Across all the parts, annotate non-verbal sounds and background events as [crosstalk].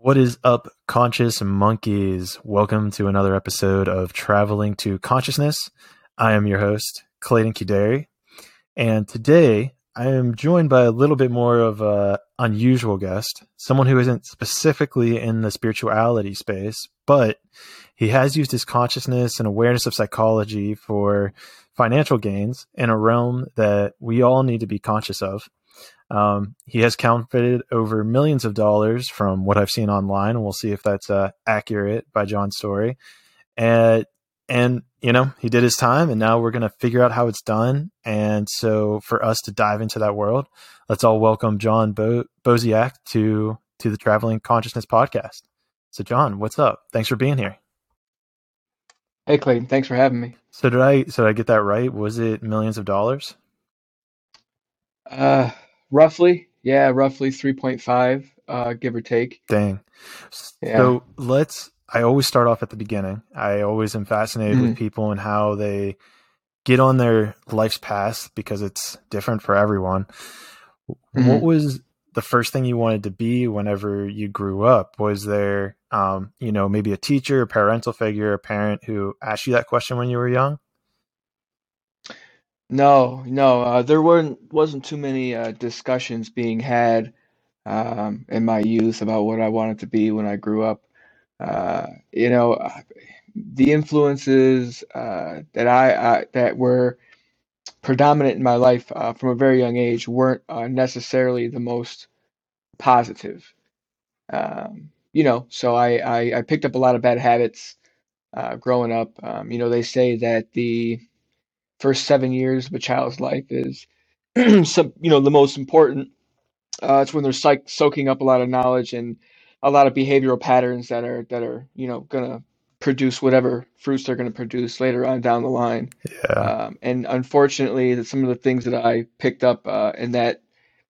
What is up, conscious monkeys? Welcome to another episode of Traveling to Consciousness. I am your host, Clayton Cuteri, and today I am joined by a little bit more of a unusual guest, someone who isn't specifically in the spirituality space, but he has used his consciousness and awareness of psychology for financial gains in a realm that we all need to be conscious of. Um, he has counterfeited over millions of dollars from what I've seen online, and we'll see if that's uh, accurate by John's story. And and you know he did his time, and now we're gonna figure out how it's done. And so for us to dive into that world, let's all welcome John Bo- Boseak to to the Traveling Consciousness podcast. So John, what's up? Thanks for being here. Hey Clayton, thanks for having me. So did I so did I get that right? Was it millions of dollars? Uh Roughly, yeah, roughly 3.5, uh, give or take. Dang. Yeah. So let's. I always start off at the beginning. I always am fascinated mm. with people and how they get on their life's path because it's different for everyone. Mm. What was the first thing you wanted to be whenever you grew up? Was there, um, you know, maybe a teacher, a parental figure, a parent who asked you that question when you were young? No, no, uh, there weren't wasn't too many uh, discussions being had um, in my youth about what I wanted to be when I grew up. Uh, you know, uh, the influences uh, that I that were predominant in my life uh, from a very young age weren't uh, necessarily the most positive. Um, you know, so I, I I picked up a lot of bad habits uh, growing up. Um, you know, they say that the first seven years of a child's life is [clears throat] some you know the most important uh, it's when they're psych- soaking up a lot of knowledge and a lot of behavioral patterns that are that are you know gonna produce whatever fruits they're going to produce later on down the line. Yeah. Um, and unfortunately, that some of the things that I picked up uh, in that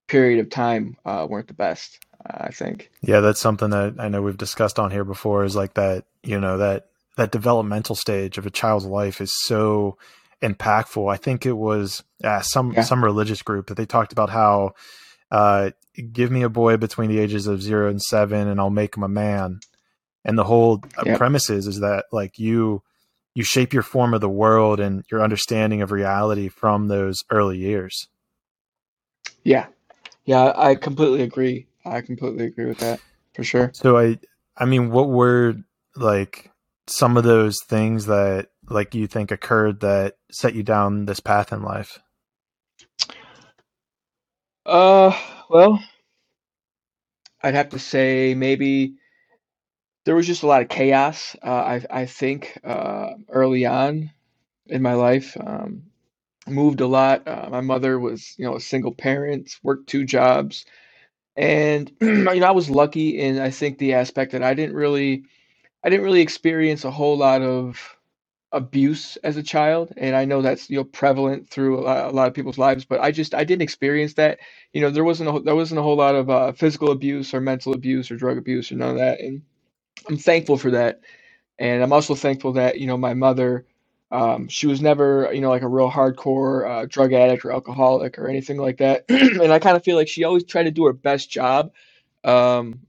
period of time uh, weren't the best. I think. Yeah, that's something that I know we've discussed on here before. Is like that you know that that developmental stage of a child's life is so impactful. I think it was uh, some yeah. some religious group that they talked about how uh, give me a boy between the ages of zero and seven, and I'll make him a man. And the whole uh, yeah. premise is is that like you you shape your form of the world and your understanding of reality from those early years. Yeah, yeah, I completely agree. I completely agree with that for sure. So I, I mean, what were like some of those things that like you think occurred that set you down this path in life? Uh, well, I'd have to say maybe there was just a lot of chaos. Uh, I I think uh, early on in my life, um, moved a lot. Uh, my mother was you know a single parent, worked two jobs, and [clears throat] you know I was lucky in I think the aspect that I didn't really I didn't really experience a whole lot of abuse as a child and i know that's you know prevalent through a lot, a lot, of people's lives but i just i didn't experience that. You know there wasn't a, there wasn't a whole lot of uh, physical abuse or mental abuse or drug abuse or none of that and i'm thankful for that. And i'm also thankful that you know my mother um, she was never you know like a real hardcore uh, drug addict or alcoholic or anything like that [clears throat] and i kind of feel like she always tried to do her best job um,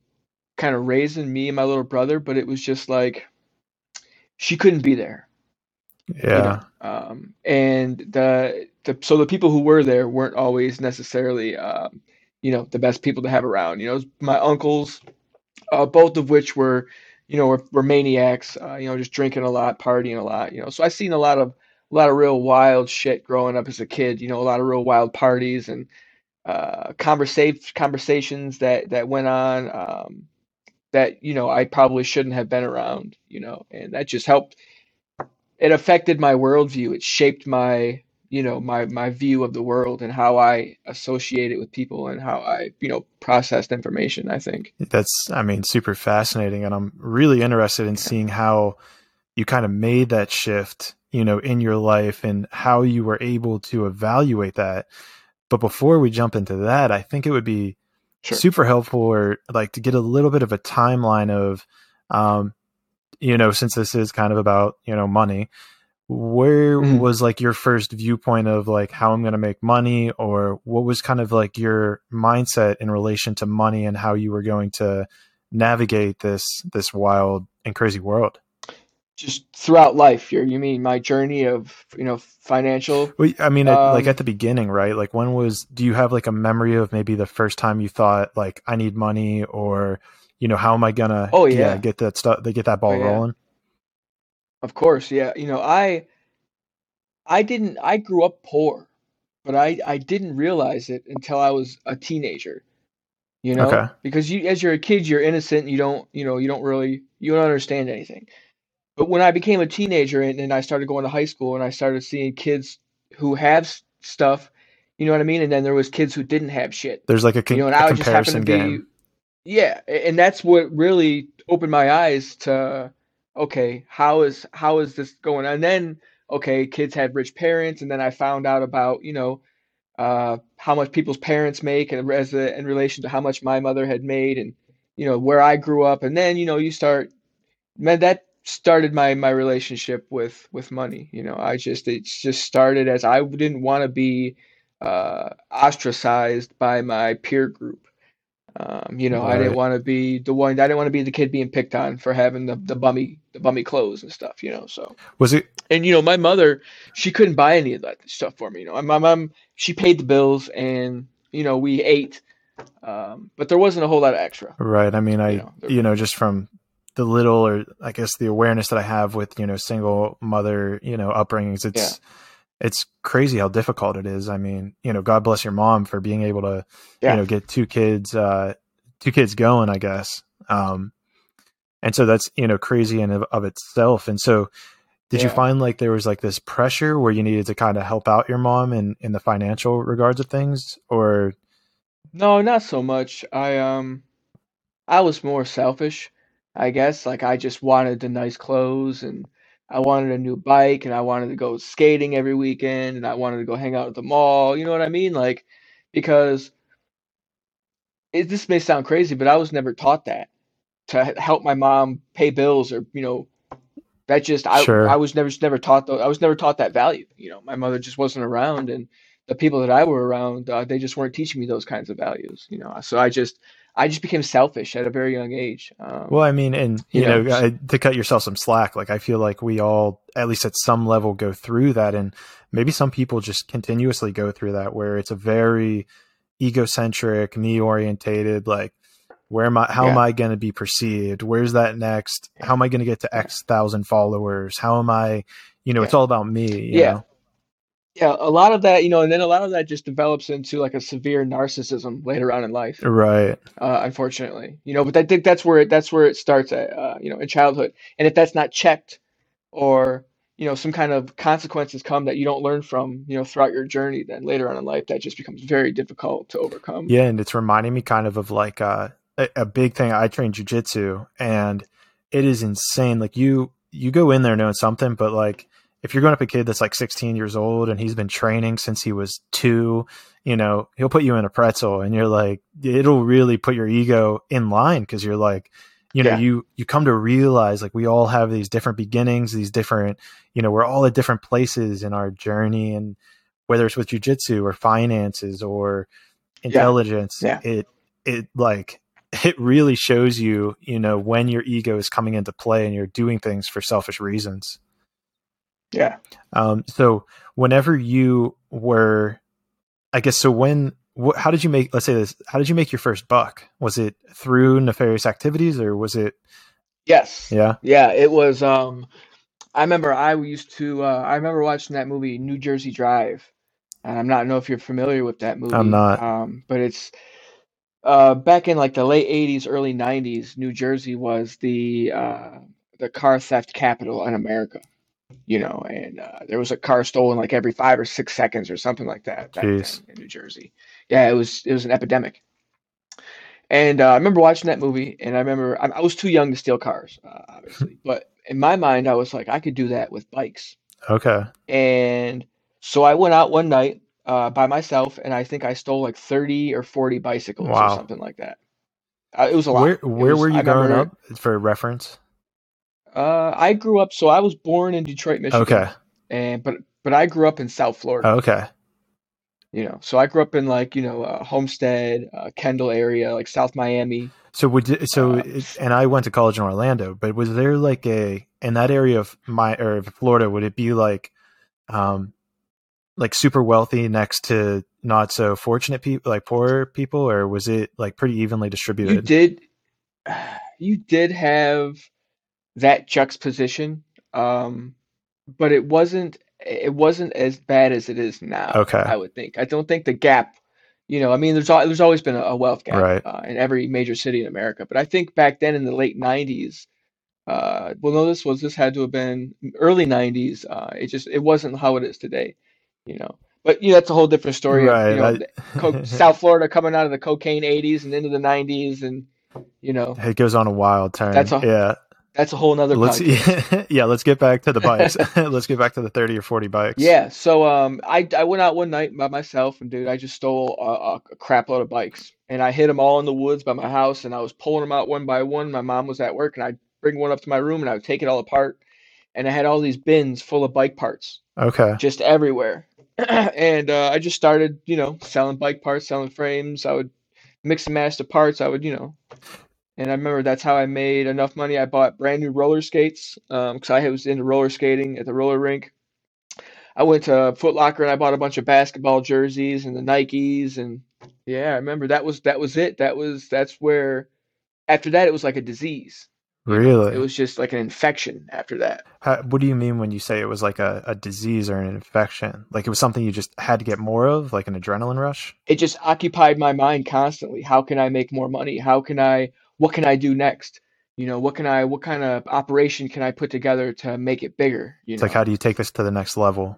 kind of raising me and my little brother but it was just like she couldn't be there yeah. You know? Um, and the the so the people who were there weren't always necessarily um, you know the best people to have around. You know, my uncles, uh, both of which were you know were, were maniacs. Uh, you know, just drinking a lot, partying a lot. You know, so I seen a lot of a lot of real wild shit growing up as a kid. You know, a lot of real wild parties and uh, conversation conversations that that went on. Um, that you know I probably shouldn't have been around, you know, and that just helped it affected my worldview. It shaped my you know my my view of the world and how I associate it with people and how I you know processed information. I think that's I mean super fascinating, and I'm really interested in seeing how you kind of made that shift you know in your life and how you were able to evaluate that. But before we jump into that, I think it would be sure. super helpful or like to get a little bit of a timeline of um, you know, since this is kind of about, you know, money, where mm-hmm. was like your first viewpoint of like how I'm going to make money or what was kind of like your mindset in relation to money and how you were going to navigate this this wild and crazy world? Just throughout life, you you mean my journey of you know financial? Well, I mean, um, like at the beginning, right? Like when was? Do you have like a memory of maybe the first time you thought like I need money, or you know how am I gonna? Oh yeah, yeah get that stuff. They get that ball oh, yeah. rolling. Of course, yeah. You know, I I didn't. I grew up poor, but I I didn't realize it until I was a teenager. You know, okay. because you as you're a kid, you're innocent. You don't you know you don't really you don't understand anything. But when I became a teenager and, and I started going to high school and I started seeing kids who have stuff, you know what I mean, and then there was kids who didn't have shit. There's like a, con- you know, and a I just happened to game. be, yeah, and that's what really opened my eyes to okay, how is how is this going? And then okay, kids had rich parents, and then I found out about you know uh, how much people's parents make, and as a, in relation to how much my mother had made, and you know where I grew up, and then you know you start, man, that started my my relationship with with money. You know, I just it just started as I didn't want to be uh, ostracized by my peer group. Um, you know, right. I didn't want to be the one. I didn't want to be the kid being picked on for having the, the bummy the bummy clothes and stuff. You know, so was it? And you know, my mother, she couldn't buy any of that stuff for me. You know, my mom, she paid the bills, and you know, we ate, um, but there wasn't a whole lot of extra. Right. I mean, I you know, you know just from the little or I guess the awareness that I have with you know single mother you know upbringings, it's. Yeah it's crazy how difficult it is. I mean, you know, God bless your mom for being able to, yeah. you know, get two kids, uh, two kids going, I guess. Um, and so that's, you know, crazy in of, of itself. And so did yeah. you find like there was like this pressure where you needed to kind of help out your mom in, in the financial regards of things or? No, not so much. I, um, I was more selfish, I guess. Like I just wanted the nice clothes and, I wanted a new bike and I wanted to go skating every weekend and I wanted to go hang out at the mall. You know what I mean? Like, because it, this may sound crazy, but I was never taught that to help my mom pay bills or, you know, that just, I, sure. I was never, never taught, though. I was never taught that value. You know, my mother just wasn't around and the people that I were around, uh, they just weren't teaching me those kinds of values, you know? So I just, I just became selfish at a very young age. Um, well, I mean, and you, you know, know, to cut yourself some slack, like I feel like we all, at least at some level, go through that, and maybe some people just continuously go through that, where it's a very egocentric, me orientated, like where am I? How yeah. am I going to be perceived? Where's that next? How am I going to get to X thousand followers? How am I? You know, yeah. it's all about me. yeah. Know? Yeah, a lot of that, you know, and then a lot of that just develops into like a severe narcissism later on in life. Right. Uh, unfortunately, you know, but I think that's where it, that's where it starts at, uh, you know, in childhood. And if that's not checked or, you know, some kind of consequences come that you don't learn from, you know, throughout your journey, then later on in life, that just becomes very difficult to overcome. Yeah. And it's reminding me kind of of like uh, a, a big thing. I train jujitsu and it is insane. Like you, you go in there knowing something, but like, if you're going up a kid that's like 16 years old and he's been training since he was two, you know, he'll put you in a pretzel and you're like, it'll really put your ego in line because you're like, you know, yeah. you you come to realize like we all have these different beginnings, these different, you know, we're all at different places in our journey, and whether it's with jujitsu or finances or intelligence, yeah. Yeah. it it like [laughs] it really shows you, you know, when your ego is coming into play and you're doing things for selfish reasons. Yeah. Um, so whenever you were, I guess, so when, wh- how did you make, let's say this, how did you make your first buck? Was it through nefarious activities or was it? Yes. Yeah. Yeah. It was, um, I remember I used to, uh, I remember watching that movie, New Jersey Drive. And I'm not know if you're familiar with that movie. I'm not. Um, but it's, uh, back in like the late 80s, early 90s, New Jersey was the, uh, the car theft capital in America you know, and uh, there was a car stolen like every five or six seconds or something like that back in New Jersey. Yeah, it was it was an epidemic. And uh, I remember watching that movie, and I remember I, I was too young to steal cars, uh, obviously, [laughs] but in my mind, I was like, I could do that with bikes. Okay. And so I went out one night uh, by myself, and I think I stole like thirty or forty bicycles wow. or something like that. Uh, it was a lot. Where Where was, were you I growing up? For reference. Uh, I grew up. So I was born in Detroit, Michigan. Okay. And but but I grew up in South Florida. okay. You know, so I grew up in like you know uh, Homestead, uh, Kendall area, like South Miami. So would so Uh, it- and I went to college in Orlando, but was there like a in that area of my or Florida would it be like um like super wealthy next to not so fortunate people like poor people or was it like pretty evenly You distributed? did, [sighs] you did have that juxtaposition, um, but it wasn't it wasn't as bad as it is now, Okay. I would think. I don't think the gap, you know, I mean, there's there's always been a, a wealth gap Right. uh, in every major city in America, but I think back then in the late 90s, uh, well, no, this was this had to have been early 90s. Uh, it just it wasn't how it is today, you know. But you know, that's a whole different story of, you Right. know, co [laughs] South Florida coming out of the cocaine 80s and into the 90s, and you know, it goes on a wild turn. That's a yeah. That's a whole nother Let's [laughs] podcast. yeah, let's get back to the [laughs] bikes. [laughs] let's get back to the 30 or 40 bikes. Yeah, so um, I I went out one night by myself, and dude, I just stole a, a crap load of bikes, and I hid them all in the woods by my house, and I was pulling them out one by one. My mom was at work, and I'd bring one up to my room, and I would take it all apart, and I had all these bins full of bike parts Okay. just everywhere, [clears throat] and uh, I just started, you know, selling bike parts, selling frames. I would mix and match the parts. I would, you know, and I remember that's how I made enough money. I bought brand new roller skates um, because I was into roller skating at the roller rink. I went to Foot Locker and I bought a bunch of basketball jerseys and the Nikes and yeah, I remember that was that was it. That was that's where after that it was like a disease. Really? It was just like an infection after that. How, what do you mean when you say it was like a, a disease or an infection? Like it was something you just had to get more of, like an adrenaline rush? It just occupied my mind constantly. How can I make more money? How can I what can I do next? You know, what can I what kind of operation can I put together to make it bigger, you It's know? like, how do you take this to the next level?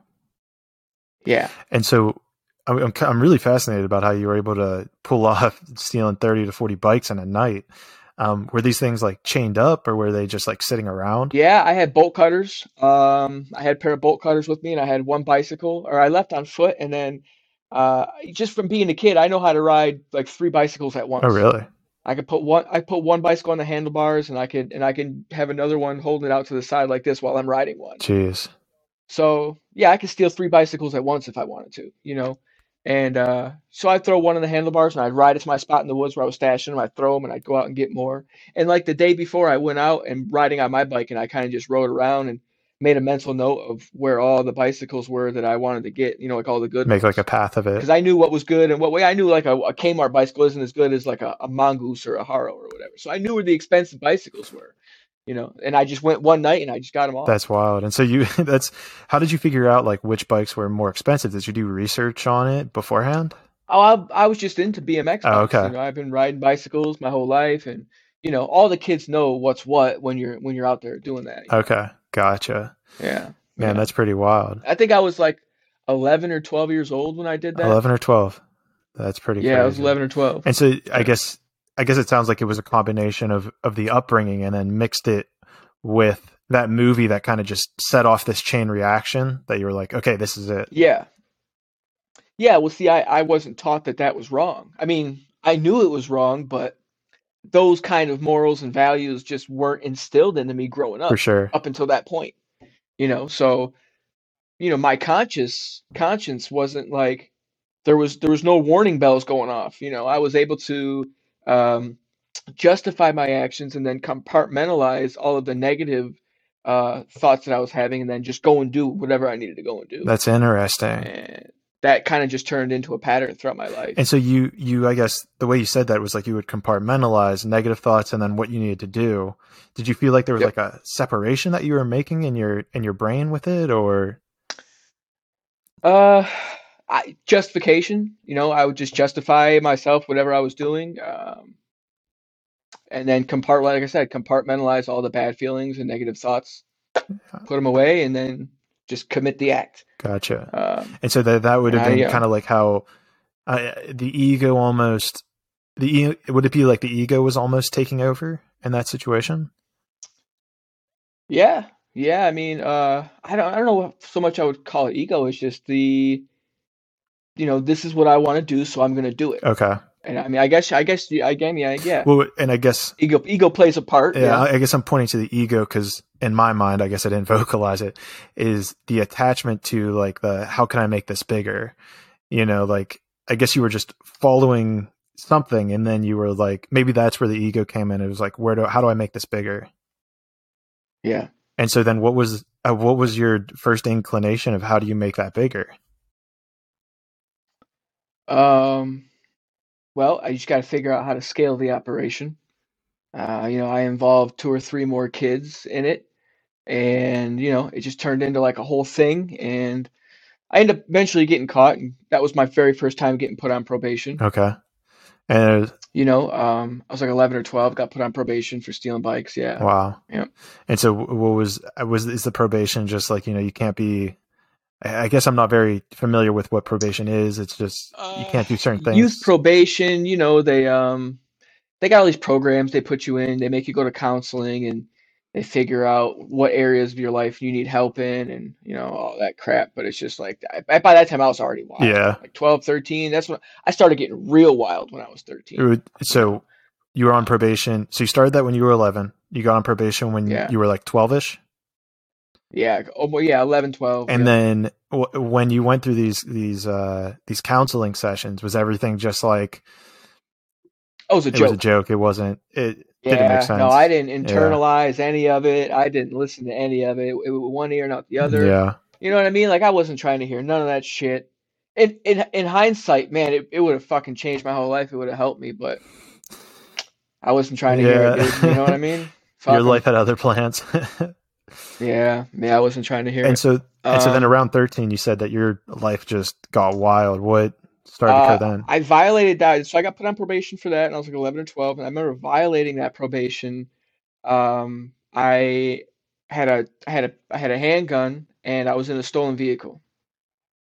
Yeah. And so I'm, I'm, really fascinated about how you were able to pull [laughs] off stealing 30 to 40 bikes in a night. Um, were these things like chained up or were they just like sitting around? Yeah, I had bolt cutters. Um, I had a pair of bolt cutters with me, and I had one bicycle, or I left on foot, and then uh, just from being a kid, I know how to ride like three bicycles at once. Oh, really? I could put one, I put one bicycle on the handlebars, and I could, and I can have another one holding it out to the side like this while I'm riding one. Jeez. So yeah, I could steal three bicycles at once if I wanted to, you know. And uh, so I'd throw one on the handlebars and I'd ride it to my spot in the woods where I was stashing them. I'd throw them and I'd go out and get more. And like the day before, I went out and riding on my bike and I kind of just rode around and made a mental note of where all the bicycles were that I wanted to get, you know, like all the good Make like a path of it. Because I knew what was good and what way I knew like a, a Kmart bicycle isn't as good as like a, a Mongoose or a Haro or whatever. So I knew where the expensive bicycles were, you know. And I just went one night and I just got them all. That's wild. And so you, [laughs] that's, how did you figure out like which bikes were more expensive? Did you do research on it beforehand? Oh, I, I was just into BMX Oh, okay. You know, I've been riding bicycles my whole life, and you know, all the kids know what's what when you're when you're out there doing that. Okay. Gotcha. Yeah, Man, yeah. that's pretty wild. I think I was like 11 or 12 years old when I did that. 11 or 12. That's pretty Yeah, I was 11 or 12. And so I guess I guess it sounds like it was a combination of of the upbringing and then mixed it with that movie that kind of just set off this chain reaction that you were like, okay, this is it. Yeah, yeah. Well, see, I I wasn't taught that that was wrong. I mean, I knew it was wrong, but those kind of morals and values just weren't instilled into me growing up For sure. up until that point. You know, so you know, my conscious conscience wasn't like there was there was no warning bells going off. You know, I was able to um, justify my actions and then compartmentalize all of the negative uh, thoughts that I was having, and then just go and do whatever I needed to go and do. That's interesting. And that kind of just turned into a pattern throughout my life. And so you you I guess the way you said that was like you would compartmentalize negative thoughts and then what you needed to do. Did you feel like there was Yep. like a separation that you were making in your in your brain with it or Uh, I, justification. You know, I would just justify myself whatever I was doing, um, and then compart. Like I said, compartmentalize all the bad feelings and negative thoughts, put them away, and then just commit the act. gotcha. Um, And so that that would have been kind of like how uh, the ego almost the e- would it be like the ego was almost taking over in that situation? yeah, yeah. I mean, uh, I don't, I don't know so much I would call it ego. It's just the, you know, this is what I want to do, so I'm going to do it. Okay. And I mean, I guess, I guess, you- again, yeah, yeah. Well, and I guess Ego, ego plays a part. yeah, I I guess I'm pointing to the ego because in my mind, I guess I didn't [laughs] vocalize it. Is the attachment to like the how can I make this bigger? You know, like I guess you were just following something, and then you were like, maybe that's where the ego came in. It was like, where do how do I make this bigger? Yeah. And so then, what was uh, what was your first inclination of how do you make that bigger? Um, well, I just got to figure out how to scale the operation. Uh, you know, I involved two or three more kids in it, and you know, it just turned into like a whole thing. And I ended up eventually getting caught, and that was my very first time getting put on probation. Okay, and You know, um, I was like 11 or 12, got put on probation for stealing bikes. Yeah. wow, Yep. And so, what was was is the probation just like you know you can't be? I guess I'm not very familiar with what probation is. It's just you can't do certain things. Youth probation, you know, they um they got all these programs they put you in, they make you go to counseling and they figure out what areas of your life you need help in and you know all that crap but it's just like I, by that time I was already wild. Yeah. Like 12, 13, that's when I started getting real wild when I was 13. So you were on probation. So you started that when you were 11. You got on probation when Yeah. you were like 12ish, Yeah, oh yeah, 11, 12. and yeah. then w- when you went through these these uh these counseling sessions, was everything just like oh, it was a it joke. was a joke? It wasn't. It didn't make sense. no, I didn't internalize any of it. I didn't listen to any of it. It, it was one ear, not the other. Yeah, You know what I mean? Like I wasn't trying to hear none of that shit. In in in hindsight, man, it, it would have fucking changed my whole life. It would have helped me, but I wasn't trying to hear it. You know what I mean? [laughs] Fuck your life had other plans. [laughs] Yeah, yeah, I wasn't trying to hear and it. so and so then Um, around 13 you said that your life just got wild. What started to Uh, occur then? I violated that, so I got put on probation for that, and I was like 11 or 12, and I remember violating that probation. Um, I had a I had a I had a handgun, and I was in a stolen vehicle.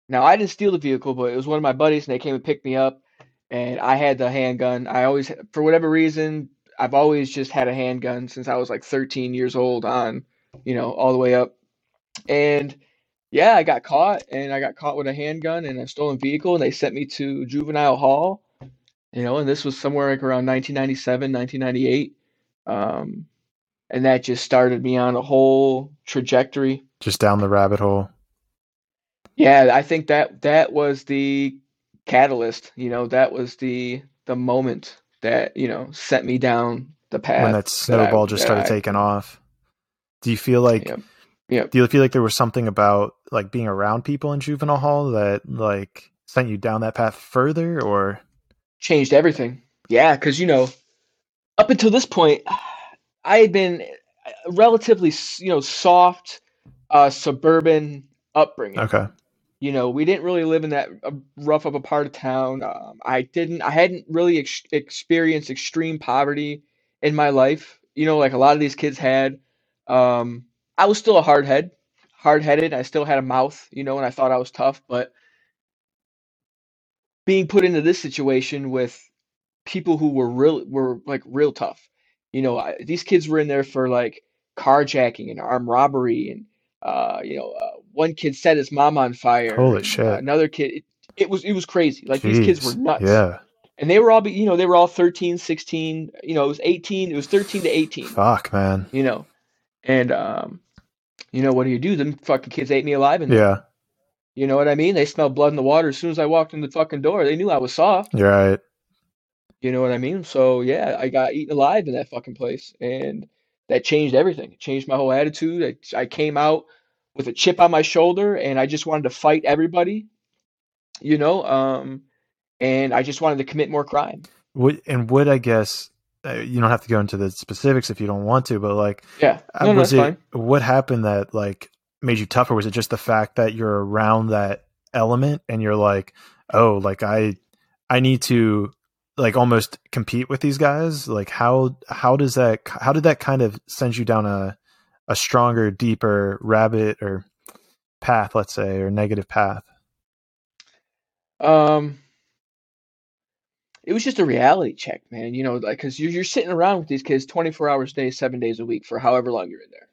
Now I didn't steal the vehicle, but it was one of my buddies, and they came and picked me up, and I had the handgun. I always, for whatever reason, I've always just had a handgun since I was like 13 years old on, you know, all the way up, and yeah, I got caught, and I got caught with a handgun and a stolen vehicle, and they sent me to juvenile hall, you know, and this was somewhere like around 1997, 1998, um, and that just started me on a whole trajectory. just down the rabbit hole. Yeah, I think that that was the catalyst, you know, that was the the moment that, you know, set me down the path when that I- snowball just started I- taking off. Do you feel like Yep. Yep. do you feel like there was something about like being around people in juvenile hall that like sent you down that path further or changed everything. Yeah, because you know, up until this point, [sighs] I had been relatively you know soft uh, suburban upbringing. okay. You know, we didn't really live in that uh, rough of a part of town. Um, I didn't. I hadn't really ex- experienced extreme poverty in my life. You know, like a lot of these kids had. Um, I was still a hard head, hard headed. I still had a mouth. You know, and I thought I was tough, but being put into this situation with people who were real were like real tough. You know, I, these kids were in there for like carjacking and armed robbery, and uh, you know, uh, one kid set his mom on fire. Holy and, shit. Uh, another kid, it, it was it was crazy. Like these kids were nuts. Yeah. And they were all, be, you know, they were all 13, 16. You know, it was 18. It was 13 to 18. Fuck, man. You know, and um, you know what do you do? Them fucking kids ate me alive, and Yeah. you know what I mean. They smelled blood in the water as soon as I walked in the fucking door. They knew I was soft. Right. You know what I mean? So yeah, I got eaten alive in that fucking place, and that changed everything. It changed my whole attitude. I, I came out with a chip on my shoulder, and I just wanted to fight everybody. You know, um, and I just wanted to commit more crime. Would and what I guess you don't have to go into the specifics if you don't want to, but like Yeah, uh, no, no, was that's it fine. what happened that like made you tougher? Was it just the fact that you're around that element and you're like, oh, like I I need to like almost compete with these guys? Like how how does that how did that kind of send you down a a stronger, deeper rabbit or path, let's say, or negative path? Um, it was just a reality check, man. You know, like because you're you're sitting around with these kids 24 hours a day, seven days a week for however long you're in there.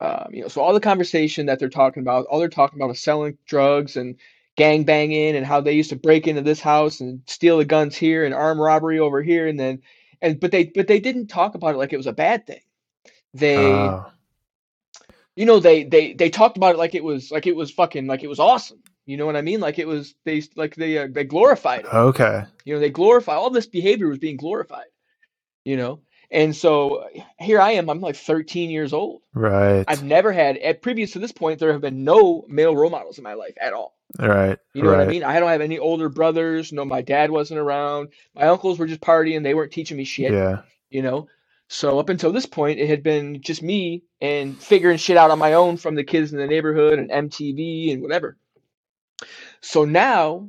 Um, you know, so all the conversation that they're talking about, all they're talking about is selling drugs and gang banging and how they used to break into this house and steal the guns here and armed robbery over here and then and but they but they didn't talk about it like it was a bad thing. They Oh, you know they they they talked about it like it was like it was fucking like it was awesome You know what I mean? Like it was they like they uh, they glorified it. Okay. You know, they glorify all this behavior was being glorified. You know, and so here I am. I'm like 13 years old. Right. I've never had at previous to this point. There have been no male role models in my life at all. Right. You know right. what I mean? I don't have any older brothers. No, my dad wasn't around. My uncles were just partying. They weren't teaching me shit. Yeah. You know. So up until this point, it had been just me and figuring shit out on my own from the kids in the neighborhood and MTV and whatever. So now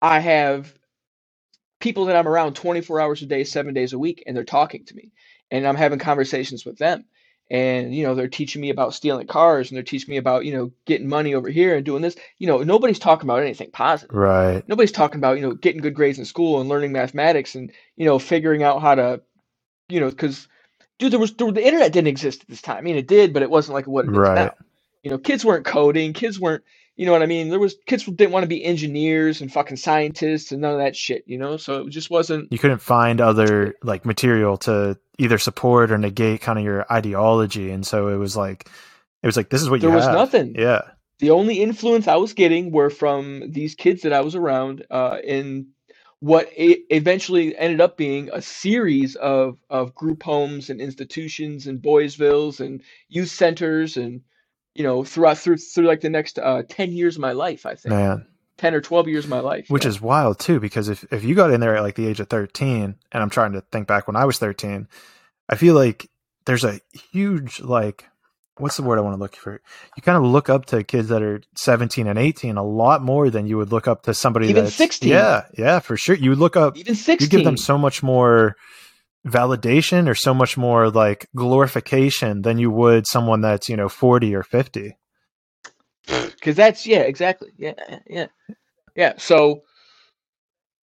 I have people that I'm around 24 hours a day, seven days a week, and they're talking to me, and I'm having conversations with them. And you know they're teaching me about stealing cars, and they're teaching me about you know getting money over here and doing this. You know nobody's talking about anything positive. Right. Nobody's talking about you know getting good grades in school and learning mathematics and you know figuring out how to, you know, because dude, there was there, the internet didn't exist at this time. I mean, it did, but it wasn't like what it is Right. now. You know, kids weren't coding. Kids weren't, you know what I mean? There was kids who didn't want to be engineers and fucking scientists and none of that shit. You know, so it just wasn't. You couldn't find other like material to either support or negate kind of your ideology, and so it was like, it was like this is what There you was have. nothing. Yeah. The only influence I was getting were from these kids that I was around uh, in what eventually ended up being a series of of group homes and institutions and boysvilles and youth centers and you know throughout through through like the next uh, 10 years of my life i think Man. 10 or 12 years of my life which yeah. is wild too because if, if you got in there at like the age of 13 and i'm trying to think back when i was 13 i feel like there's a huge like what's the word i want to look for you kind of look up to kids that are 17 and 18 a lot more than you would look up to somebody Even that's 16. yeah yeah for sure you would look up even 16 you give them so much more validation or so much more like glorification than you would someone that's you know 40 or 50 because that's yeah exactly. Yeah yeah yeah. So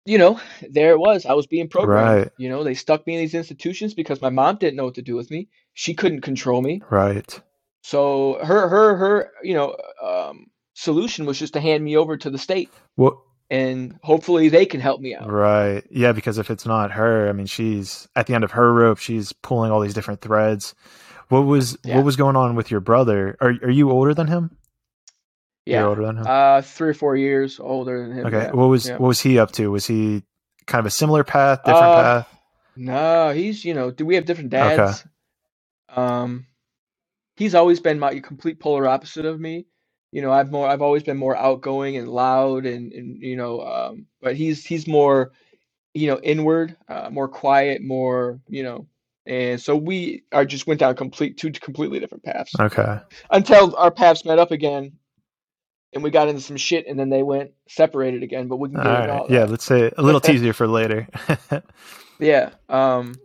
you know there it was. I was being programmed. Right. you know they stuck me in these institutions because my mom didn't know what to do with me. She couldn't control me. Right. So her her her you know um solution was just to hand me over to the state. Well and hopefully they can help me out Right. Yeah, because if it's not her, I mean, she's at the end of her rope. She's pulling all these different threads. What was Yeah. what was going on with your brother? Are are you older than him? yeah You're older than him. uh three or four years older than him okay. yeah. What was yeah. what was he up to? Was he kind of a similar path, different Uh, path? No, he's you know, do we have different dads? Um, he's always been my complete polar opposite of me. You know, I've more I've always been more outgoing and loud and and you know, um, but he's he's more, you know, inward, uh, more quiet, more you know, and so we are just went down complete two completely different paths Okay. until our paths met up again, and we got into some shit, and then they went separated again. But we can get into right. all Yeah. Let's say a little [laughs] teaser for later. [laughs] Yeah. Um,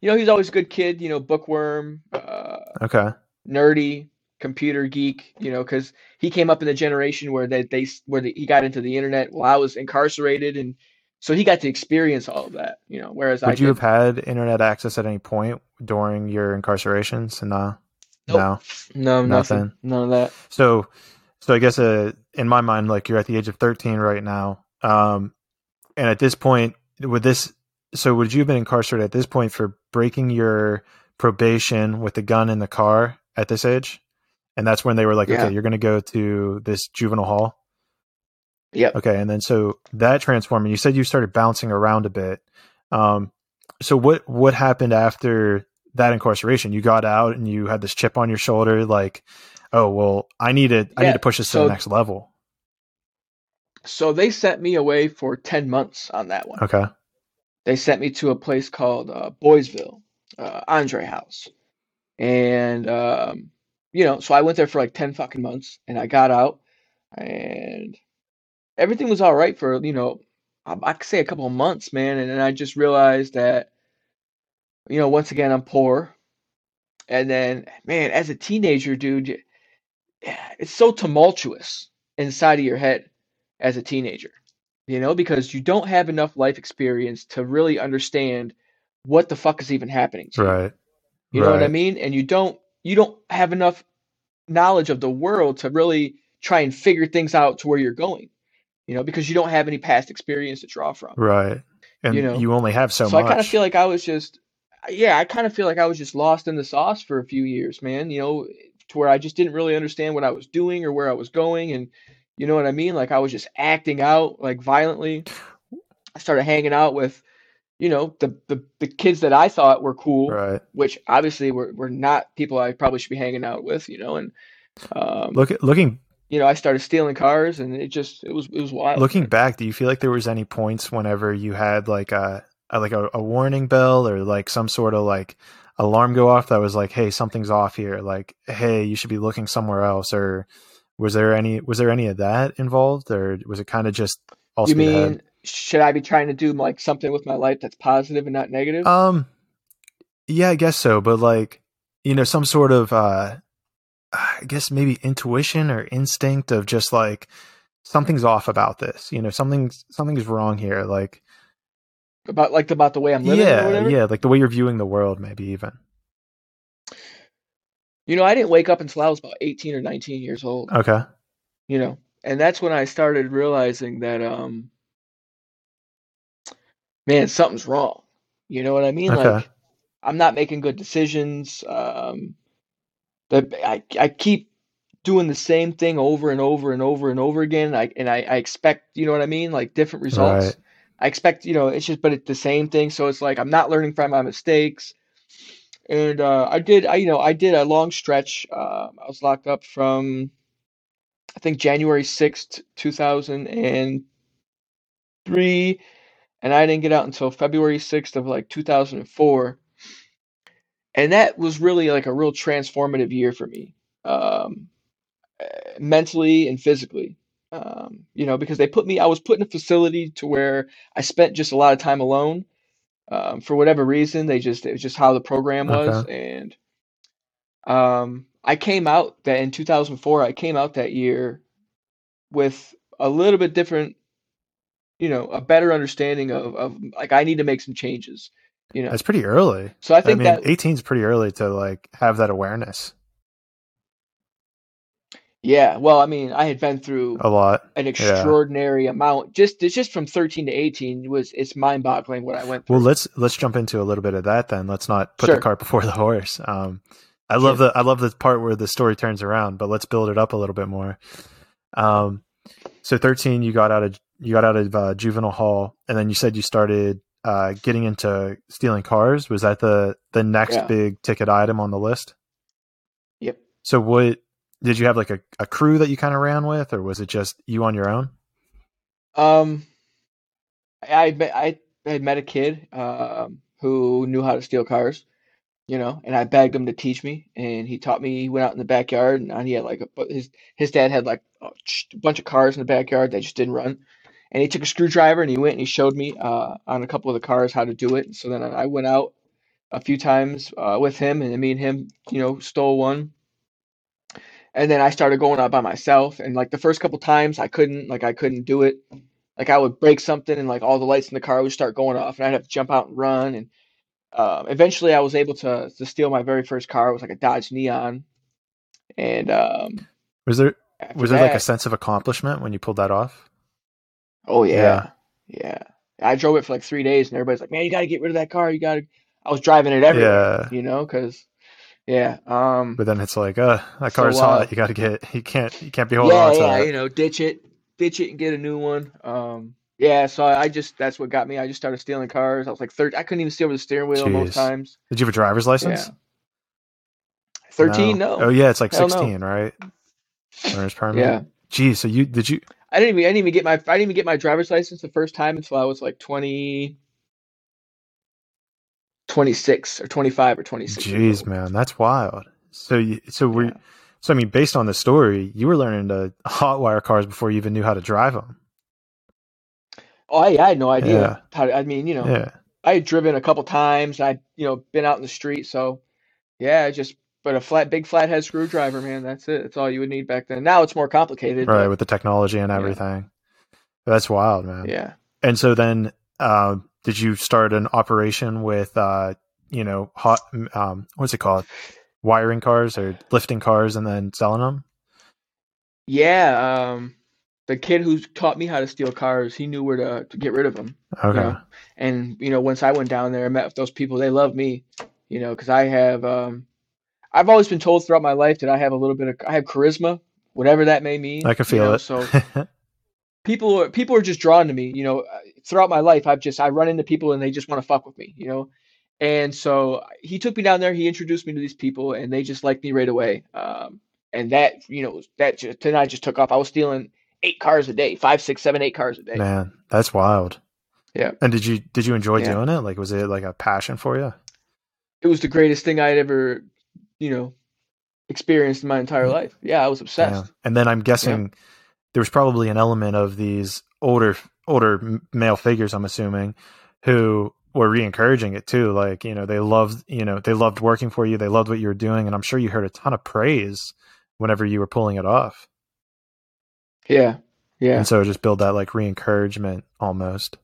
you know, he's always a good kid, you know, bookworm, uh, okay. nerdy, computer geek, you know, because he came up in the generation where they, they where the, he got into the internet while I was incarcerated, and so he got to experience all of that, you know. Whereas I Would you have had internet access at any point during your incarcerations? No. Nope. No. no, nothing, nothing. none of that. So, so I guess uh, in my mind, like you're at the age of 13 right now, um, and at this point, with this, so would you have been incarcerated at this point for breaking your probation with the gun in the car at this age? And that's when they were like, Yeah. okay, you're going to go to this juvenile hall. Yep. Okay, and then so that transformed. You said you started bouncing around a bit. Um, so what what happened after that incarceration? You got out and you had this chip on your shoulder, like, oh well, I need to I need to push this to the next level. So they sent me away for ten months on that one. Okay, they sent me to a place called uh, Boysville, uh, Andre House, and um, you know, so I went there for like ten fucking months, and I got out, and everything was all right for you know, I, I could say a couple of months, man, and then I just realized that, you know, once again I'm poor, and then man, as a teenager, dude, [sighs] it's so tumultuous inside of your head as a teenager you know, because you don't have enough life experience to really understand what the fuck is even happening to you. right. You know what I mean? And you don't you don't have enough knowledge of the world to really try and figure things out to where you're going. You know, because you don't have any past experience to draw from. Right, and You know? you, only have so, much. So, I kind of feel like I was just yeah, I kind of feel like I was just lost in the sauce for a few years, man, you know, to where I just didn't really understand what I was doing or where I was going and You know what I mean? Like I was just acting out like violently. I started hanging out with, you know, the the, the kids that I thought were cool, Right. which obviously were, were not people I probably should be hanging out with, you know, and um, Look at looking you know, I started stealing cars and it just it was it was wild. looking back, do you feel like there was any points whenever you had like a, a like a, a warning bell or like some sort of like alarm go off that was like, hey, something's off here, like, hey, you should be looking somewhere else, or was there any was there any of that involved, or was it kind of just all You speed mean ahead? Should I be trying to do like something with my life that's positive and not negative? Um, yeah, I guess so, but like, you know, some sort of, uh, I guess maybe intuition or instinct of just like something's off about this. You know, something's something's wrong here. Like, about like about the way I'm living yeah, yeah, like the way you're viewing the world, maybe even. You know, I didn't wake up until I was about 18 or 19 years old, Okay, you know. And that's when I started realizing that um man, something's wrong. You know what I mean? Okay. Like I'm not making good decisions. Um that I I keep doing the same thing over and over and over and over again. I and I, I expect, you know what I mean, like different results. Right. I expect, you know, it's just but it's the same thing. So it's like I'm not learning from my mistakes. And uh, I did, I you know, I did a long stretch. Uh, I was locked up from I think January 6th, 2003, and I didn't get out until February 6th of like 2004. And that was really like a real transformative year for me, um, mentally and physically. Um, you know, because they put me, I was put in a facility to where I spent just a lot of time alone. Um, for whatever reason, they just, it was just how the program was. And um, I came out that in 2004, I came out that year with a little bit different, you know, a better understanding of, of like I need to make some changes, you know. that's pretty early. So I I, think mean, that 18 is pretty early to like have that awareness. yeah, well, I mean, I had been through A lot. an extraordinary amount. Just it's just from 13 to 18 was it's mind-boggling what I went through. Well, let's let's jump into a little bit of that then. Let's not put Sure. the cart before the horse. Um, I love Sure. the I love the part where the story turns around, but let's build it up a little bit more. Um, so thirteen, you got out of you got out of uh, juvenile hall, and then you said you started uh, getting into stealing cars. Was that the the next Yeah. big ticket item on the list? Yep. So what did you have like a, a crew that you kind of ran with, or was it just you on your own? Um, I I met, I had met a kid um who knew how to steal cars, you know, and I begged him to teach me, and he taught me. He went out in the backyard, and he had like a his his dad had like a bunch of cars in the backyard that just didn't run, and he took a screwdriver and he went and he showed me uh on a couple of the cars how to do it. So then I went out a few times uh, with him, and me and him, you know, stole one. And then I started going out by myself, and like the first couple times I couldn't, like I couldn't do it. Like I would break something, and like all the lights in the car would start going off, and I'd have to jump out and run. And um, eventually, I was able to to steal my very first car. It was like a Dodge Neon, and um, Was there was there like a sense of accomplishment when you pulled that off? Oh Yeah. yeah, yeah. I drove it for like three days, and everybody's like, "Man, you got to get rid of that car. You got to." I was driving it everywhere, Yeah. you know, because yeah, um, But then it's like, uh, that So, car's uh, hot. You got to get. You can't. You can't be holding yeah, on to yeah, that. you know, ditch it, ditch it, and get a new one. Um, yeah, so I just that's what got me. I just started stealing cars. I was like thirty. I couldn't even steal with the steering wheel Jeez. most times. Did you have a driver's license? Yeah. Thirteen, no. Oh yeah, it's like Hell no. sixteen, right? Learner's permit. Yeah, Geez, so you did you? I didn't even I didn't even get my I didn't even get my driver's license the first time until I was like 20, 26 or twenty five or twenty six. Jeez, man, that's wild. So you, so we, Yeah. so I mean, based on the story, you were learning to hotwire cars before you even knew how to drive them. Oh, yeah, I had no idea Yeah. how. To, I mean, you know, Yeah, I had driven a couple times. I you know been out in the street, so yeah, I just but a flat big flathead screwdriver, man. That's it. That's all you would need back then. Now it's more complicated. right. but With the technology and everything, that's wild, man. yeah. And so then, uh, did you start an operation with, uh, you know, hot, um, what's it called, wiring cars or lifting cars and then selling them? Yeah, um, the kid who taught me how to steal cars, he knew where to, to get rid of them. Okay. Yeah. And you know, once I went down there, I met those people. They love me, you know, because I have, um, I've always been told throughout my life that I have a little bit of, I have charisma whatever that may mean. I can feel you know? it. So [laughs] people are people are just drawn to me. You know, uh, throughout my life, I've just I run into people and they just want to fuck with me. You know, and so he took me down there. He introduced me to these people, and they just liked me right away. Um, and that you know that just tonight I just took off. I was stealing eight cars a day, five, six, seven, eight cars a day. Man, that's wild. Yeah. And did you did you enjoy Yeah. doing it? Like, was it like a passion for you? It was the greatest thing I'd ever, you know, experienced in my entire life. Yeah, I was obsessed. Yeah. And then I'm guessing there was probably an element of these older older male figures. I'm assuming who were re-encouraging it too. Like you know they loved you know they loved working for you. They loved what you were doing, and I'm sure you heard a ton of praise whenever you were pulling it off. Yeah. Yeah. And so just build that like re-encouragement almost.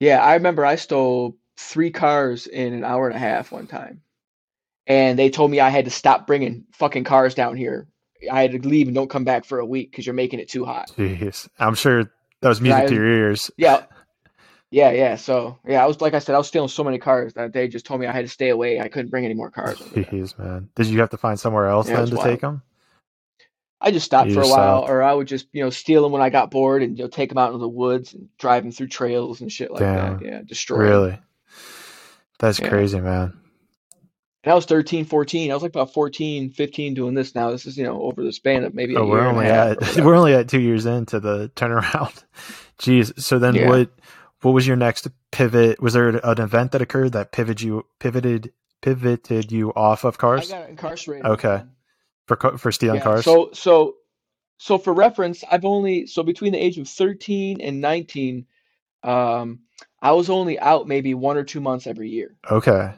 Yeah, I remember I stole three cars in an hour and a half one time. And they told me I had to stop bringing fucking cars down here. I had to leave and don't come back for a week because you're making it too hot. Jeez, I'm sure that was music I- to your ears. Yeah. Yeah, yeah. So, yeah, I was, like I said, I was stealing so many cars that they just told me I had to stay away. I couldn't bring any more cars. Jeez, man. Did you have to find somewhere else Yeah, then to wild. take them? I just stopped You for a while, stopped. or I would just, you know, steal them when I got bored and, you know, take them out into the woods and drive them through trails and shit like Damn. that. Yeah, destroy. Really? That's Yeah. crazy, man. I was 13, 14. I was like about 14, 15 doing this now. This is, you know, over the span of maybe a Oh, year we're only at [laughs] we're only at two years into the turnaround. [laughs] Jeez. So then Yeah. what what was your next pivot? Was there an event that occurred that pivoted you pivoted pivoted you off of I cars got incarcerated. Okay. for for stealing Yeah, cars? So, so, so for reference, I've only, so between the age of 13 and 19, um, I was only out maybe one or two months every year. okay.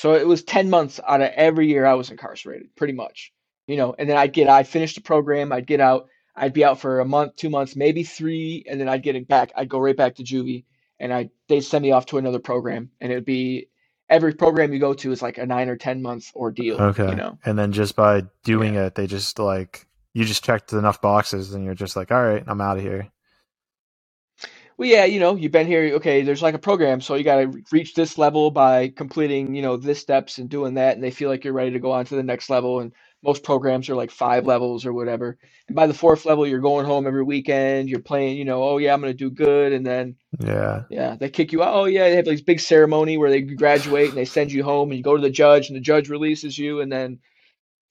So it was 10 months out of every year I was incarcerated, pretty much. You know, and then I'd get, I'd finish the program, I'd get out, I'd be out for a month, two months, maybe three, and then I'd get it back. I'd go right back to juvie, and I they'd send me off to another program, and it'd be every program you go to is like a nine or 10 month ordeal. Okay. You know, And then just by doing it, they just like you just checked enough boxes, and you're just like, all right, I'm out of here. Well, yeah, you know, you've been here. Okay, there's like a program, so you got to reach this level by completing, you know, this steps and doing that, and they feel like you're ready to go on to the next level. And most programs are like five levels or whatever. And by the fourth level, you're going home every weekend. You're playing, you know, oh yeah, I'm gonna do good, and then Yeah. yeah, they kick you out. Oh yeah, they have this big ceremony where they graduate and they send you home, and you go to the judge, and the judge releases you, and then.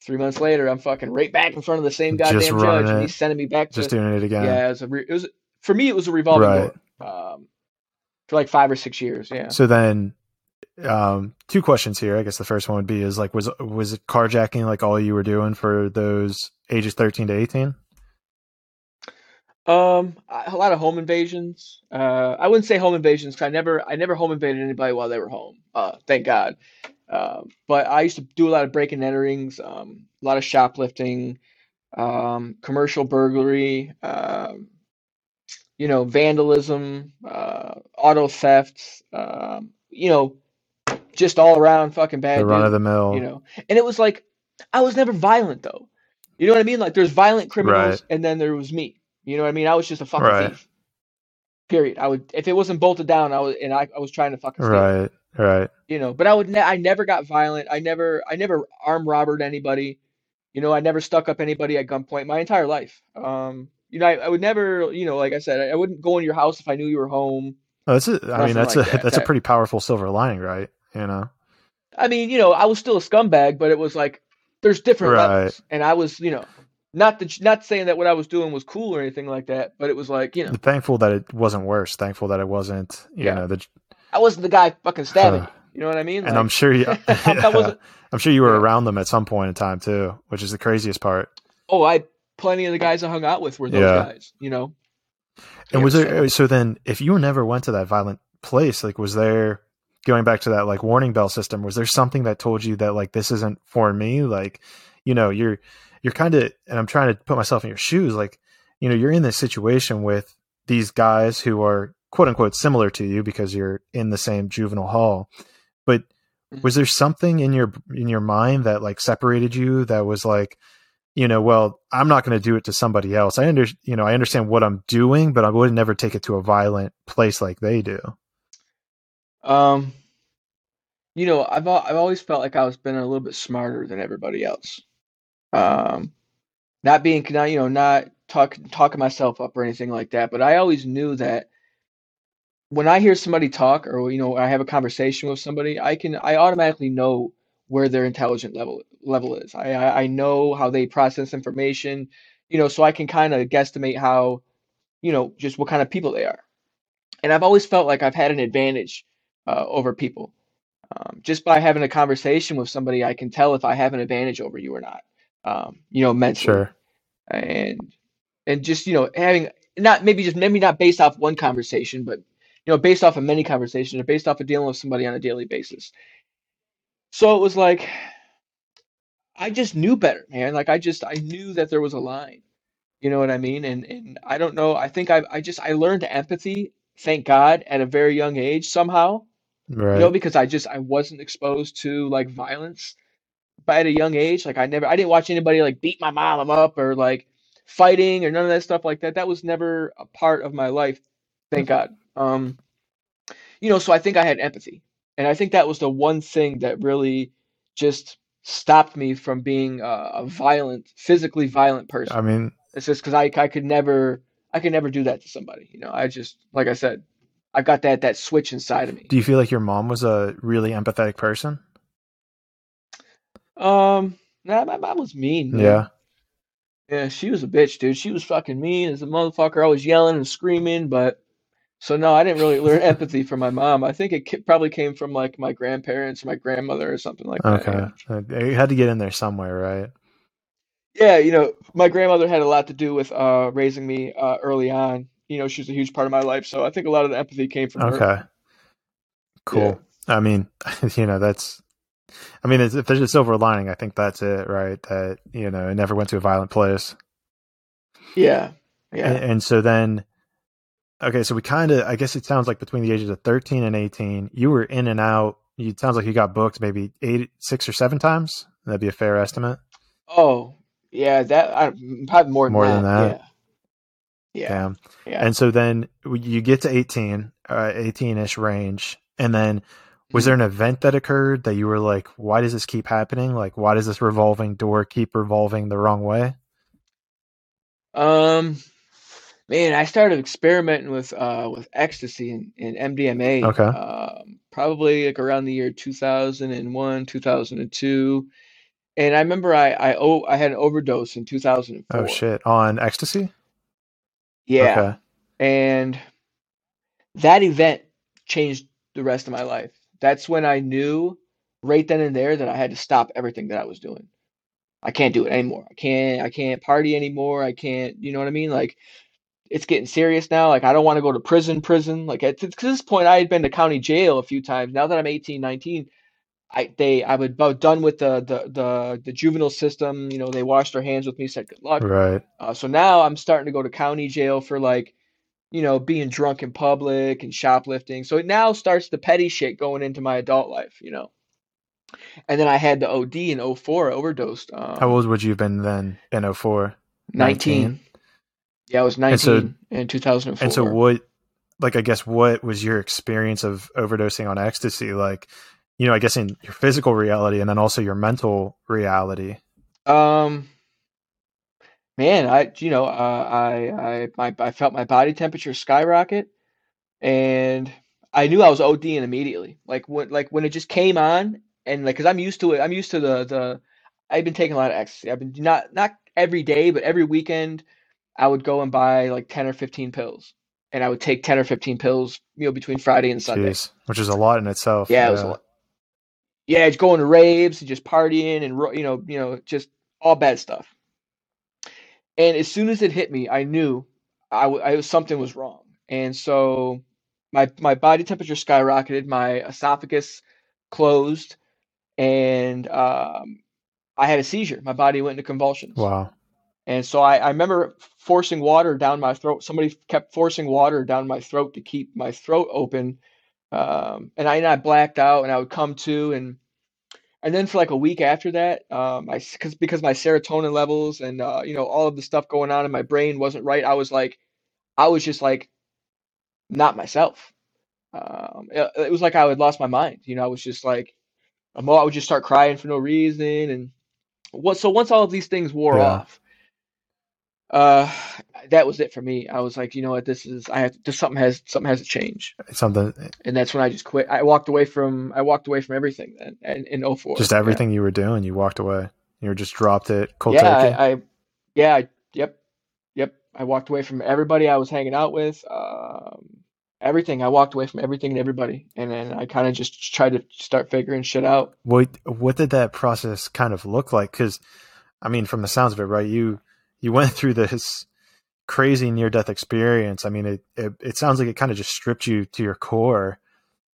Three months later, I'm fucking right back in front of the same goddamn judge, and he's sending me back to Just doing it again. yeah, it was a re- it was for me it was a revolving Right. door um, for like five or six years. Yeah. So then, um, two questions here. I guess the first one would be: is like was was it carjacking like all you were doing for those ages thirteen to eighteen? Um, a lot of home invasions. Uh, I wouldn't say home invasions 'cause I never I never home invaded anybody while they were home. Uh, thank God. Um, but I used to do a lot of break and enterings, um, a lot of shoplifting, um, commercial burglary, um, you know, vandalism, uh, auto theft, um, you know, just all around fucking bad The run dude. of the mill. you know and it was like i was never violent though you know what i mean like there's violent criminals Right. and then there was me you know what i mean i was just a fucking Right. thief period i would if it wasn't bolted down i was and i, I was trying to fucking steal right. Right. you know but i would ne- i never got violent i never i never arm robbered anybody you know i never stuck up anybody at gunpoint my entire life um you know I, I would never you know like i said I, I wouldn't go in your house if i knew you were home Oh, that's a, I mean, that's like a that. that's a pretty powerful silver lining, right? You know. I mean, you know, I was still a scumbag, but it was like there's different Right. levels, and I was, you know, not the, not saying that what I was doing was cool or anything like that, but it was like, you know, Thankful that it wasn't worse. Thankful that it wasn't. You Yeah. know the. I wasn't the guy fucking stabbing. Huh. you. You know what I mean? And Like, I'm sure you. [laughs] that wasn't. [laughs] I'm sure you were Yeah. around them at some point in time too, which is the craziest part. Oh, I plenty of the guys I hung out with were those Yeah. guys. You know. And was there so then if you never went to that violent place, like was there going back to that like warning bell system, was there something that told you that like this isn't for me? Like, you know, you're you're kind of and I'm trying to put myself in your shoes, like, you know, you're in this situation with these guys who are quote unquote similar to you because you're in the same juvenile hall. But Mhm. was there something in your in your mind that like separated you that was like you know, well, I'm not going to do it to somebody else. I under, you know, I understand what I'm doing, but I would never take it to a violent place like they do. Um, you know, I've I've always felt like I was been a little bit smarter than everybody else. Um, not being not, you know not talk talking myself up or anything like that, but I always knew that when I hear somebody talk or you know I have a conversation with somebody, I can I automatically know where their intelligent level level is. I I, I know how they process information, you know, so I can kind of guesstimate how, you know, just what kind of people they are. And I've always felt like I've had an advantage uh, over people. Um, just by having a conversation with somebody, I can tell if I have an advantage over you or not. Um, you know, mentally Sure. and and just you know having not maybe just maybe not based off one conversation, but you know based off of many conversations or based off of dealing with somebody on a daily basis. So it was like I just knew better, man. Like I just I knew that there was a line. You know what I mean? And and I don't know. I think I I just I learned empathy, thank God, at a very young age somehow. Right. You know, Right. because I just I wasn't exposed to like violence but at a young age. Like I never, I didn't watch anybody like beat my mom up or like fighting or none of that stuff like that. That was never a part of my life, thank God. Um, you know, so I think I had empathy, and I think that was the one thing that really just stopped me from being a, a violent, physically violent person. I mean, It's just because I I could never I could never do that to somebody. You know, I just like I said, I got that that switch inside of me. do you feel like your mom was a really empathetic person? Um, nah, my mom was mean, man. Yeah. Yeah, she was a bitch, dude. She was fucking mean as a motherfucker. I was yelling and screaming, but so no, I didn't really learn empathy from my mom. I think it probably came from like my grandparents my grandmother or something like that. Okay. Yeah. Uh, You had to get in there somewhere, right? Yeah, you know, my grandmother had a lot to do with uh raising me uh early on. You know, she was a huge part of my life, so I think a lot of the empathy came from her. Okay. Yeah. Cool. I mean, [laughs] you know, that's. I mean, if there's a silver lining, I think that's it, right? That you know, it never went to a violent place, Yeah. and, Yeah. and so then, okay, so we kind of, I guess it sounds like between the ages of 13 and 18, you were in and out. You it sounds like you got booked maybe eight, six or seven times. That'd be a fair estimate. Oh, yeah, that I probably more than More than that. that. Yeah. Yeah. Damn. Yeah. And so then you get to 18, uh, 18-ish range, and then was Mhm. there an event that occurred that you were like, why does this keep happening? Like, why does this revolving door keep revolving the wrong way? Um, man, I started experimenting with uh with ecstasy and, and MDMA Okay. um probably like around the year 2001, 2002. And I remember I I oh I had an overdose in Oh shit. On ecstasy? Yeah. Okay. And that event changed the rest of my life. That's when I knew right then and there that I had to stop everything that I was doing. I can't do it anymore. I can't I can't party anymore. I can't, you know what I mean? Like it's getting serious now. Like I don't want to go to prison, prison. Like at this point I had been to county jail a few times. Now that I'm 18, 19, I they I was about done with the the the, the juvenile system. You know, they washed their hands with me, said good luck. Right. Uh, so now I'm starting to go to county jail for like, you know, being drunk in public and shoplifting. So it now starts the petty shit going into my adult life, you know. And then I had the OD in 04, overdosed. How Um, old would you have been then in 04? 19. 19? Yeah, I was And so 19 in and so what like I guess what was your experience of overdosing on ecstasy like? You know, I guess in your physical reality and then also your mental reality. Um, man, I you know, uh, I I my I felt my body temperature skyrocket, and I knew I was ODing immediately. Like when like when it just came on, and like because I'm used to it. I'm used to the the. I've been taking a lot of ecstasy. I've been not not every day, but every weekend, I would go and buy like 10 or 15 pills, and I would take 10 or 15 pills, you know, between Friday and Sunday. Jeez, which is a lot in itself. Yeah, it was a Yeah. lot. Yeah, it's going to raves and just partying and you know, you know, just all bad stuff. And as soon as it hit me, I knew I, w- I was something was wrong. And so my my body temperature skyrocketed, my esophagus closed, and um, I had a seizure. My body went into convulsions. Wow. And so I, I remember forcing water down my throat. Somebody kept forcing water down my throat to keep my throat open. Um, and I, and I blacked out and I would come to and and then for like a week after that, um, I because because my serotonin levels and uh, you know all of the stuff going on in my brain wasn't right. I was like, I was just like not myself. Um, it, it was like I had lost my mind. You know, I was just like, I would just start crying for no reason. And what? So once all of these things wore Yeah. off, uh, that was it for me. I was like, you know what, this is I have to, something has something has to change, Something, and that's when I just quit. I walked away from I walked away from everything then, and in 04. just everything you were doing, you walked away. You just dropped it cold Yeah, turkey. I, I yeah, I, yep, yep. I walked away from everybody I was hanging out with. Um, everything. I walked away from everything and everybody, and then I kind of just tried to start figuring shit out. what what did that process kind of look like? Because, I mean, from the sounds of it, right? You you went through this crazy near death experience. I mean, it, it it sounds like it kind of just stripped you to your core,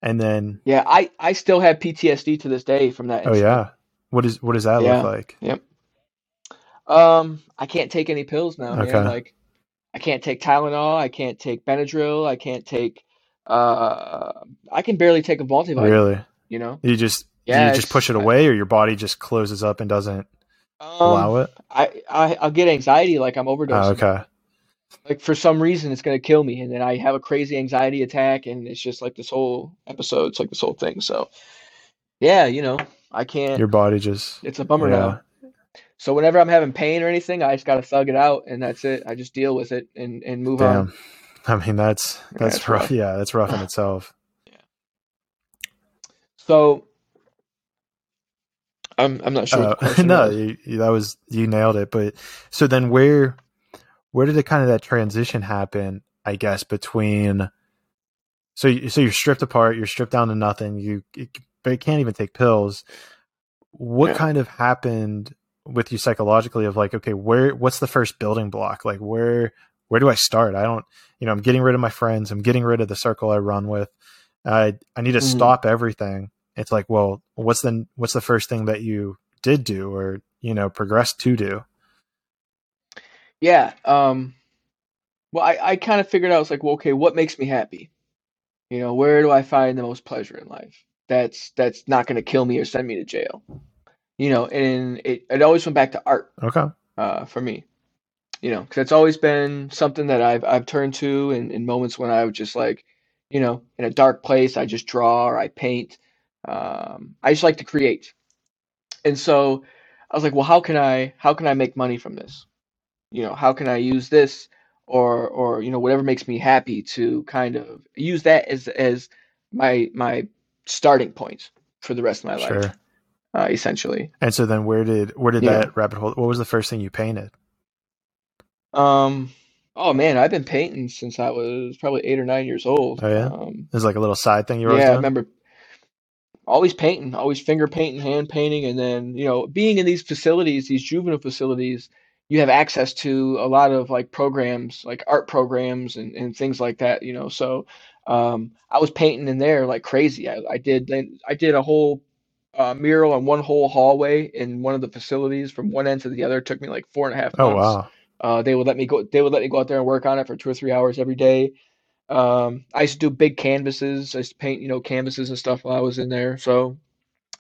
and then Yeah, I I still have PTSD to this day from that. oh yeah, what is what does that Yeah. look like? Yep. Um, I can't take any pills now, Okay. man. Like, I can't take Tylenol. I can't take Benadryl. I can't take. Uh, I can barely take a multivitamin. Really, You know. you just Yeah, you just push it away, or your body just closes up and doesn't allow Um, it. I, I I'll get anxiety like I'm overdosing. Oh, okay, Like for some reason it's gonna kill me, and then I have a crazy anxiety attack, and it's just like this whole episode. It's like this whole thing. So, yeah, you know, I can't. your body just It's a bummer yeah. now. So whenever I'm having pain or anything, I just gotta thug it out, and that's it. I just deal with it and and move on. I mean, that's that's it's rough. rough. Yeah, that's rough in [sighs] itself. Yeah. So I'm I'm not sure. Uh, [laughs] no, you, that was you nailed it. But so then, where where did it kind of that transition happen? I guess between so you, so you're stripped apart, you're stripped down to nothing. You, you can't even take pills. What Yeah. kind of happened with you psychologically? Of like, okay, where what's the first building block? Like where where do I start? I don't, you know, I'm getting rid of my friends. I'm getting rid of the circle I run with. I I need to Mhm. stop everything. It's like, well, what's the what's the first thing that you did do or you know progressed to do? Yeah. Um. Well, I I kind of figured out. It's like, well, okay, what makes me happy? You know, where do I find the most pleasure in life? That's that's not going to kill me or send me to jail. You know, and it it always went back to art. Okay, uh, for me. You know, because it's always been something that I've I've turned to in, in moments when I was just like, you know, in a dark place, I just draw or I paint. Um, I just like to create. And so I was like, well, how can I how can I make money from this? You know, how can I use this or or you know whatever makes me happy to kind of use that as as my my starting point for the rest of my life, uh, essentially. And so then, where did where did Yeah. that rabbit hole? What was the first thing you painted? Um, oh man, I've been painting since I was probably eight or nine years old. Oh, yeah? Um, It was like a little side thing you were yeah, I remember always painting, always finger painting, hand painting, and then, you know, being in these facilities, these juvenile facilities, you have access to a lot of like programs, like art programs and, and things like that, you know. So um, I was painting in there like crazy. I, I did I did a whole uh, mural on one whole hallway in one of the facilities from one end to the other. It took me like four and a half Months. Oh wow, Uh, they would let me go. They would let me go out there and work on it for two or three hours every day. Um, I used to do big canvases. I used to paint, you know, canvases and stuff while I was in there. So,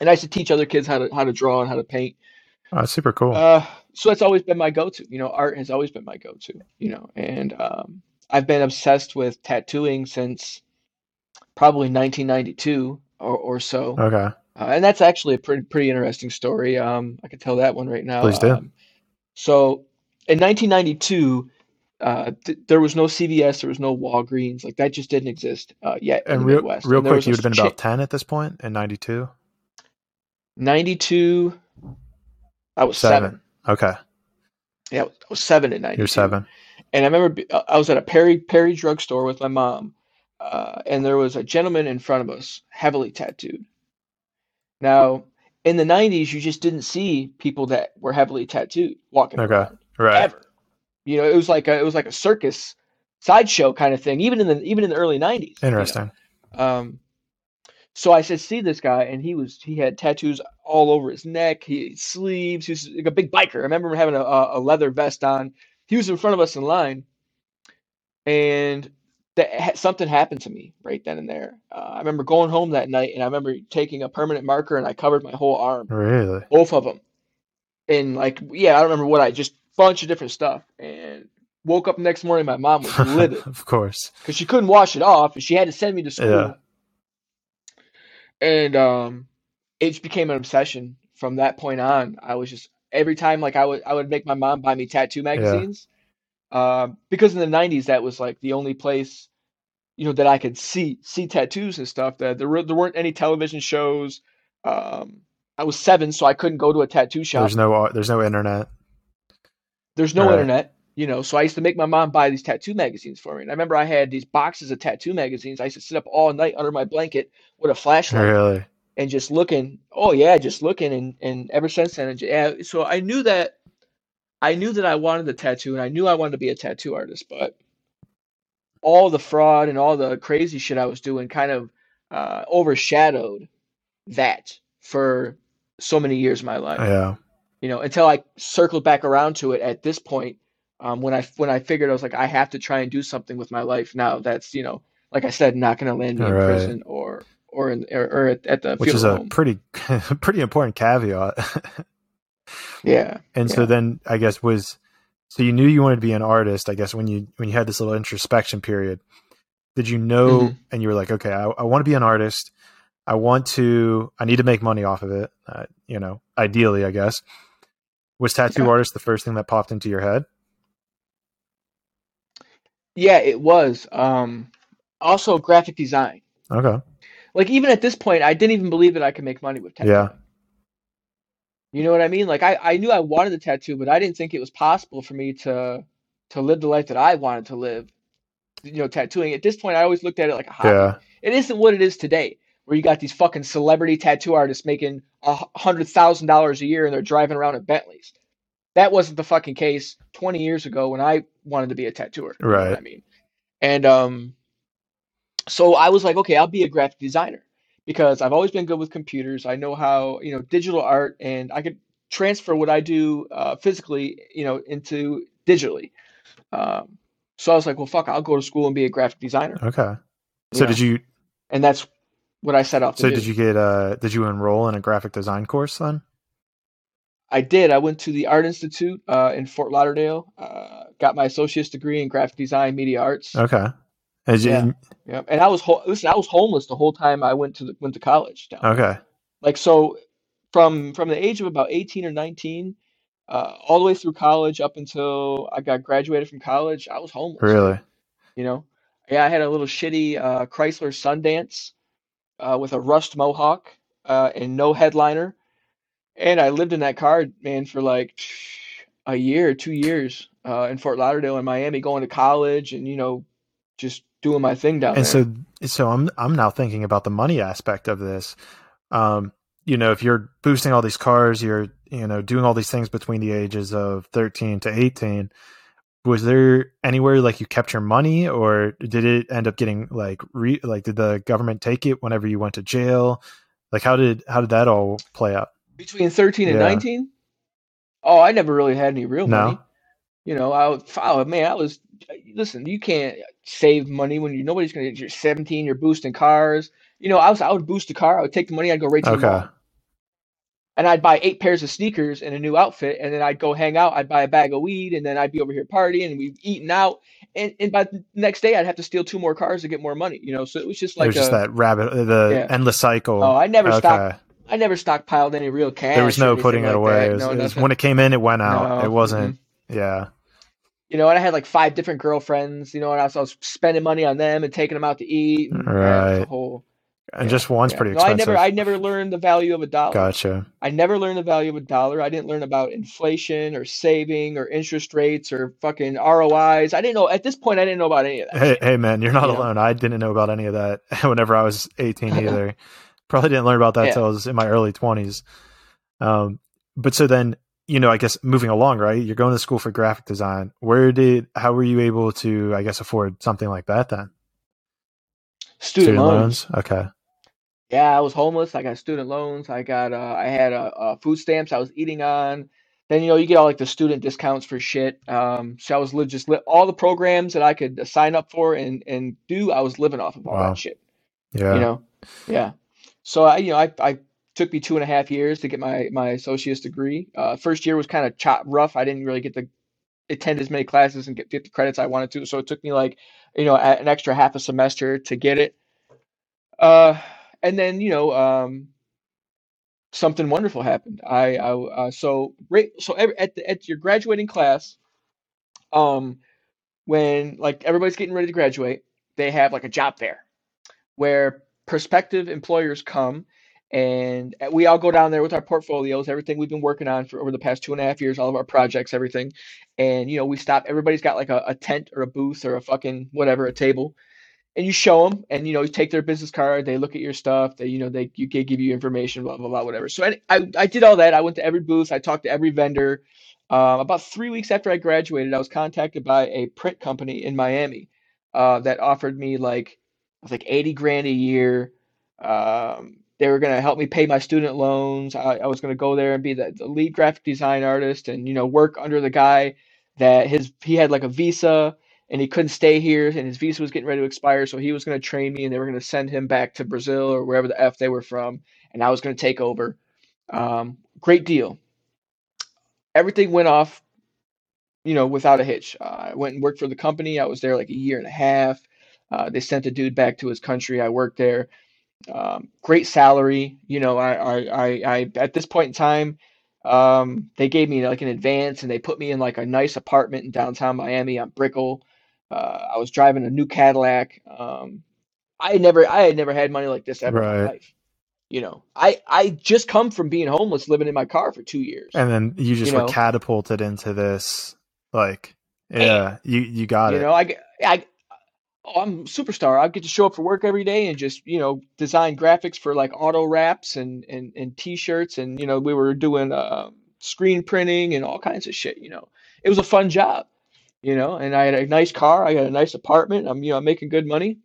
and I used to teach other kids how to how to draw and how to paint. oh, super cool. Uh, so that's always been my go-to. You know, art has always been my go-to. You know, and um, I've been obsessed with tattooing since probably 1992 or, or so. okay, Uh, and that's actually a pretty pretty interesting story. Um, I could tell that one right now. Please do. Um, so in 1992, uh, th- there was no CVS, there was no Walgreens, like that just didn't exist uh, yet in and the real Midwest. real And quick, you would have been cha- about ten at this point in '92. 92. I was Seven. seven. Okay, Yeah, I was seven in 92. you're seven. And I remember uh, I was at a Perry Perry drugstore with my mom, uh, and there was a gentleman in front of us, heavily tattooed. Now, in the 90s, you just didn't see people that were heavily tattooed walking Okay. around Right. ever. You know, it was like a it was like a circus sideshow kind of thing, even in the even in the early 90s. you know. Interesting. Um, so I said, see this guy, and he was he had tattoos all over his neck, he sleeves. He was like a big biker. I remember him having a, a a leather vest on. He was in front of us in line, and that something happened to me right then and there. Uh, I remember going home that night, and I remember taking a permanent marker and I covered my whole arm, Really? both of them, and like yeah, I don't remember what I just bunch of different stuff, and woke up the next morning. My mom was [laughs] livid of course. because she couldn't wash it off and she had to send me to school. Yeah. And um, it just became an obsession from that point on. I was just every time like I would I would make my mom buy me tattoo magazines, uh, because in the '90s that was like the only place, you know, that I could see see tattoos and stuff. That there were, there weren't any television shows. Um, I was seven, so I couldn't go to a tattoo shop. There's no there's no internet. There's no Right. internet, you know. So I used to make my mom buy these tattoo magazines for me. And I remember I had these boxes of tattoo magazines. I used to sit up all night under my blanket with a flashlight Really? and just looking. Oh yeah, just looking. And and ever since then, yeah. So I knew that I knew that I wanted the tattoo, and I knew I wanted to be a tattoo artist, but all the fraud and all the crazy shit I was doing kind of uh, overshadowed that for so many years of my life Yeah. You know, until I circled back around to it at this point, um, when I when I figured I was like, I have to try and do something with my life now. That's you know, like I said, not going to land me in Right. prison or or in or, or at, at the Which is a home. pretty [laughs] pretty important caveat. yeah, and so then I guess was so you knew you wanted to be an artist. I guess when you when you had this little introspection period, did you know? Mhm. And you were like, okay, I, I want to be an artist. I want to. I need to make money off of it. Uh, you know, ideally, I guess. Was tattoo Yeah. artist the first thing that popped into your head? yeah, it was. Um, also graphic design. Okay. Like even at this point, I didn't even believe that I could make money with tattooing. Yeah. You know what I mean? Like I, I knew I wanted the tattoo, but I didn't think it was possible for me to to live the life that I wanted to live. You know, tattooing. At this point, I always looked at it like a hobby. Yeah. It isn't what it is today, where you got these fucking celebrity tattoo artists making a hundred thousand dollars a year and they're driving around in Bentleys. That wasn't the fucking case 20 years ago when I wanted to be a tattooer. You know Right. I mean, and um, so I was like, okay, I'll be a graphic designer because I've always been good with computers. I know how you know digital art, and I could transfer what I do uh, physically, you know, into digitally. Um, so I was like, well, fuck, I'll go to school and be a graphic designer. Okay. So know? did you? and that's what I set out to So do. did you get? Uh, did you enroll in a graphic design course then? I did. I went to the Art Institute uh, in Fort Lauderdale. Uh, got my associate's degree in graphic design, media arts. Okay. As you- Yeah. Yeah, and I was ho- listen. I was homeless the whole time I went to the, went to college. Down. there. Okay. Like so, from from the age of about eighteen or nineteen, uh, all the way through college up until I got graduated from college, I was homeless. Really? You know, yeah, I had a little shitty uh, Chrysler Sundance uh, with a rust Mohawk uh, and no headliner, and I lived in that car, man, for like a year, two years uh, in Fort Lauderdale and Miami, going to college and you know, just doing my thing down and there. And so so i'm i'm now thinking about the money aspect of this um you know if you're boosting all these cars you're you know doing all these things between the ages of 13 to 18 was there anywhere like you kept your money or did it end up getting like re like did the government take it whenever you went to jail like how did how did that all play out Between 13 and Yeah. 19? Oh, I never really had any real No? money. You know, I was, oh, man, I was, listen, you can't save money when you, nobody's going to, you're 17, you're boosting cars. You know, I was, I would boost a car, I would take the money, I'd go right to the okay mall. And I'd buy eight pairs of sneakers and a new outfit, and then I'd go hang out, I'd buy a bag of weed, and then I'd be over here partying, and we'd eating out. And, and by the next day, I'd have to steal two more cars to get more money, you know? So it was just like there's just a, that rabbit uh, the Yeah. endless cycle oh, I never okay stocked, I never stockpiled any real cash. there was no putting it away it was, No, it was when it came in it went out No, it wasn't mm-mm. yeah You know, and I had like five different girlfriends, you know, and I was, I was spending money on them and taking them out to eat. And, yeah, it was Right. whole, and yeah, just one's yeah. pretty No, I never, I never learned the value of a dollar. gotcha I never learned the value of a dollar. I didn't learn about inflation or saving or interest rates or fucking ROIs. I didn't know at this point. I didn't know about any of that. Hey, hey, man, you're not You know? alone. I didn't know about any of that [laughs] whenever I was 18 [laughs] either. Probably didn't learn about that Yeah. till I was in my early 20s. Um, but so then, you know, I guess moving along, right? You're going to school for graphic design. Where did, how were you able to, I guess, afford something like that then? Student, loans. Okay. Yeah, I was homeless. I got student loans. I got, uh, I had uh, uh, food stamps I was eating on. Then you know you get all like the student discounts for shit. Um, so I was li- just li- all the programs that I could uh, sign up for and and do. I was living off of all Wow. that shit. Yeah. you know yeah so i you know i i took me two and a half years to get my my associate's degree uh first year was kind of chop rough i didn't really get to attend as many classes and get 50 credits i wanted to so it took me like you know an extra half a semester to get it uh and then you know um something wonderful happened i i uh, so right so every, at the, at your graduating class um when like everybody's getting ready to graduate, they have like a job fair where prospective employers come and we all go down there with our portfolios, everything we've been working on for over the past two and a half years, all of our projects, everything. And you know, we stop. Everybody's got like a, a tent or a booth or a fucking whatever, a table, and you show them, and you know, you take their business card, they look at your stuff, they you know, they you give you information, blah blah blah, whatever. So I I, I did all that. I went to every booth, I talked to every vendor. Um, about three weeks after I graduated, I was contacted by a print company in Miami uh, that offered me like i was like eighty grand a year. Um, they were going to help me pay my student loans. I, I was going to go there and be the, the, lead graphic design artist and you know work under the guy that his he had like a visa and he couldn't stay here and his visa was getting ready to expire so he was going to train me and they were going to send him back to Brazil or wherever the f they were from and I was going to take over. Um, great deal. Everything went off, you know, without a hitch. Uh, I went and worked for the company. I was there like a year and a half. Uh, they sent a dude back to his country. I worked there um, great salary. You know, I, I, I, I, at this point in time, um, they gave me like an advance and they put me in like a nice apartment in downtown Miami on Brickell. Uh, I was driving a new Cadillac. Um, I never, I had never had money like this ever right. in my life. You know, I, I just come from being homeless, living in my car for two years. And then you just you were know? catapulted into this, like, yeah, and, you, you got you it. You know, I, I, oh, I'm a superstar. I get to show up for work every day and just, you know, design graphics for like auto wraps and, and, and t-shirts. And, you know, we were doing uh, screen printing and all kinds of shit, you know, it was a fun job, you know, and I had a nice car. I got a nice apartment. I'm, you know, I'm making good money.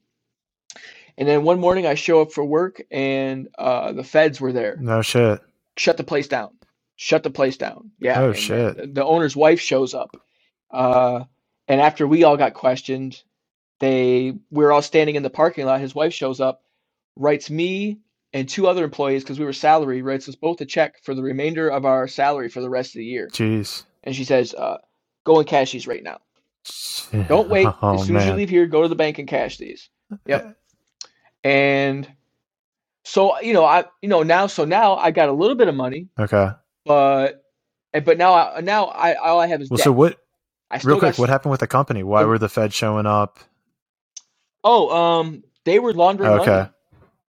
And then one morning I show up for work and uh, the feds were there. No shit. Shut the place down. Shut the place down. Yeah. Oh shit. The, the owner's wife shows up. Uh, and after we all got questioned, they we're all standing in the parking lot. His wife shows up, writes me and two other employees because we were salary, writes us both a check for the remainder of our salary for the rest of the year. Jeez. And she says, uh, "Go and cash these right now. [laughs] Don't wait. Oh, as soon man. as you leave here, go to the bank and cash these." Yep. and so you know, I you know now so now I got a little bit of money. Okay. But but now I now I all I have is well. Debt. So what? Real quick, what happened with the company? Why were the Fed showing up? Oh, um, they were laundering okay. money.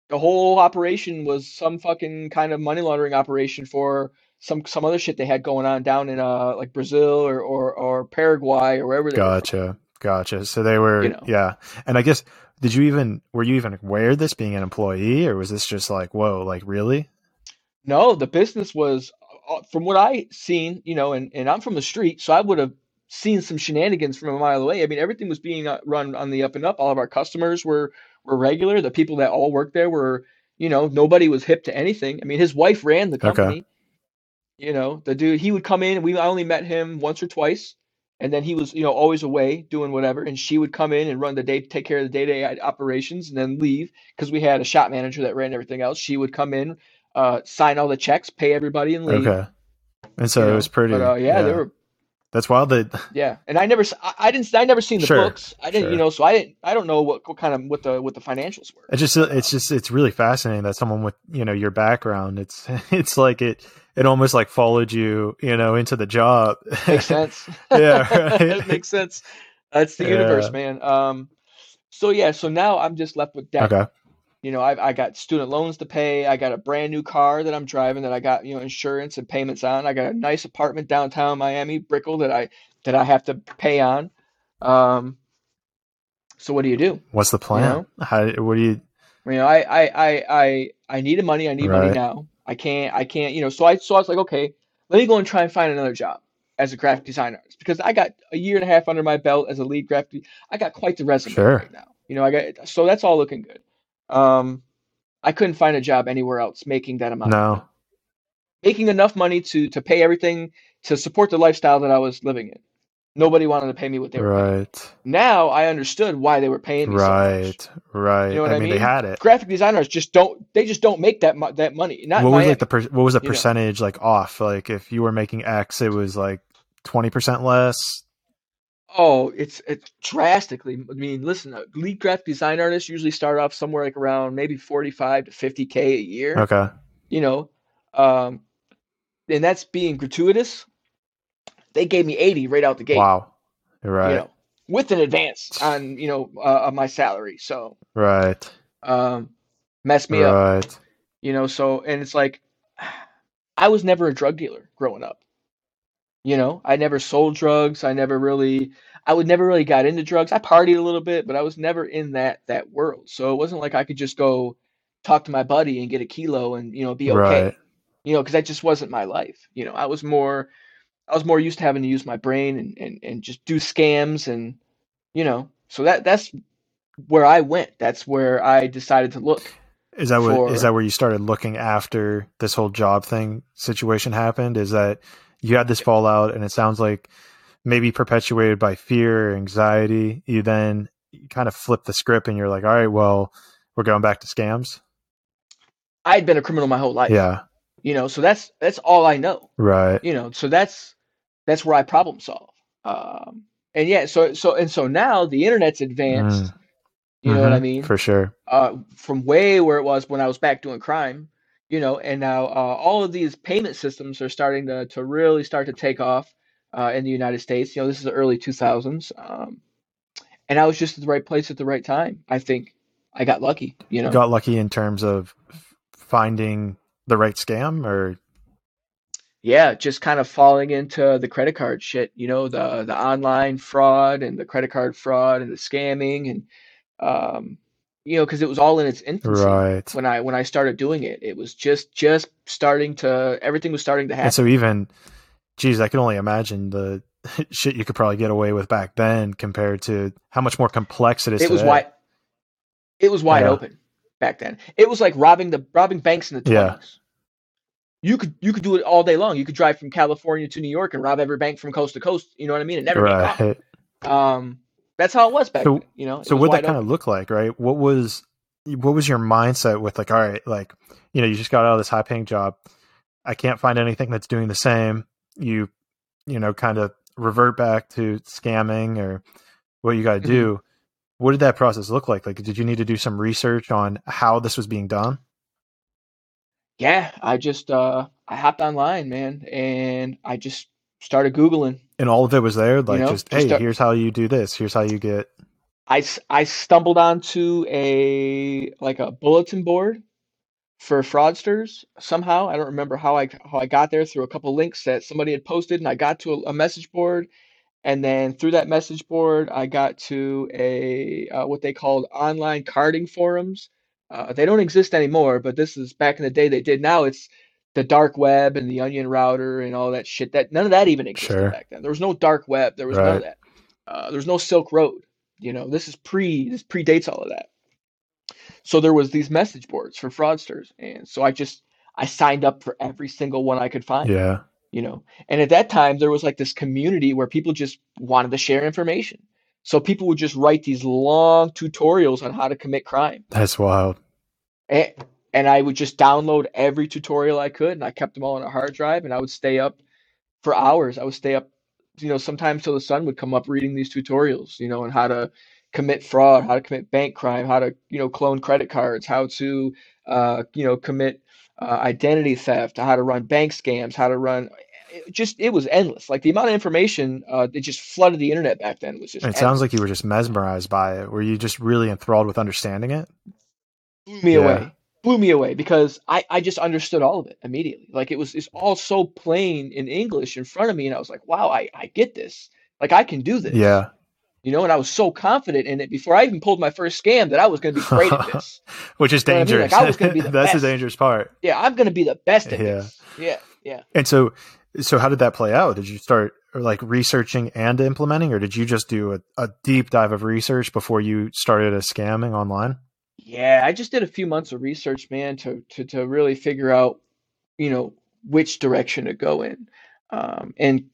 The whole operation was some fucking kind of money laundering operation for some some other shit they had going on down in uh like Brazil or or, or Paraguay or wherever. gotcha, gotcha. So they were, you know. yeah. And I guess did you even were you even aware of this being an employee or was this just like whoa, like really? No, the business was uh, from what I seen, you know, and, and I'm from the street, so I would have seen some shenanigans from a mile away. I mean, everything was being uh, run on the up and up. All of our customers were were regular. The people that all worked there were, you know, nobody was hip to anything. I mean, his wife ran the company. Okay. You know, the dude he would come in. We I only met him once or twice, and then he was you know always away doing whatever. And she would come in and run the day, take care of the day to day operations, and then leave because we had a shop manager that ran everything else. She would come in, uh, sign all the checks, pay everybody, and leave. Okay. And so you know? it was pretty. But, uh, yeah, yeah, they were that's wild. That yeah, and I never, I, I didn't, I never seen the sure, books. I didn't, sure. you know, so I didn't, I don't know what, what kind of what the what the financials were. It's just, it's just, it's really fascinating that someone with you know your background, it's, [laughs] it's like it, it almost like followed you, you know, into the job. Makes sense. [laughs] yeah, [laughs] right? it makes sense. That's the yeah. universe, man. Um, so yeah, so now I'm just left with debt. Okay you know, I, I got student loans to pay. I got a brand new car that I'm driving that I got, you know, insurance and payments on. I got a nice apartment downtown Miami, Brickell that I that I have to pay on. Um, so what do you do? What's the plan? You know? How? What do you? You know, I I I I, I needed money. I need right. money now. I can't. I can't. You know, so I so I was like, okay, let me go and try and find another job as a graphic designer because I got a year and a half under my belt as a lead graphic. I got quite the resume sure. right now. You know, I got so that's all looking good. Um, I couldn't find a job anywhere else making that amount. No. Making enough money to to pay everything to support the lifestyle that I was living in. Nobody wanted to pay me what they were right. Paying. Now I understood why they were paying me right, so Right, You know what I, I mean, mean? They had it. Graphic designers just don't. They just don't make that that money. Not what was like the per, what was the percentage know? like off? Like if you were making X, it was like twenty percent less, Oh, it's it's drastically. I mean, listen, a lead graphic design artists usually start off somewhere like around maybe forty-five to fifty k a year. Okay. You know, um, and that's being gratuitous. They gave me eighty right out the gate. Wow. Right. You know, with an advance on you know uh, my salary. So right, um, messed me up. right. You know, so and it's like I was never a drug dealer growing up. You know, I never sold drugs. I never really, I would never really got into drugs. I partied a little bit, but I was never in that that world. So it wasn't like I could just go talk to my buddy and get a kilo and you know be okay. Right. You know, because that just wasn't my life. You know, I was more, I was more used to having to use my brain and and and just do scams and you know. So that that's where I went. That's where I decided to look. Is that what is for- that where you started looking after this whole job thing situation happened? Is that you had this fallout and it sounds like maybe perpetuated by fear or anxiety, you then kind of flip the script and you're like, all right, well, we're going back to scams. I had been a criminal my whole life. Yeah. You know, so that's that's all I know. Right. you know so that's that's where i problem solve. Um and yeah so so and so now the internet's advanced. You know what i Mhm, mean? For sure. uh from way where it was when i was back doing crime you know and now uh, all of these payment systems are starting to to really start to take off uh, in the united states. You know this is the early 2000s um and i was just at the right place at the right time. I think i got lucky you know? Got lucky in terms of finding the right scam or yeah, just kind of falling into the credit card shit, you know, the the online fraud and the credit card fraud and the scamming and um you know, because it was all in its infancy right. when I when I started doing it. It was just just starting to everything was starting to happen. And so even geez, I can only imagine the [laughs] shit you could probably get away with back then compared to how much more complex it is it was today. wide it was wide Yeah. open back then. It was like robbing the robbing banks in the Yeah. 20s. You could you could do it all day long. You could drive from California to New York and rob every bank from coast to coast. You know what I mean? And never. Right. Um, that's how it was back So- then. You know, It So what that kind open. of look like, right? What was what was your mindset with like, all right, like, you know, you just got out of this high paying job. I can't find anything that's doing the same. You, you know, kind of revert back to scamming or what you got to Mm-hmm. do. What did that process look like? Like, did you need to do some research on how this was being done? Yeah, I just uh I hopped online, man, and I just started Googling. And all of it was there, like know, just, just hey, start- here's how you do this. Here's how you get. I, I stumbled onto a like a bulletin board for fraudsters somehow. I don't remember how I how I got there through a couple links that somebody had posted, and I got to a, a message board, and then through that message board, I got to a uh, what they called online carding forums. Uh, they don't exist anymore, but this is back in the day they did. Now it's the dark web and the onion router and all that shit. That none of that even existed Sure. back then. There was no dark web. There was none of that. Uh, there was no Silk Road. You know, this is pre. This predates all of that. So there was these message boards for fraudsters, and so I just I signed up for every single one I could find Yeah. you know and at that time there was like this community where people just wanted to share information so people would just write these long tutorials on how to commit crime That's wild. and, and i would just download every tutorial i could and i kept them all on a hard drive and i would stay up for hours i would stay up you know sometimes till the sun would come up reading these tutorials you know on how to commit fraud how to commit bank crime how to you know clone credit cards how to uh, you know commit uh, identity theft how to run bank scams how to run it just it was endless like the amount of information uh, that just flooded the internet back then was just It sounds like you were just mesmerized by it. Were you just really enthralled with understanding it? blew me Yeah. away blew me away because I, I just understood all of it immediately like it was it's all so plain in english in front of me and i was like wow i, I get this like i can do this Yeah. you know and i was so confident in it before i even pulled my first scam that i was going to be great at this [laughs] Which is You know what I mean? dangerous. Like, I was gonna be [laughs] the That's the dangerous part. yeah i'm going to be the best at Yeah. this yeah yeah And so, so how did that play out? Did you start like researching and implementing, or did you just do a, a deep dive of research before you started a scamming online? Yeah, I just did a few months of research, man, to to to really figure out, you know, which direction to go in. Um, and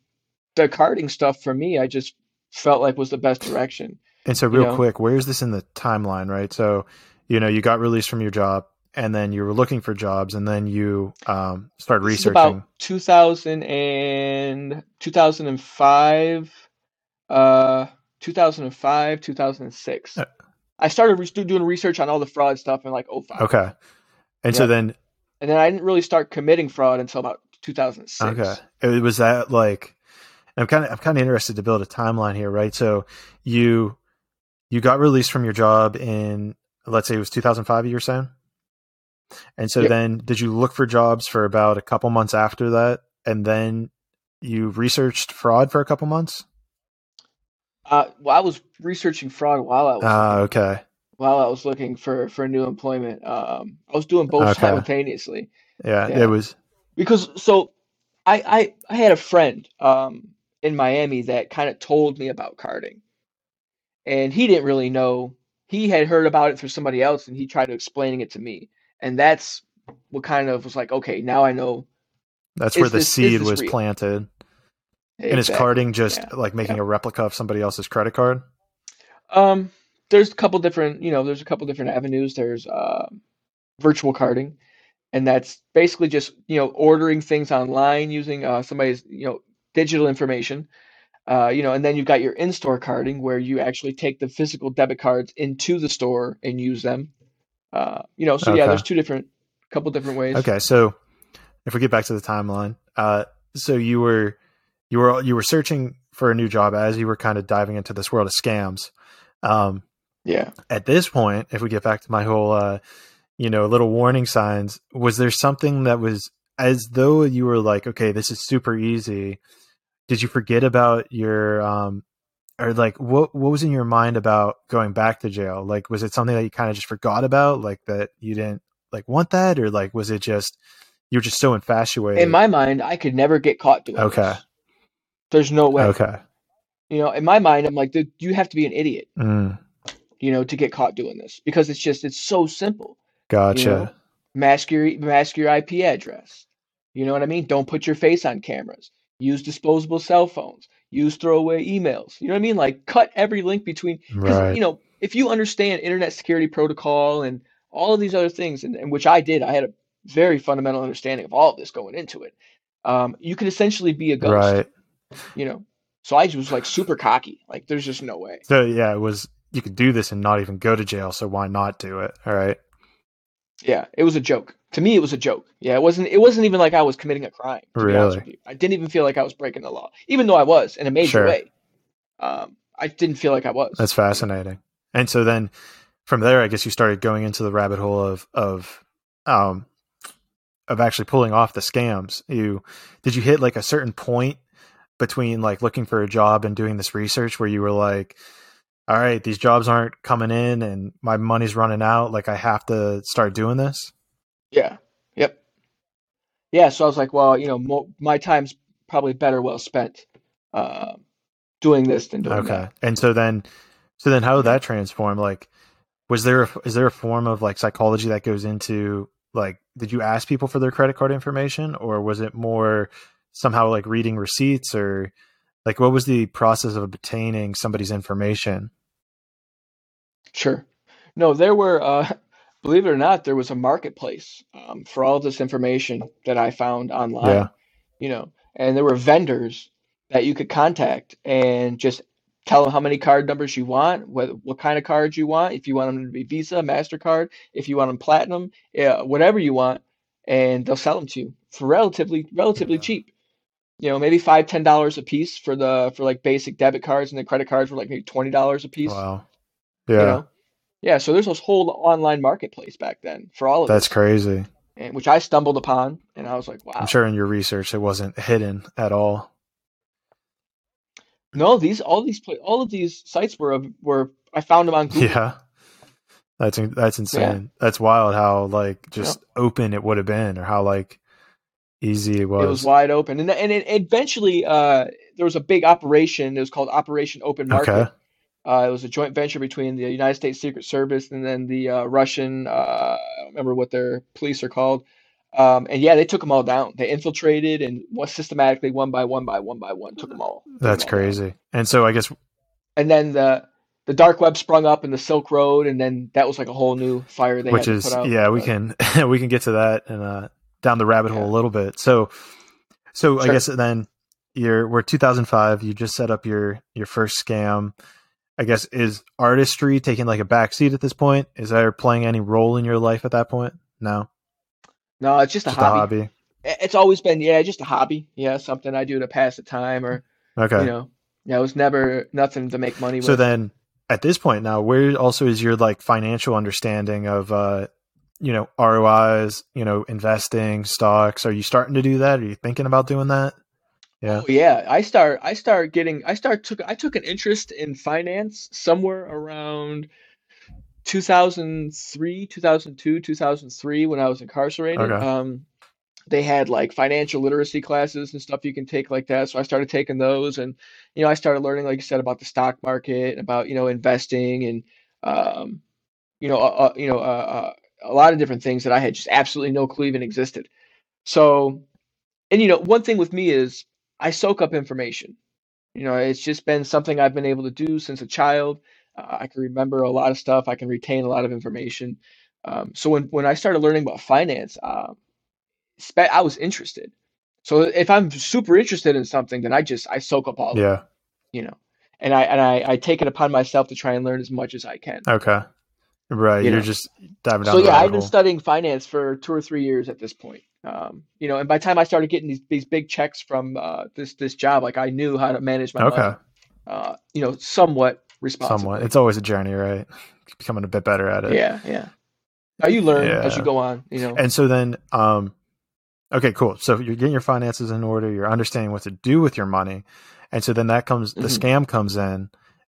the carding stuff for me, I just felt like was the best direction. And so, You real know? quick, where's this in the timeline, right? So, you know, you got released from your job, and then you were looking for jobs, and then you um, started This researching. about 2000 and 2005, uh, 2005, 2006. Uh, I started re- doing research on all the fraud stuff in like 05. Okay, and so then, And then I didn't really start committing fraud until about 2006. okay, it was that like, I'm kind of I'm kind of interested to build a timeline here, right? So you you got released from your job in let's say it was 2005. You were saying, and so Yep. then did you look for jobs for about a couple months after that, and then you researched fraud for a couple months? Uh, well, I was researching fraud while I was Ah, okay, while I was looking for for new employment. Um, I was doing both Okay. simultaneously yeah, Yeah. it was because so I I I had a friend um in Miami that kind of told me about carding, and he didn't really know. He had heard about it through somebody else, and he tried to explaining it to me, and that's what kind of was like, okay, now I know. that's where the this- seed was real? planted. And is carding just yeah, like making yeah. a replica of somebody else's credit card? Um, there's a couple different, you know, there's a couple different avenues. There's uh, virtual carding, and that's basically just, you know, ordering things online using uh, somebody's, you know, digital information. Uh, you know, and then you've got your in-store carding where you actually take the physical debit cards into the store and use them. Uh, you know, so yeah, there's two different, couple different ways. Okay, so if we get back to the timeline, uh, so you were you were you were searching for a new job as you were kind of diving into this world of scams. Um, Yeah. at this point, if we get back to my whole, uh, you know, little warning signs, was there something that was as though you were like, okay, this is super easy? Did you forget about your, um, or like what what was in your mind about going back to jail? Like, was it something that you kind of just forgot about, like that you didn't like want that, or like was it just you were just so infatuated? In my mind, I could never get caught doing Okay. this. There's no way. okay, You know, in my mind, I'm like, dude, you have to be an idiot, mm, you know, to get caught doing this because it's just, it's so simple. gotcha. You know, mask your mask your IP address. You know what I mean? Don't put your face on cameras. Use disposable cell phones. Use throwaway emails. You know what I mean? Like cut every link between because Right. you know if you understand internet security protocol and all of these other things, and, and which I did, I had a very fundamental understanding of all of this going into it. Um, you could essentially be a ghost. Right. You know, so I was like super cocky. Like there's just no way. So yeah, it was you could do this and not even go to jail. So why not do it? All right. Yeah, it was a joke. To me, it was a joke. Yeah, it wasn't. It wasn't even like I was committing a crime. To be honest Really? with you. I didn't even feel like I was breaking the law, even though I was in a major Sure. way. Um, I didn't feel like I was. That's fascinating. And so then from there, I guess you started going into the rabbit hole of of um of actually pulling off the scams. You did you hit like a certain point between like looking for a job and doing this research where you were like, all right, these jobs aren't coming in and my money's running out. Like I have to start doing this. Yeah. Yep. Yeah. So I was like, well, you know, mo- my time's probably better well spent uh, doing this than doing Okay. that. And so then, so then how did that transform? Like, was there, a, is there a form of like psychology that goes into like, did you ask people for their credit card information or was it more somehow like reading receipts or like what was the process of obtaining somebody's information? Sure. No, there were, uh, believe it or not, there was a marketplace um, for all of this information that I found online. Yeah. You know, and there were vendors that you could contact and just tell them how many card numbers you want, what what kind of cards you want, if you want them to be Visa, Mastercard, if you want them Platinum, yeah, whatever you want, and they'll sell them to you for relatively relatively Yeah. cheap. You know, maybe five ten dollars a piece for the for like basic debit cards, and the credit cards were like maybe twenty dollars a piece. Wow. You Yeah. know, yeah. So there's this whole online marketplace back then for all of That's this, crazy. and which I stumbled upon, and I was like, wow. I'm sure in your research it wasn't hidden at all. No, these all these all of these sites were were I found them on [laughs] Google. Yeah. That's that's insane. That's wild how like just open it would have been or how like easy it was. It was wide open, and and it, eventually uh, there was a big operation. It was called Operation Open Market. Okay. Uh, it was a joint venture between the United States Secret Service and then the uh, Russian. Uh, I don't remember what their police are called. Um, and yeah, they took them all down. They infiltrated and was systematically one by one by one by one took them all. took That's all down. crazy. And so I guess And then the the dark web sprung up in the Silk Road, and then that was like a whole new fire they which is out. yeah, we But- can [laughs] we can get to that and uh down the rabbit hole Yeah. a little bit. So so I guess then you're we're 2005, you just set up your your first scam. I guess is artistry taking like a backseat at this point? Is that playing any role in your life at that point? No. No, it's just a hobby. a hobby. It's always been yeah, just a hobby. Yeah, something I do to pass the time or Okay. You know, yeah, it was never nothing to make money with. So then, at this point now, where also is your like financial understanding of uh, you know, ROIs, you know, investing, stocks? Are you starting to do that? Are you thinking about doing that? Yeah. Oh, yeah. I start I start getting I start took I took an interest in finance somewhere around 2003, 2002, 2003 when I was incarcerated. Okay. Um, they had like financial literacy classes and stuff you can take like that. So I started taking those and you know, I started learning like you said about the stock market, about, you know, investing and um, you know, uh, uh you know, uh, uh, a lot of different things that I had just absolutely no clue even existed. So, and you know, one thing with me is I soak up information. You know, it's just been something I've been able to do since a child. Uh, I can remember a lot of stuff. I can retain a lot of information. Um, so when when I started learning about finance, uh, I was interested. So if I'm super interested in something, then I just I soak up all. Yeah. Of it, you know, and I and I, I take it upon myself to try and learn as much as I can. Okay. Right. You are just diving down. So yeah, I've been studying finance for two or three years at this point. Um, you know, and by the time I started getting these these big checks from uh, this this job, like I knew how to manage my okay. money. Uh, you know, somewhat responsible. Somewhat. It's always a journey, right? Becoming a bit better at it. Yeah, yeah. Now you learn yeah. as you go on. You know. And so then, um, okay, cool. So you're getting your finances in order. You're understanding what to do with your money, and so then that comes the mm-hmm. scam comes in,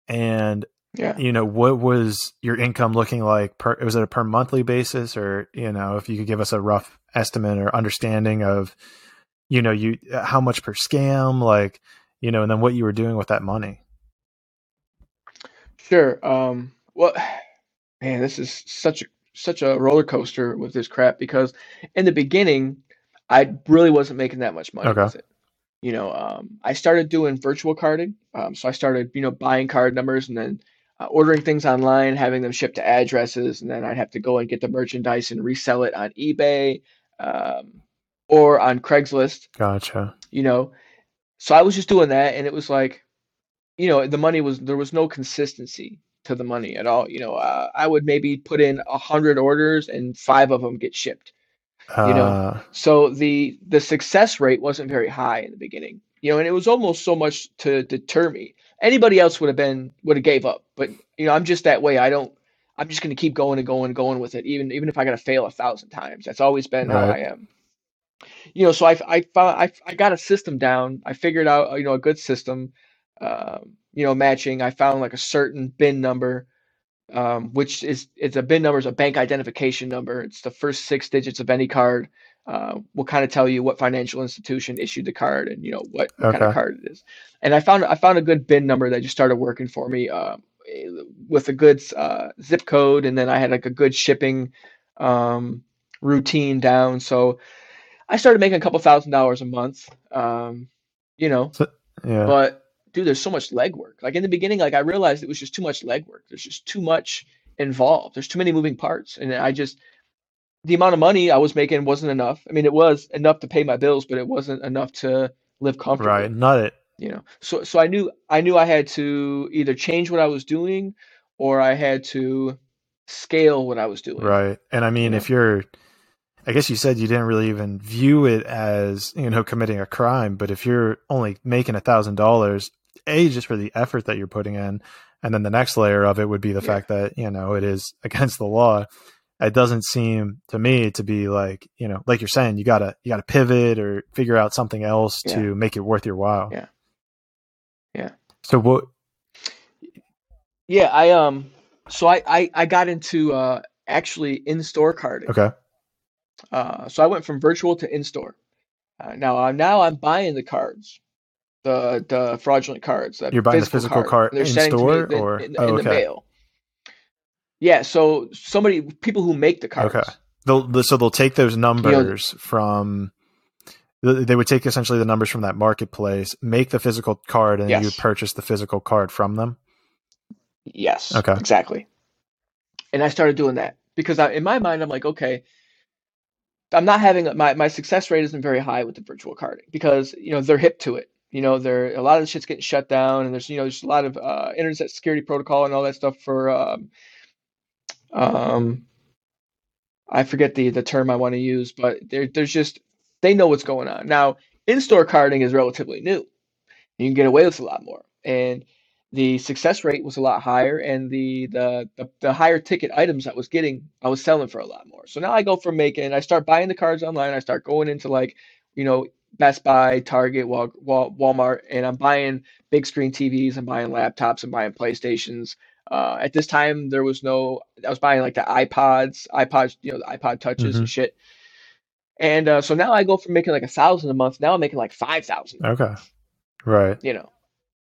and yeah. You know, what was your income looking like per was it a per monthly basis or, you know, if you could give us a rough estimate or understanding of, you know, you how much per scam, like, you know, and then what you were doing with that money. Sure. Um well man, this is such a such a roller coaster with this crap because in the beginning I really wasn't making that much money okay. with it you know um, i started doing virtual carding um, so i started you know buying card numbers and then uh, ordering things online, having them shipped to addresses, and then I'd have to go and get the merchandise and resell it on eBay um, or on Craigslist. Gotcha. You know, so I was just doing that, and it was like, you know, the money was there was no consistency to the money at all. You know, uh, I would maybe put in a hundred orders and five of them get shipped. You know, uh... so the the success rate wasn't very high in the beginning. You know, and it was almost so much to deter me anybody else would have been would have gave up. But you know, I'm just that way. I don't. I'm just going to keep going and going and going with it, even even if I got to fail a thousand times. That's always been right. how I am. You know, so I I found I I got a system down. I figured out you know a good system. Um, you know, matching. I found like a certain bin number, um, which is it's a bin number is a bank identification number. It's the first six digits of any card uh, will kind of tell you what financial institution issued the card and you know what, what okay. kind of card it is. And I found I found a good bin number that just started working for me uh, with a good uh, zip code, and then I had like a good shipping um, routine down. So I started making a couple thousand dollars a month. Um, you know, so, yeah. But dude, there's so much legwork. Like in the beginning, like I realized it was just too much legwork. There's just too much involved. There's too many moving parts, and I just the amount of money I was making wasn't enough. I mean, it was enough to pay my bills, but it wasn't enough to live comfortably. Right, not it. You know, so so I knew I knew I had to either change what I was doing, or I had to scale what I was doing. Right, and I mean, if you're, I guess you said you didn't really even view it as you know committing a crime, but if you're only making a thousand dollars, a just for the effort that you're putting in, and then the next layer of it would be the yeah. fact that you know it is against the law it doesn't seem to me to be like you know like you're saying you gotta you gotta pivot or figure out something else yeah. to make it worth your while. Yeah. Yeah. So what yeah i um so i i, I got into uh actually in-store carding. Okay. Uh so i went from virtual to in-store. Uh, now uh, now i'm buying the cards the the fraudulent cards that you're buying the physical card, card in store or in, oh, in okay. the mail yeah, so somebody, people who make the cards. Okay. They'll, so they'll take those numbers you know, from. They would take essentially the numbers from that marketplace, make the physical card, and yes. you purchase the physical card from them. Yes. Okay. Exactly. And I started doing that because I, in my mind, I'm like, okay, I'm not having my my success rate isn't very high with the virtual carding because you know they're hip to it. You know, there a lot of the shit's getting shut down, and there's you know there's a lot of uh, internet security protocol and all that stuff for um, um, I forget the the term I want to use, but there, there's just they know what's going on now. In-store carding is relatively new, You can get away with a lot more. And the success rate was a lot higher and the, the the the higher ticket items I was getting, I was selling for a lot more. So now I go from making, I start buying the cards online, I start going into like, you know, Best Buy, Target, Wal, Wal, Walmart, and I'm buying big screen TVs, I'm buying laptops, I'm buying PlayStations. Uh, at this time, there was no. I was buying like the iPods, iPods, you know, the iPod touches Mhm. and shit. And uh, so now I go from making like a thousand a month. Now I'm making like five thousand. Okay. Right. You know,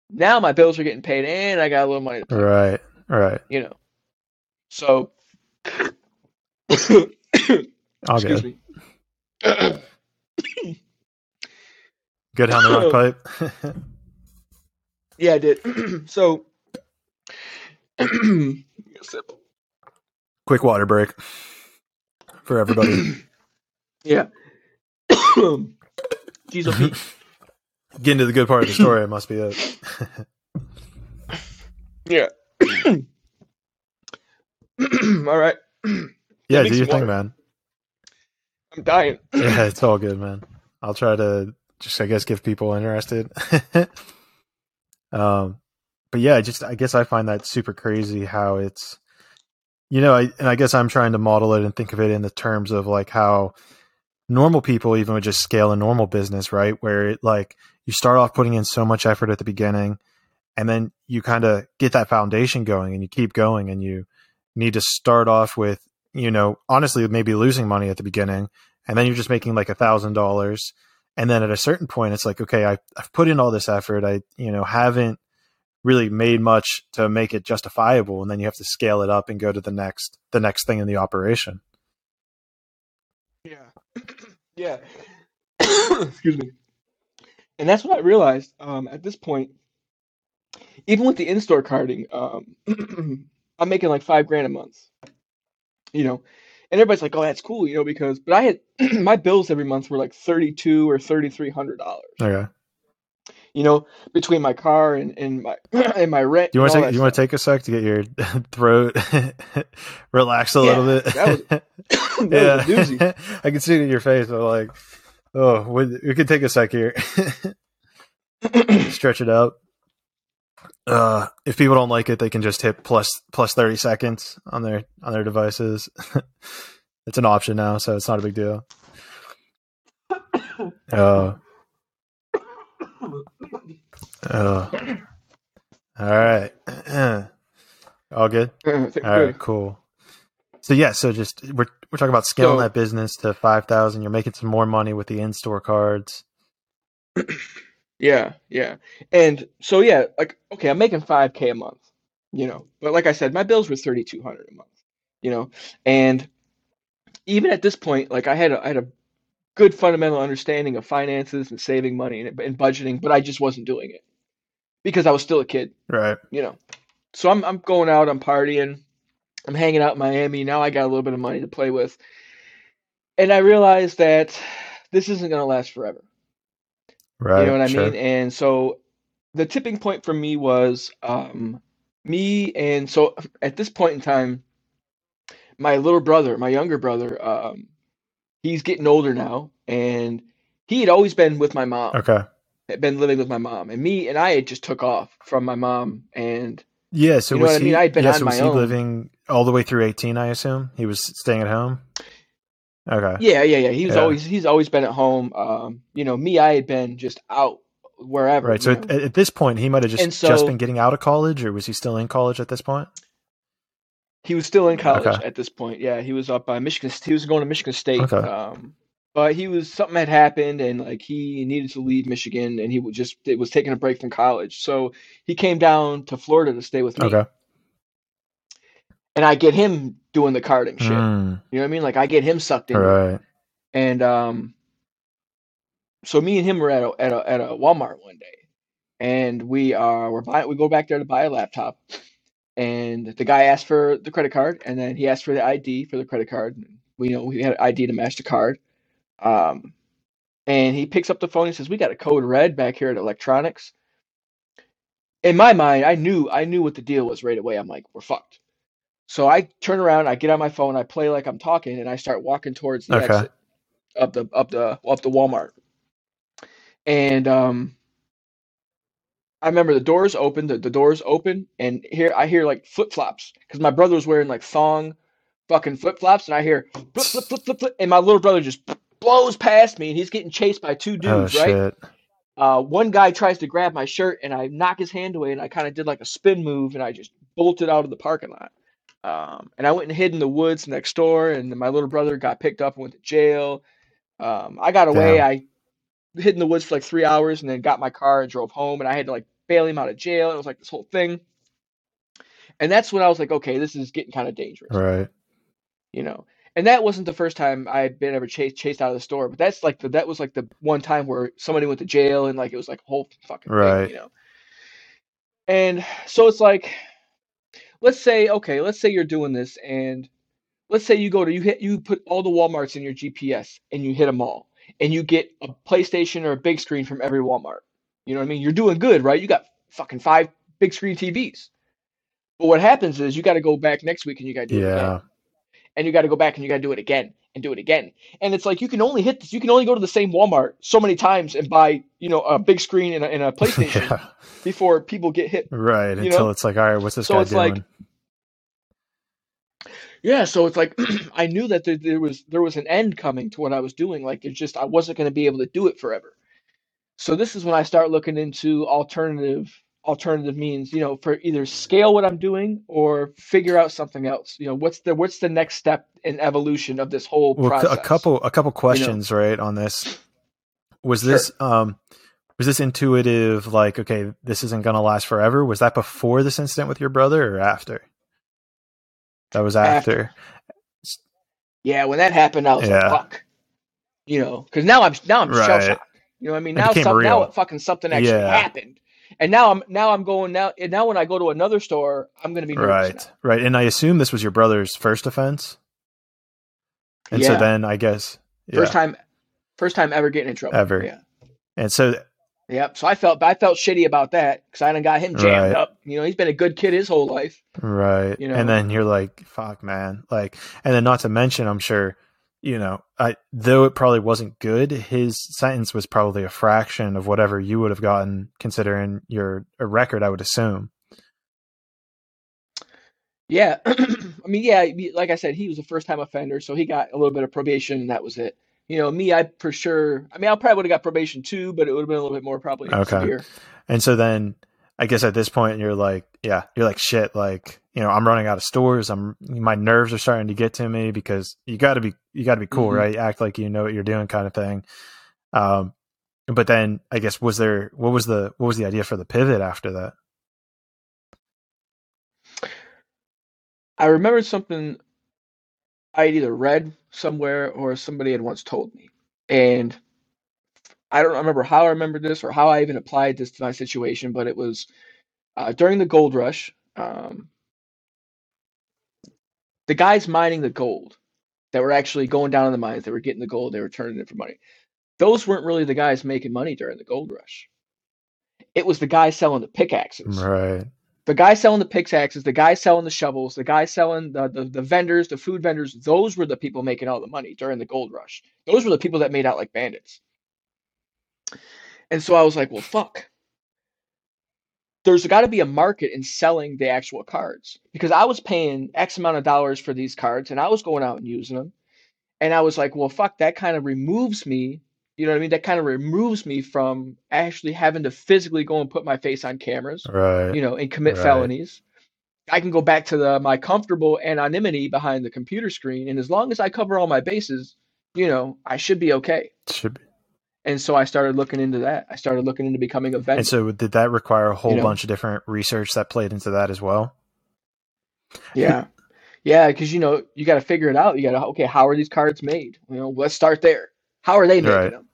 now my bills are getting paid, and I got a little money. Right. Right. You know, so [coughs] excuse me. [coughs] Good on the rock pipe. [laughs] yeah, I did. [clears throat] so, sip. Quick water break for everybody. [clears throat] yeah. [coughs] Pete. [laughs] Getting to the good part of the story, it must be it. [coughs] Yeah. [coughs] All right. [clears throat] yeah, do your thing, man. I'm dying. [laughs] Yeah, it's all good, man. I'll try to just, I guess, give people interested. [laughs] um, but yeah, just, I guess I find that super crazy how it's, you know, I, and I guess I'm trying to model it and think of it in the terms of like how normal people even would just scale a normal business, right? Where it like you start off putting in so much effort at the beginning and then you kind of get that foundation going and you keep going and you need to start off with, you know, honestly, maybe losing money at the beginning and then you're just making like a thousand dollars. And then at a certain point, it's like, okay, I, I've put in all this effort. I, you know, haven't really made much to make it justifiable. And then you have to scale it up and go to the next, the next thing in the operation. Yeah. [coughs] yeah. [coughs] Excuse me. And that's what I realized um, at this point. Even with the in-store carding, um, [clears throat] I'm making like five grand a month. You know, and everybody's like, "Oh, that's cool," you know, because but I had [clears throat] my bills every month were like thirty-two or thirty-three hundred dollars. Okay. You know, between my car and, and my [clears throat] and my rent. Do you want to take, you want to take a sec to get your [laughs] throat [laughs] relax a little bit? that [laughs] [coughs] that was a doozy. yeah. I can see it in your face. I'm like, oh, we, we could take a sec here. Stretch it out. Uh, if people don't like it, they can just hit plus plus thirty seconds on their on their devices. it's an option now, so it's not a big deal. [coughs] Uh, uh, all right. [clears throat] All good. All right, cool. So yeah, so just we're we're talking about scaling So- that business to five thousand. You're making some more money with the in store cards. [clears throat] Yeah, yeah. And so yeah, like okay, I'm making 5k a month, you know. But like I said, my bills were 3200 a month, you know. And even at this point, like I had a, I had a good fundamental understanding of finances and saving money and, and budgeting, but I just wasn't doing it because I was still a kid, Right. you know. So I'm I'm going out, I'm partying, I'm hanging out in Miami. Now I got a little bit of money to play with. And I realized that this isn't going to last forever. Right. You know what I sure. mean? And so the tipping point for me was um, me, and so at this point in time, my little brother, my younger brother, um, he's getting older now, and he had always been with my mom, Okay. had been living with my mom, and me and I had just took off from my mom, and Yeah. So You know was what I he? mean? I'd been yeah. on So was my he own. living all the way through eighteen? I assume he was staying at home. Okay. yeah, yeah, yeah, he was Yeah. always he's always been at home. Um, you know, me, I had been just out wherever. Right. So at, at this point, he might have just And just been getting out of college, or was he still in college at this point? He was still in college Okay. at this point. Yeah, he was up by Michigan. He was going to Michigan State. Okay. Um, but he was something had happened, and like he needed to leave Michigan, and he would just it was taking a break from college. So he came down to Florida to stay with me, Okay. and I get him doing the carding shit. Mm, You know what I mean? Like I get him sucked in, right. and um, so me and him were at a at a at a Walmart one day, and we are we're buying we go back there to buy a laptop, and the guy asked for the credit card, and then he asked for the ID for the credit card. We know we had ID to match the card, um, and he picks up the phone and says, "We got a code red back here at Electronics." In my mind, I knew I knew what the deal was right away. I'm like, "We're fucked." So I turn around, I get on my phone, I play like I'm talking, and I start walking towards the Okay. exit up the up the up the Walmart. And um I remember the doors open, the, the doors open, and here I hear like flip flops because my brother was wearing like thong fucking flip flops, and I hear flip flip flip flip flip, and my little brother just blows past me, and he's getting chased by two dudes, right? shit. Uh, one guy tries to grab my shirt, and I knock his hand away, and I kind of did like a spin move, and I just bolted out of the parking lot. Um, and I went and hid in the woods next door, and my little brother got picked up and went to jail. Um, I got away. Damn. I hid in the woods for like three hours, and then got my car and drove home, and I had to like bail him out of jail. It was like this whole thing. And that's when I was like, okay, this is getting kind of dangerous Right. you know. And that wasn't the first time I had been ever chased chased out of the store, but that's like the that was like the one time where somebody went to jail and like it was like a whole fucking Right. thing, you know. And so it's like, let's say okay, let's say you're doing this, and let's say you go to you hit you put all the WalMarts in your GPS and you hit them all, and you get a PlayStation or a big screen from every Walmart. You know what I mean? You're doing good, right? You got fucking five big screen TVs. But what happens is you got to go back next week and you got to do it again Yeah. and you got to go back and you got to do it again and do it again. And it's like you can only hit this. You can only go to the same Walmart so many times and buy, you know, a big screen and a, and a [laughs] PlayStation yeah. before people get hit. Right. Until know? it's like, all right, what's this So guy it's doing? like- Yeah, so it's like [clears throat] I knew that there, there was there was an end coming to what I was doing. Like it's just I wasn't going to be able to do it forever. So this is when I start looking into alternative alternative means, you know, for either scale what I'm doing or figure out something else. You know, what's the what's the next step in evolution of this whole well, process? a couple a couple questions right on this was Sure. this um was this intuitive like okay this isn't going to last forever was that before this incident with your brother or after that was after, After. Yeah, when that happened, I was Yeah. like, "Fuck," you know, because now I'm now I'm Right. shell shocked. You know what I mean? Now some, now real. fucking something actually Yeah. happened, and now I'm now I'm going now and now when I go to another store, I'm gonna be nervous right now. right and i assume this was your brother's first offense and so then i guess yeah. First time, first time ever getting in trouble. Ever. Yeah. and so Yep. So I felt I felt shitty about that because I done got him jammed Right. up. You know, he's been a good kid his whole life. Right. You know? And then you're like, fuck, man. Like, and then not to mention, I'm sure, you know, I, though it probably wasn't good, his sentence was probably a fraction of whatever you would have gotten considering your a record, I would assume. Yeah. [clears throat] I mean, yeah, like I said, he was a first time offender, so he got a little bit of probation and that was it. You know, me, I for sure, I mean, I probably would have got probation too, but it would have been a little bit more probably Okay. severe. And so then I guess at this point you're like, yeah, you're like, shit, like, you know, I'm running out of stores. I'm, my nerves are starting to get to me because you gotta be, you gotta be cool, Mhm. right? Act like you know what you're doing kind of thing. Um, but then I guess was there, what was the, what was the idea for the pivot after that? I remembered something I had either read somewhere or somebody had once told me. And I don't remember how I remembered this or how I even applied this to my situation, but it was uh, during the gold rush. Um, the guys mining the gold that were actually going down in the mines, they were getting the gold, they were turning it for money. Those weren't really the guys making money during the gold rush. It was the guys selling the pickaxes Right. the guy selling the pickaxes, the guy selling the shovels, the guy selling the, the the vendors, the food vendors, those were the people making all the money during the gold rush. Those were the people that made out like bandits. And so I was like, well, fuck. There's got to be a market in selling the actual cards because I was paying X amount of dollars for these cards and I was going out and using them. And I was like, well, fuck, that kind of removes me. You know what I mean? That kind of removes me from actually having to physically go and put my face on cameras Right. you know, and commit Right. felonies. I can go back to the my comfortable anonymity behind the computer screen, and as long as I cover all my bases, you know, I should be okay. Should be. And so I started looking into that. I started looking into becoming a vendor. And so did that require a whole You know? bunch of different research that played into that as well? yeah, yeah, because you know you got to figure it out. You got to okay, how are these cards made? You know, let's start there. How are they making Right. them?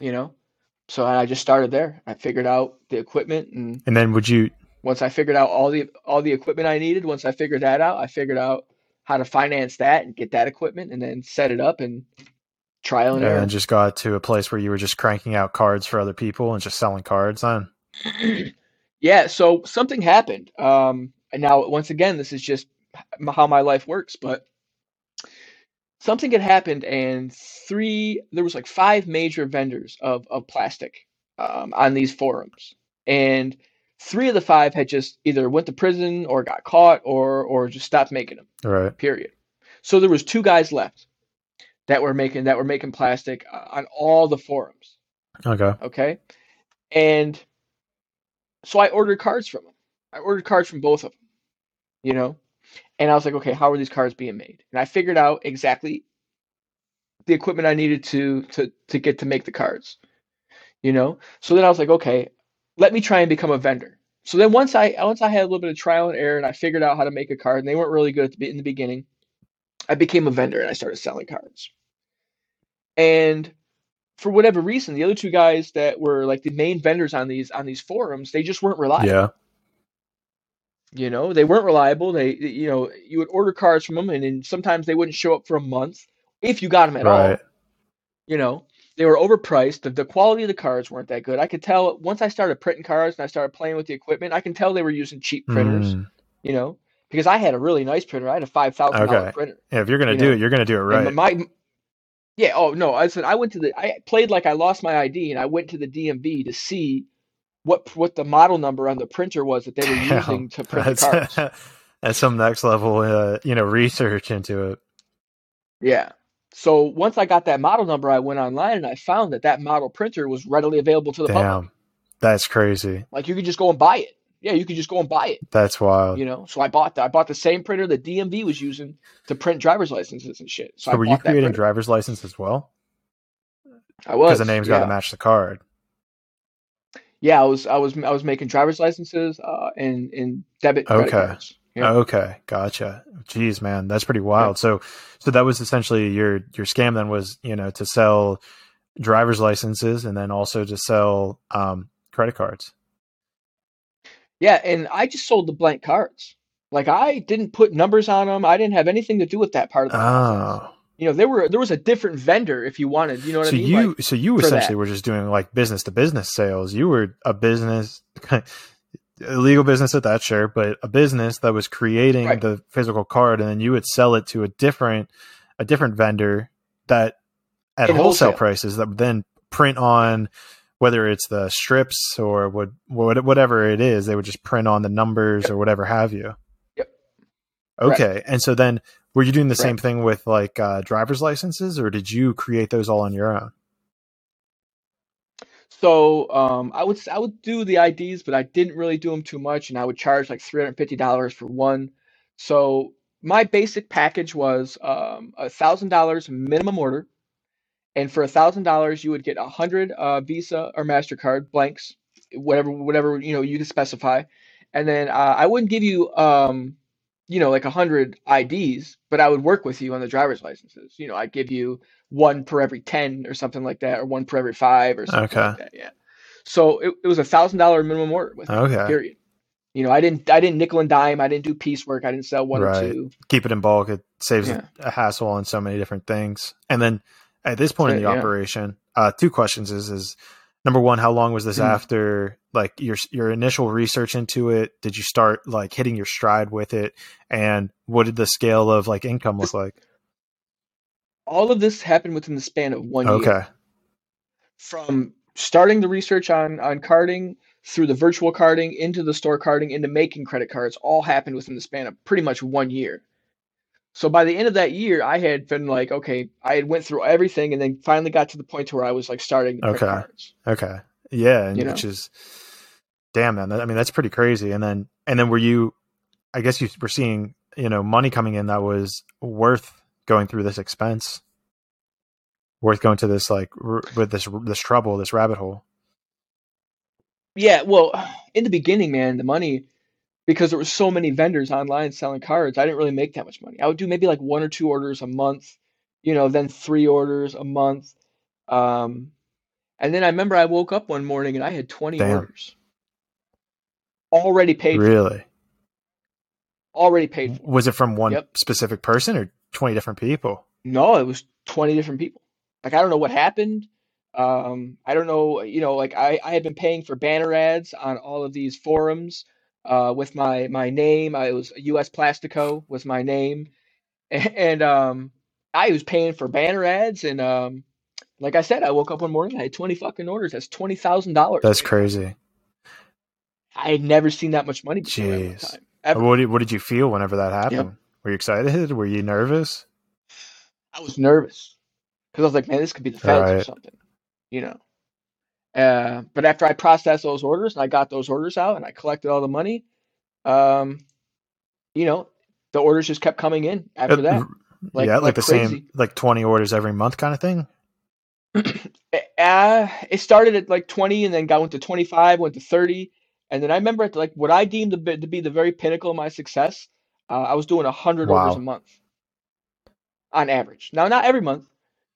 You know, so I just started there. I figured out the equipment, and And then would you once I figured out all the all the equipment I needed, once I figured that out, I figured out how to finance that and get that equipment, and then set it up and trial and error. and just got to a place where you were just cranking out cards for other people and just selling cards on? [clears throat] yeah, so something happened. Um, and now once again, this is just how my life works, but something had happened, and three there was like five major vendors of of plastic um, on these forums, and three of the five had just either went to prison or got caught or or just stopped making them. Right. Period. So there was two guys left that were making that were making plastic uh, on all the forums. Okay. Okay, and so I ordered cards from them. I ordered cards from both of them. You know, and I was like, okay, how are these cards being made? And I figured out exactly the equipment I needed to to to get to make the cards. You know, so then I was like, okay, let me try and become a vendor. So then once I once I had a little bit of trial and error and I figured out how to make a card, and they weren't really good at the, in the beginning, I became a vendor and I started selling cards. And for whatever reason, the other two guys that were like the main vendors on these on these forums, they just weren't reliable. Yeah. You know, they weren't reliable. They, you know, you would order cards from them, and then sometimes they wouldn't show up for a month if you got them at all. Right. You know, they were overpriced. The, the quality of the cards weren't that good. I could tell once I started printing cards and I started playing with the equipment, I can tell they were using cheap printers. Mm. You know, because I had a really nice printer. I had a five thousand Okay. printer. Yeah, if you're gonna You do know, it, you're gonna do it right. And my yeah, oh no, I said I went to the I played like I lost my ID and I went to the DMV to see what what the model number on the printer was that they were Damn. using to print the cards. that's, [laughs] that's some next level, uh, you know, research into it. Yeah. So once I got that model number, I went online and I found that that model printer was readily available to the public. Damn, that's crazy. Like you could just go and buy it. Yeah, you could just go and buy it. That's wild. You know. So I bought that. I bought the same printer that DMV was using to print driver's licenses and shit. So, so I were you creating driver's license as well? I was Because the name's got to match the card. Yeah, I was I was I was making driver's licenses uh, and and debit Okay. cards. Yeah. Okay, gotcha. Jeez, man, that's pretty wild. So, so that was essentially your your scam. Then was you know to sell driver's licenses and then also to sell um, credit cards. Yeah, and I just sold the blank cards. Like I didn't put numbers on them. I didn't have anything to do with that part of the process. Oh, You know, there were there was a different vendor if you wanted. You know what so I mean? you Like, so you essentially that. were just doing like business to business sales. You were a business, [laughs] illegal business at that, sure, but a business that was creating Right. the physical card, and then you would sell it to a different a different vendor that at wholesale, wholesale. prices that would then print on whether it's the strips or would what whatever it is, they would just print on the numbers or whatever have you. Yep. Okay, and so then were you doing the same thing with like uh, driver's licenses, or did you create those all on your own? so um, I would I would do the IDs, but I didn't really do them too much, and I would charge like three hundred fifty dollars for one. So my basic package was um, a thousand dollars minimum order, and for a thousand dollars you would get a hundred uh, Visa or Mastercard blanks, whatever whatever you know you can specify, and then uh, I wouldn't give you um, you know like a hundred IDs, but I would work with you on the driver's licenses. You know, I'd give you one per every ten or something like that, or one per every five or something like that. Yeah. So it, it was a thousand dollar minimum order with me, Okay. period. You know, I didn't I didn't nickel and dime. I didn't do piecework. I didn't sell one Right. or two. keep it in bulk. It saves Yeah. a hassle on so many different things. And then at this point in the Yeah. operation, uh, two questions is is number one, how long was this Mm. after like your your initial research into it? Did you start like hitting your stride with it? And what did the scale of like income look like? All of this happened within the span of one year. Okay. From starting the research on on carding through the virtual carding into the store carding into making credit cards all happened within the span of pretty much one year. So by the end of that year, I had been like, okay, I had went through everything and then finally got to the point to where I was like starting to Okay. cards. Okay. Yeah, and You which is damn man. I mean, that's pretty crazy. And then and then were you I guess you were seeing, you know, money coming in that was worth going through this expense. Worth going to this like r- with this this trouble, this rabbit hole. Yeah, well, in the beginning, man, the money because there were so many vendors online selling cards, I didn't really make that much money. I would do maybe like one or two orders a month, you know, then three orders a month. Um, and then I remember I woke up one morning and I had 20 Damn. orders already paid for, Really? already paid for. Was it from one Yep. specific person or 20 different people? No, it was 20 different people. Like I don't know what happened. Um, I don't know, you know, like I, I had been paying for banner ads on all of these forums uh, with my my name. I was US Plastico was my name. [laughs] And um I was paying for banner ads and um like I said, I woke up one morning, I had 20 fucking orders. That's $20,000. That's crazy. I had never seen that much money before at one Jeez. What did, what did you feel whenever that happened? Were you excited? Were you nervous? I was nervous because I was like, man, this could be the feds or something, you know. Uh, but after I processed those orders and I got those orders out and I collected all the money, um, you know, the orders just kept coming in after Uh, that. Like, yeah, like, like the crazy. same, like 20 orders every month kind of thing. [clears throat] Uh, it started at like 20 and then got went to 25, went to 30. And then I remember at like what I deemed to be, to be the very pinnacle of my success, uh, I was doing 100 orders a month on average. Now, not every month,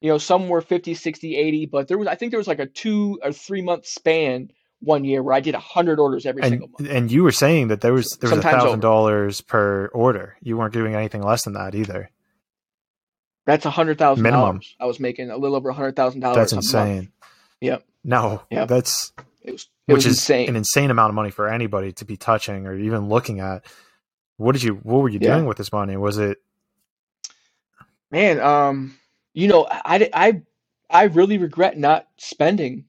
you know, some were 50, 60, 80, but there was, I think there was like a two or three month span one year where I did 100 orders every And single month. and you were saying that there was there was a thousand dollars per order. You weren't doing anything less than that either. That's a $100,000. Minimum. I was making a little over a $100,000 That's a month. insane. Yep. No, Yep. that's It was, it which is insane. an insane amount of money for anybody to be touching or even looking at. What did you? What were you Yeah. doing with this money? Was it Man, um, you know, I, I, I really regret not spending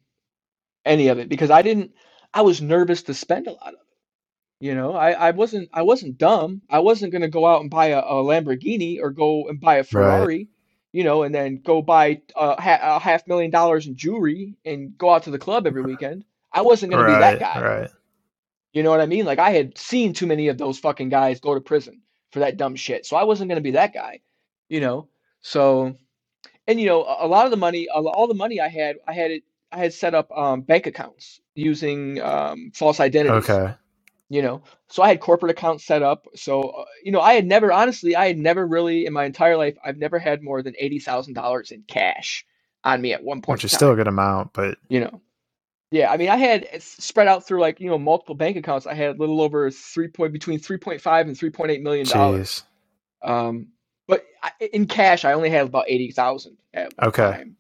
any of it because I didn't, I was nervous to spend a lot of it. You know, I, I wasn't, I wasn't dumb. I wasn't going to go out and buy a, a Lamborghini or go and buy a Ferrari, you know, and then go buy a, a half million dollars in jewelry and go out to the club every [laughs] weekend. I wasn't going to be that guy. Right. You know what I mean? Like I had seen too many of those fucking guys go to prison for that dumb shit. So I wasn't going to be that guy, you know? So, and you know, a, lot of the money, all the money I had, I had it, I had set up um, bank accounts using um, false identities, Okay. you know? So I had corporate accounts set up. So, uh, you know, I had never, honestly, I had never really in my entire life, I've never had more than $80,000 in cash on me at one point Which is still a good amount, but you know. Yeah, I mean, I had spread out through like you know multiple bank accounts. I had a little over three point between three point five and three point eight million dollars. Um, in cash, I only had about eighty thousand Okay. time.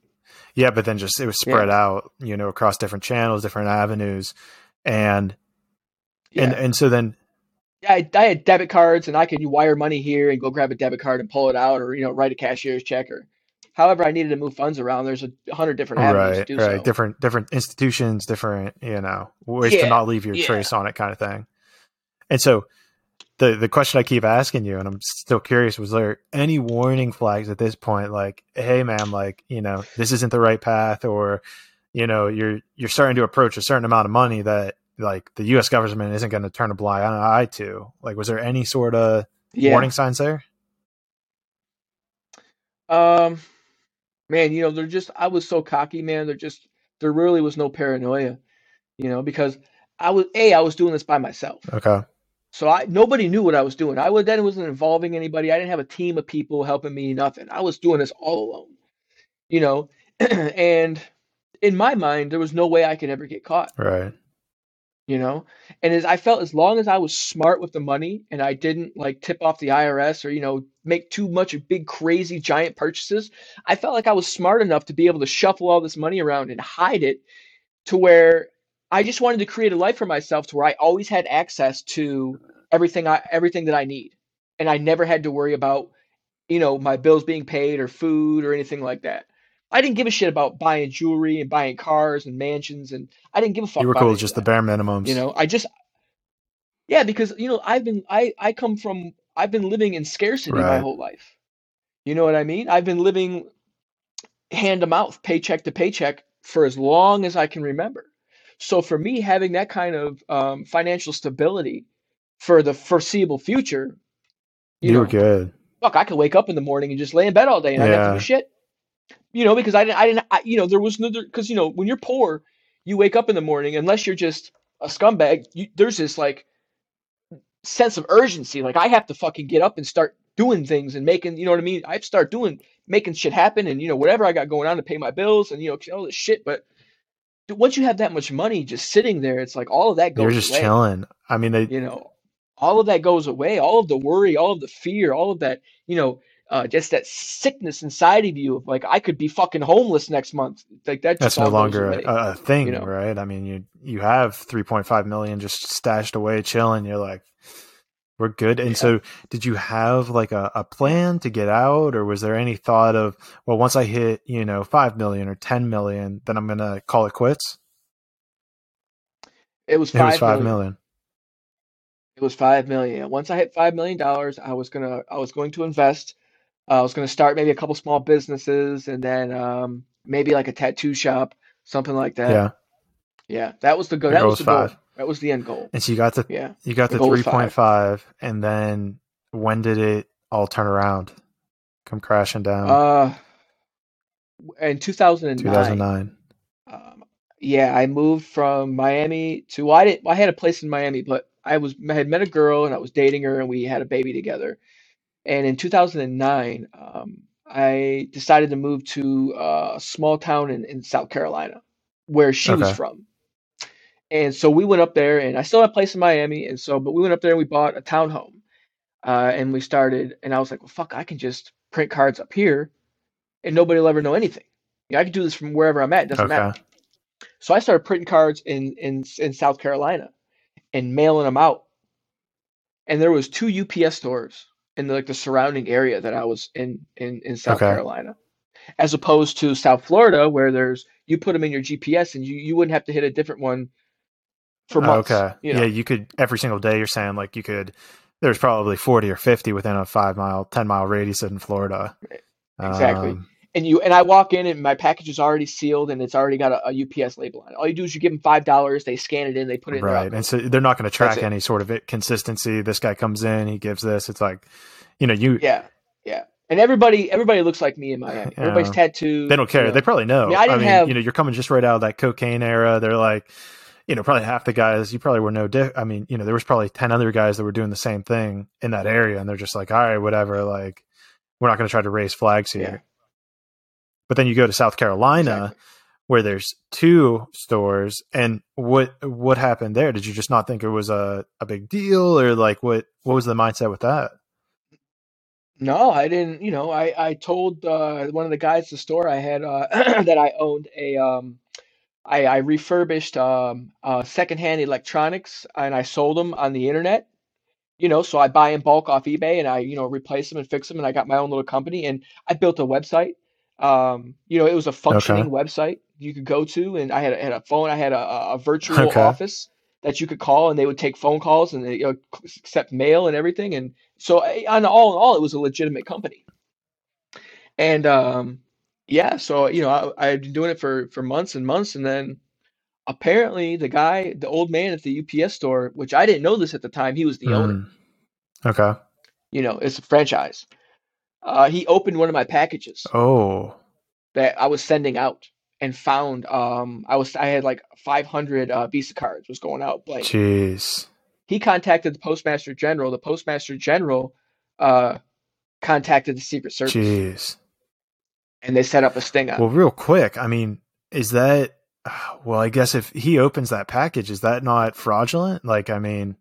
Yeah, but then just it was spread out, you know, across different channels, different avenues, and Yeah, and and so then yeah I, I had debit cards, and I could wire money here and go grab a debit card and pull it out, or you know write a cashier's check, or however I needed to move funds around. There's a hundred different avenues right, to do right, so. different different institutions, different you know ways to not leave your yeah. trace on it, kind of thing. And so the the question I keep asking you, and I'm still curious, was there any warning flags at this point? Like, hey, man, like you know, this isn't the right path, or you know, you're you're starting to approach a certain amount of money that like the U.S. government isn't going to turn a blind eye to. Like, was there any sort of Yeah. warning signs there? Um, man, you know, they're just, I was so cocky, man. They're just, there really was no paranoia, you know, because I was, A, I was doing this by myself. Okay, So I, nobody knew what I was doing. I was, then wasn't involving anybody. I didn't have a team of people helping me, nothing. I was doing this all alone, you know, [clears throat] and in my mind, there was no way I could ever get caught right, you know and as i felt as long as i was smart with the money and i didn't like tip off the irs or you know make too much of big crazy giant purchases i felt like i was smart enough to be able to shuffle all this money around and hide it to where i just wanted to create a life for myself to where i always had access to everything i everything that i need and i never had to worry about you know my bills being paid or food or anything like that i didn't give a shit about buying jewelry and buying cars and mansions and i didn't give a fuck you were cool with just that. the bare minimums. You know, I just yeah, because you know, I've been I I come from I've been living in scarcity my whole life. You know what I mean? I've been living hand to mouth, paycheck to paycheck for as long as I can remember. So for me, having that kind of um, financial stability for the foreseeable future, you, you, know, good. fuck, I could wake up in the morning and just lay in bed all day and I didn't have to do shit. You know, because I didn't, I didn't, I, you know, there was no, because you know, when you're poor, you wake up in the morning, unless you're just a scumbag, you, there's this like sense of urgency. Like I have to fucking get up and start doing things and making, you know what I mean? I start doing, making shit happen and, you know, whatever I got going on to pay my bills and, you know, all this shit. But once you have that much money just sitting there, it's like all of that goes You're just away chilling. I mean, they, you know all of that goes away all of the worry all of the fear all of that you know uh, just that sickness inside of you of like i could be fucking homeless next month like that that's no longer a, a thing, you know? right? I mean, you you have 3.5 million just stashed away, chilling. You're like, we're good. And Yeah. so, did you have like a, a plan to get out, or was there any thought of, well, once I hit, you know, five million or 10 million, then I'm gonna call it quits? it was It was five five million. million. It was five million. Once I hit five million dollars, I was gonna I was going to invest. Uh, I was gonna start maybe a couple small businesses and then um, maybe like a tattoo shop, something like that. Yeah. Yeah, that was the goal. That was was the goal. That was the end goal. And so you got the Yeah. you got The the three point five, and then when did it all turn around? Come crashing down. Uh, in 2009. Two thousand nine. Um, yeah, I moved from Miami to well, I didn't I had a place in Miami, but I was I had met a girl and I was dating her and we had a baby together. And in 2009, um, I decided to move to uh, a small town in, in South Carolina where she was from. And so we went up there and I still had a place in Miami and so but we went up there and we bought a townhome. Uh, and we started and I was like, well fuck, I can just print cards up here and nobody will ever know anything. Yeah, I can do this from wherever I'm at, it doesn't matter. So I started printing cards in in in South Carolina and mailing them out. And there was two UPS stores in the, like the surrounding area that I was in in in South Okay. Carolina, as opposed to South Florida where there's you put them in your GPS and you you wouldn't have to hit a different one for months. Okay. You know? Yeah, you could every single day. You're saying like you could. There's probably forty or fifty within a five mile, ten mile radius in Florida. Exactly. Um, and you and I walk in and my package is already sealed and it's already got a, a UPS label on it. All you do is you give them five dollars, they scan it in, they put it in right, and so they're not going to track any sort of it, consistency. This guy comes in, he gives this. It's like, you know, you Yeah, yeah. And everybody everybody looks like me in Miami. Everybody's Yeah. tattooed. they don't care. you know. They probably know. I mean, I didn't have- you know, you're coming just right out of that cocaine era. They're like, you know, probably half the guys. You probably were no. Di- I mean, you know, there was probably ten other guys that were doing the same thing in that area, and they're just like, all right, whatever. Like, we're not going to try to raise flags here. Yeah. But then you go to South Carolina, Exactly. where there's two stores, and what what happened there? Did you just not think it was a, a big deal, or like what what was the mindset with that? No, I didn't. You know, I I told uh, one of the guys at the store I had uh, [clears throat] that I owned a um, I I refurbished um, uh, secondhand electronics and I sold them on the internet. You know, so I buy in bulk off eBay and I you know replace them and fix them and I got my own little company and I built a website. Um, you know, it was a functioning website you could go to and I had a, had a phone. I had a, a a virtual Okay. office that you could call and they would take phone calls and they you know, accept mail and everything and so I- on all in all, it was a legitimate company. And um, yeah, so you know, I, I had been doing it for for months and months, and then apparently the guy, the old man at the UPS store, which I didn't know this at the time, he was the owner. Mm. Okay. You know, it's a franchise. Uh, he opened one of my packages Oh. that I was sending out and found um I was I had like 500 uh, Visa cards was going out blank. Jeez. he contacted the postmaster general. The postmaster general uh, contacted the Secret Service, Jeez. And they set up a sting. Well, real quick, I mean, is that well, I guess if he opens that package, is that not fraudulent? Like, I mean,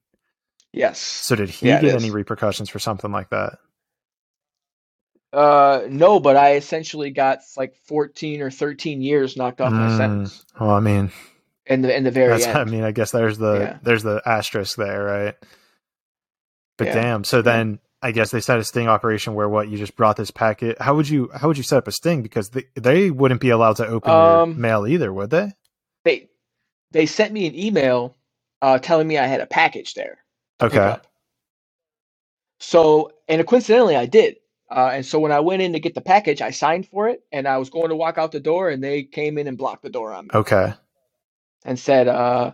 yes. so did he Yeah, get any repercussions for something like that? Uh, no, but I essentially got like 14 or 13 years knocked off my Mm, sentence Well, I mean, in the in the very that's, I mean, I guess there's the Yeah. there's the asterisk there, right? But Yeah. damn, so then I guess they set a sting operation where what you just brought this packet. How would you how would you set up a sting because they they wouldn't be allowed to open your Um, mail either, would they? They they sent me an email uh, telling me I had a package there Okay. So, and coincidentally, I did. Uh, and so when I went in to get the package, I signed for it, and I was going to walk out the door, and they came in and blocked the door on me. Okay. and said, uh,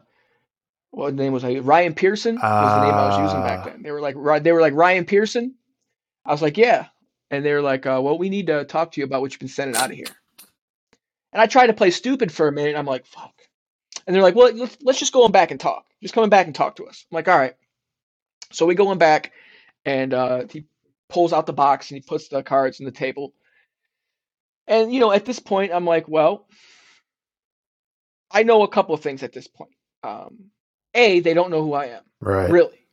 what name was like Ryan Pearson was the name I was using back Ah. then. They were like they were like Ryan Pearson. I was like, yeah, and they were like, uh, well, we need to talk to you about what you've been sending out of here. And I tried to play stupid for a minute. And I'm like, fuck. And they're like, well, let's, let's just go on back and talk. Just coming back and talk to us. I'm like, all right. So we going back, and uh, he pulls out the box and he puts the cards on the table. And you know, at this point, I'm like, well, I know a couple of things at this point. Um, a, they don't know who I am, Right. really,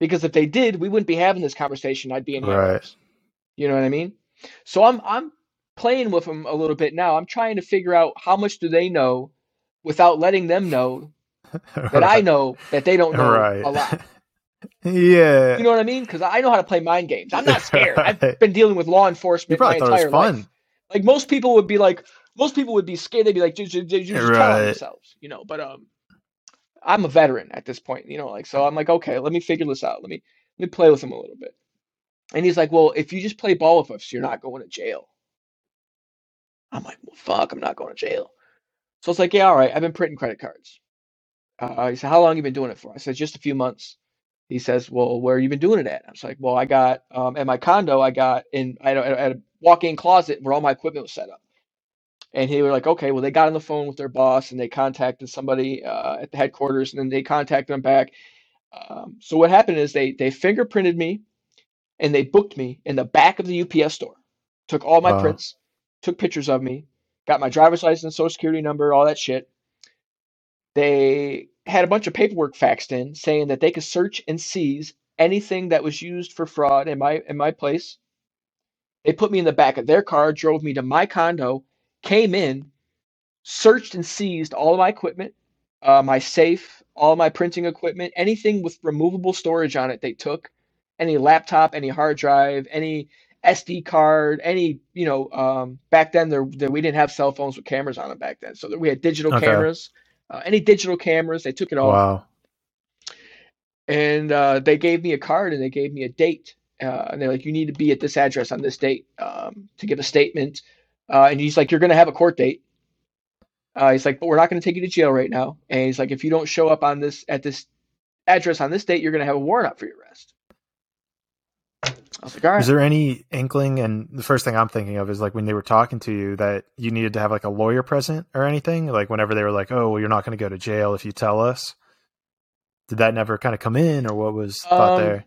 because if they did, we wouldn't be having this conversation. I'd be in here. Right. You know what I mean? So I'm I'm playing with them a little bit now. I'm trying to figure out how much do they know without letting them know [laughs] that I know that they don't know Right. a lot. [laughs] yeah. You know what I mean? Because I know how to play mind games. I'm not [laughs] scared. I've been dealing with law enforcement my entire was fun. life. Like most people would be like, most people would be scared. They'd be like, just, just, just, just tell on Right. themselves, you know. But um, I'm a veteran at this point, you know, like so I'm like, okay, let me figure this out. Let me let me play with him a little bit. And he's like, well, if you just play ball with us, you're not going to jail. I'm like, well, fuck, I'm not going to jail. So it's like, yeah, all right, I've been printing credit cards. Uh, he said, how long you been doing it for? I said, just a few months. He says, well, where you been doing it at? I was like, well, I got um, at my condo, I got in, I had a walk-in closet where all my equipment was set up. And he was like, okay, well, they got on the phone with their boss and they contacted somebody uh, at the headquarters, and then they contacted them back. Um, so what happened is they they fingerprinted me, and they booked me in the back of the UPS store. Took all my Wow. prints, took pictures of me, got my driver's license, social security number, all that shit. They had a bunch of paperwork faxed in saying that they could search and seize anything that was used for fraud in my in my place. They put me in the back of their car, drove me to my condo, came in, searched and seized all of my equipment, uh, my safe, all my printing equipment, anything with removable storage on it. They took any laptop, any hard drive, any SD card, any you know. Um, back then, there, there we didn't have cell phones with cameras on them back then, so we had digital Okay. cameras. Uh, any digital cameras, they took it all Wow. and uh, they gave me a card and they gave me a date. Uh, and they're like, you need to be at this address on this date um, to give a statement. Uh, and he's like, you're going to have a court date. Uh, he's like, but we're not going to take you to jail right now. And he's like, if you don't show up on this at this address on this date, you're going to have a warrant out for your arrest. I was like, all right. Is there any inkling? And the first thing I'm thinking of is like when they were talking to you that you needed to have like a lawyer present or anything. Like whenever they were like, "Oh, well, you're not going to go to jail if you tell us." Did that never kind of come in, or what was thought Um, there?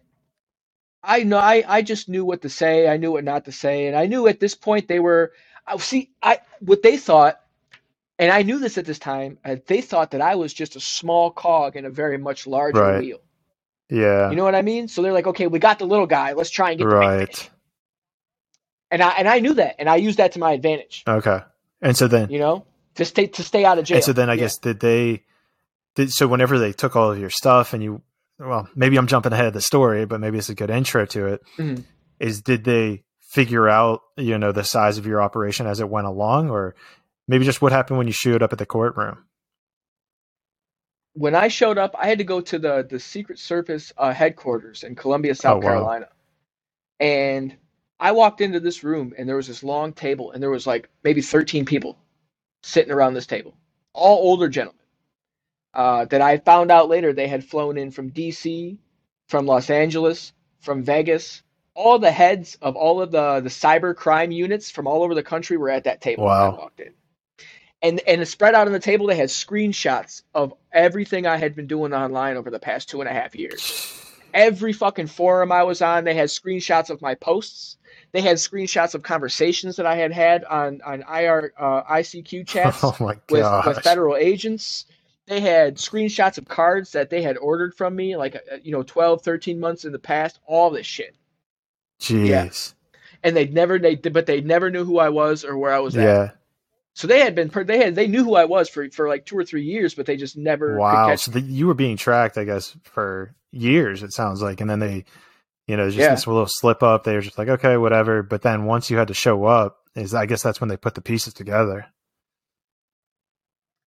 I know I, I just knew what to say. I knew what not to say, and I knew at this point they were. I see. I what they thought, and I knew this at this time. Uh, they thought that I was just a small cog in a very much larger Right. wheel. Yeah. You know what I mean? So they're like, okay, we got the little guy. Let's try and get right. And I and I knew that, and I used that to my advantage. Okay. And so then, You know, to stay to stay out of jail. and so then I Yeah. guess did they? Did so whenever they took all of your stuff and you, well, maybe I'm jumping ahead of the story, but maybe it's a good intro to it. Is Mhm. did they figure out you know the size of your operation as it went along, or maybe just what happened when you showed up at the courtroom? when I showed up, I had to go to the the Secret Service uh, headquarters in Columbia, South Oh, wow. Carolina, and I walked into this room and there was this long table and there was like maybe 13 people sitting around this table, all older gentlemen. Uh, that I found out later they had flown in from D.C., from Los Angeles, from Vegas. All the heads of all of the the cyber crime units from all over the country were at that table when I Wow. walked in and and spread out on the table they had screenshots of everything I had been doing online over the past two and a half years. Every fucking forum I was on, they had screenshots of my posts. They had screenshots of conversations that I had had on on IR uh, ICQ [laughs] chats oh my with, with federal agents. They had screenshots of cards that they had ordered from me, like uh, you know, 12, 13 months in the past. All this shit, Jeez. yeah. and they'd never they but they never knew who I was or where I was at. Yeah. So they had been they had they knew who I was for for like two or three years, but they just never Wow. So the, you were being tracked, I guess, for years. It sounds like, and then they, you know, just Yeah. this little slip up. They were just like, okay, whatever. But then once you had to show up, is I guess that's when they put the pieces together.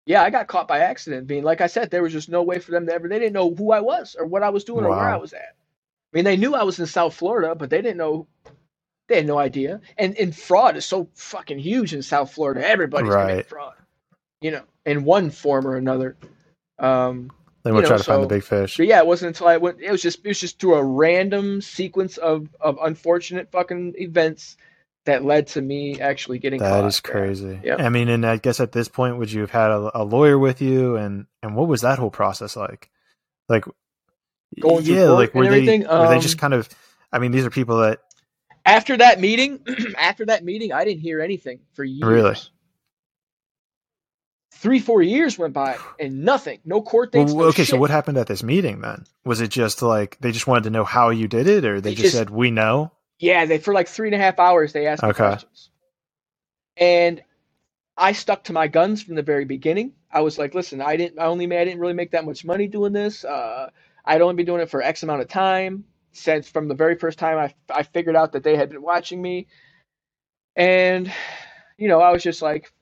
Yeah, I got caught by accident. Being like I said, there was just no way for them to ever. They didn't know who I was or what I was doing or where I was at. I mean, they knew I was in South Florida, but they didn't know. They had no idea. And and fraud is so fucking huge in South Florida. Everybody's committing Right. fraud, you know, in one form or another. Um, They know, try to find the big fish. but yeah, it wasn't until I went. It was just it was just through a random sequence of of unfortunate fucking events that led to me actually getting That is crazy. yeah I mean, and I guess at this point, would you have had a, a lawyer with you, and and what was that whole process like? Like, Going yeah, court like were and they everything? were they Um, just kind of? I mean, these are people that after that meeting, [clears throat] after that meeting, I didn't hear anything for years. Really? Three, four years went by and nothing. No court Well, no okay, so what happened at this meeting then? Was it just like they just wanted to know how you did it, or they, They just, just- said we know? Yeah, they for like three and a half hours they asked me Okay. questions, and I stuck to my guns from the very beginning. I was like, listen, I didn't. I only made. I didn't really make that much money doing this. Uh, I'd only been doing it for X amount of time. Since from the very first time I I figured out that they had been watching me, and you know I was just like,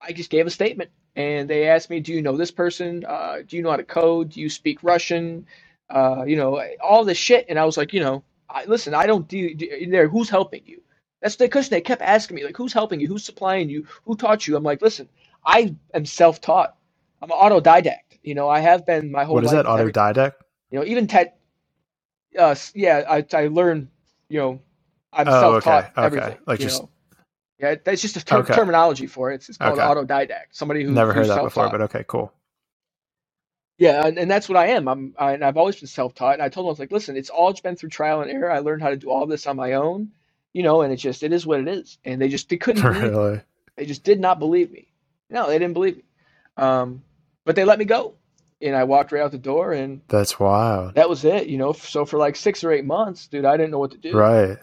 I just gave a statement. and they asked me, "Do you know this person? Uh, do you know how to code? Do you speak Russian? Uh, you know, all this shit." And I was like, you know, I, listen, I don't do, do there. Who's helping you? That's the question they kept asking me, like, who's helping you? Who's supplying you? Who taught you? I'm like, listen, I am self-taught. I'm an autodidact. You know, I have been my whole. Life. What is that autodidact? You know, even Ted. Uh, yeah, I I learn. You know, I'm Oh, self-taught okay, okay. everything. Like just- know. Yeah, that's just a ter- Okay. terminology for it. It's, it's called Okay. autodidact. Somebody who Never heard that before, but okay, cool. Yeah, and, and that's what I am. I'm, I, and I've always been self-taught. And I told them, I was like, listen, it's all been through trial and error. I learned how to do all this on my own, you know, and it just, it is what it is. And they just, they couldn't [laughs] really? They just did not believe me. No, they didn't believe me. Um, but they let me go. And I walked right out the door and That's wild. that was it, you know. So for like six or eight months, dude, I didn't know what to do. Right.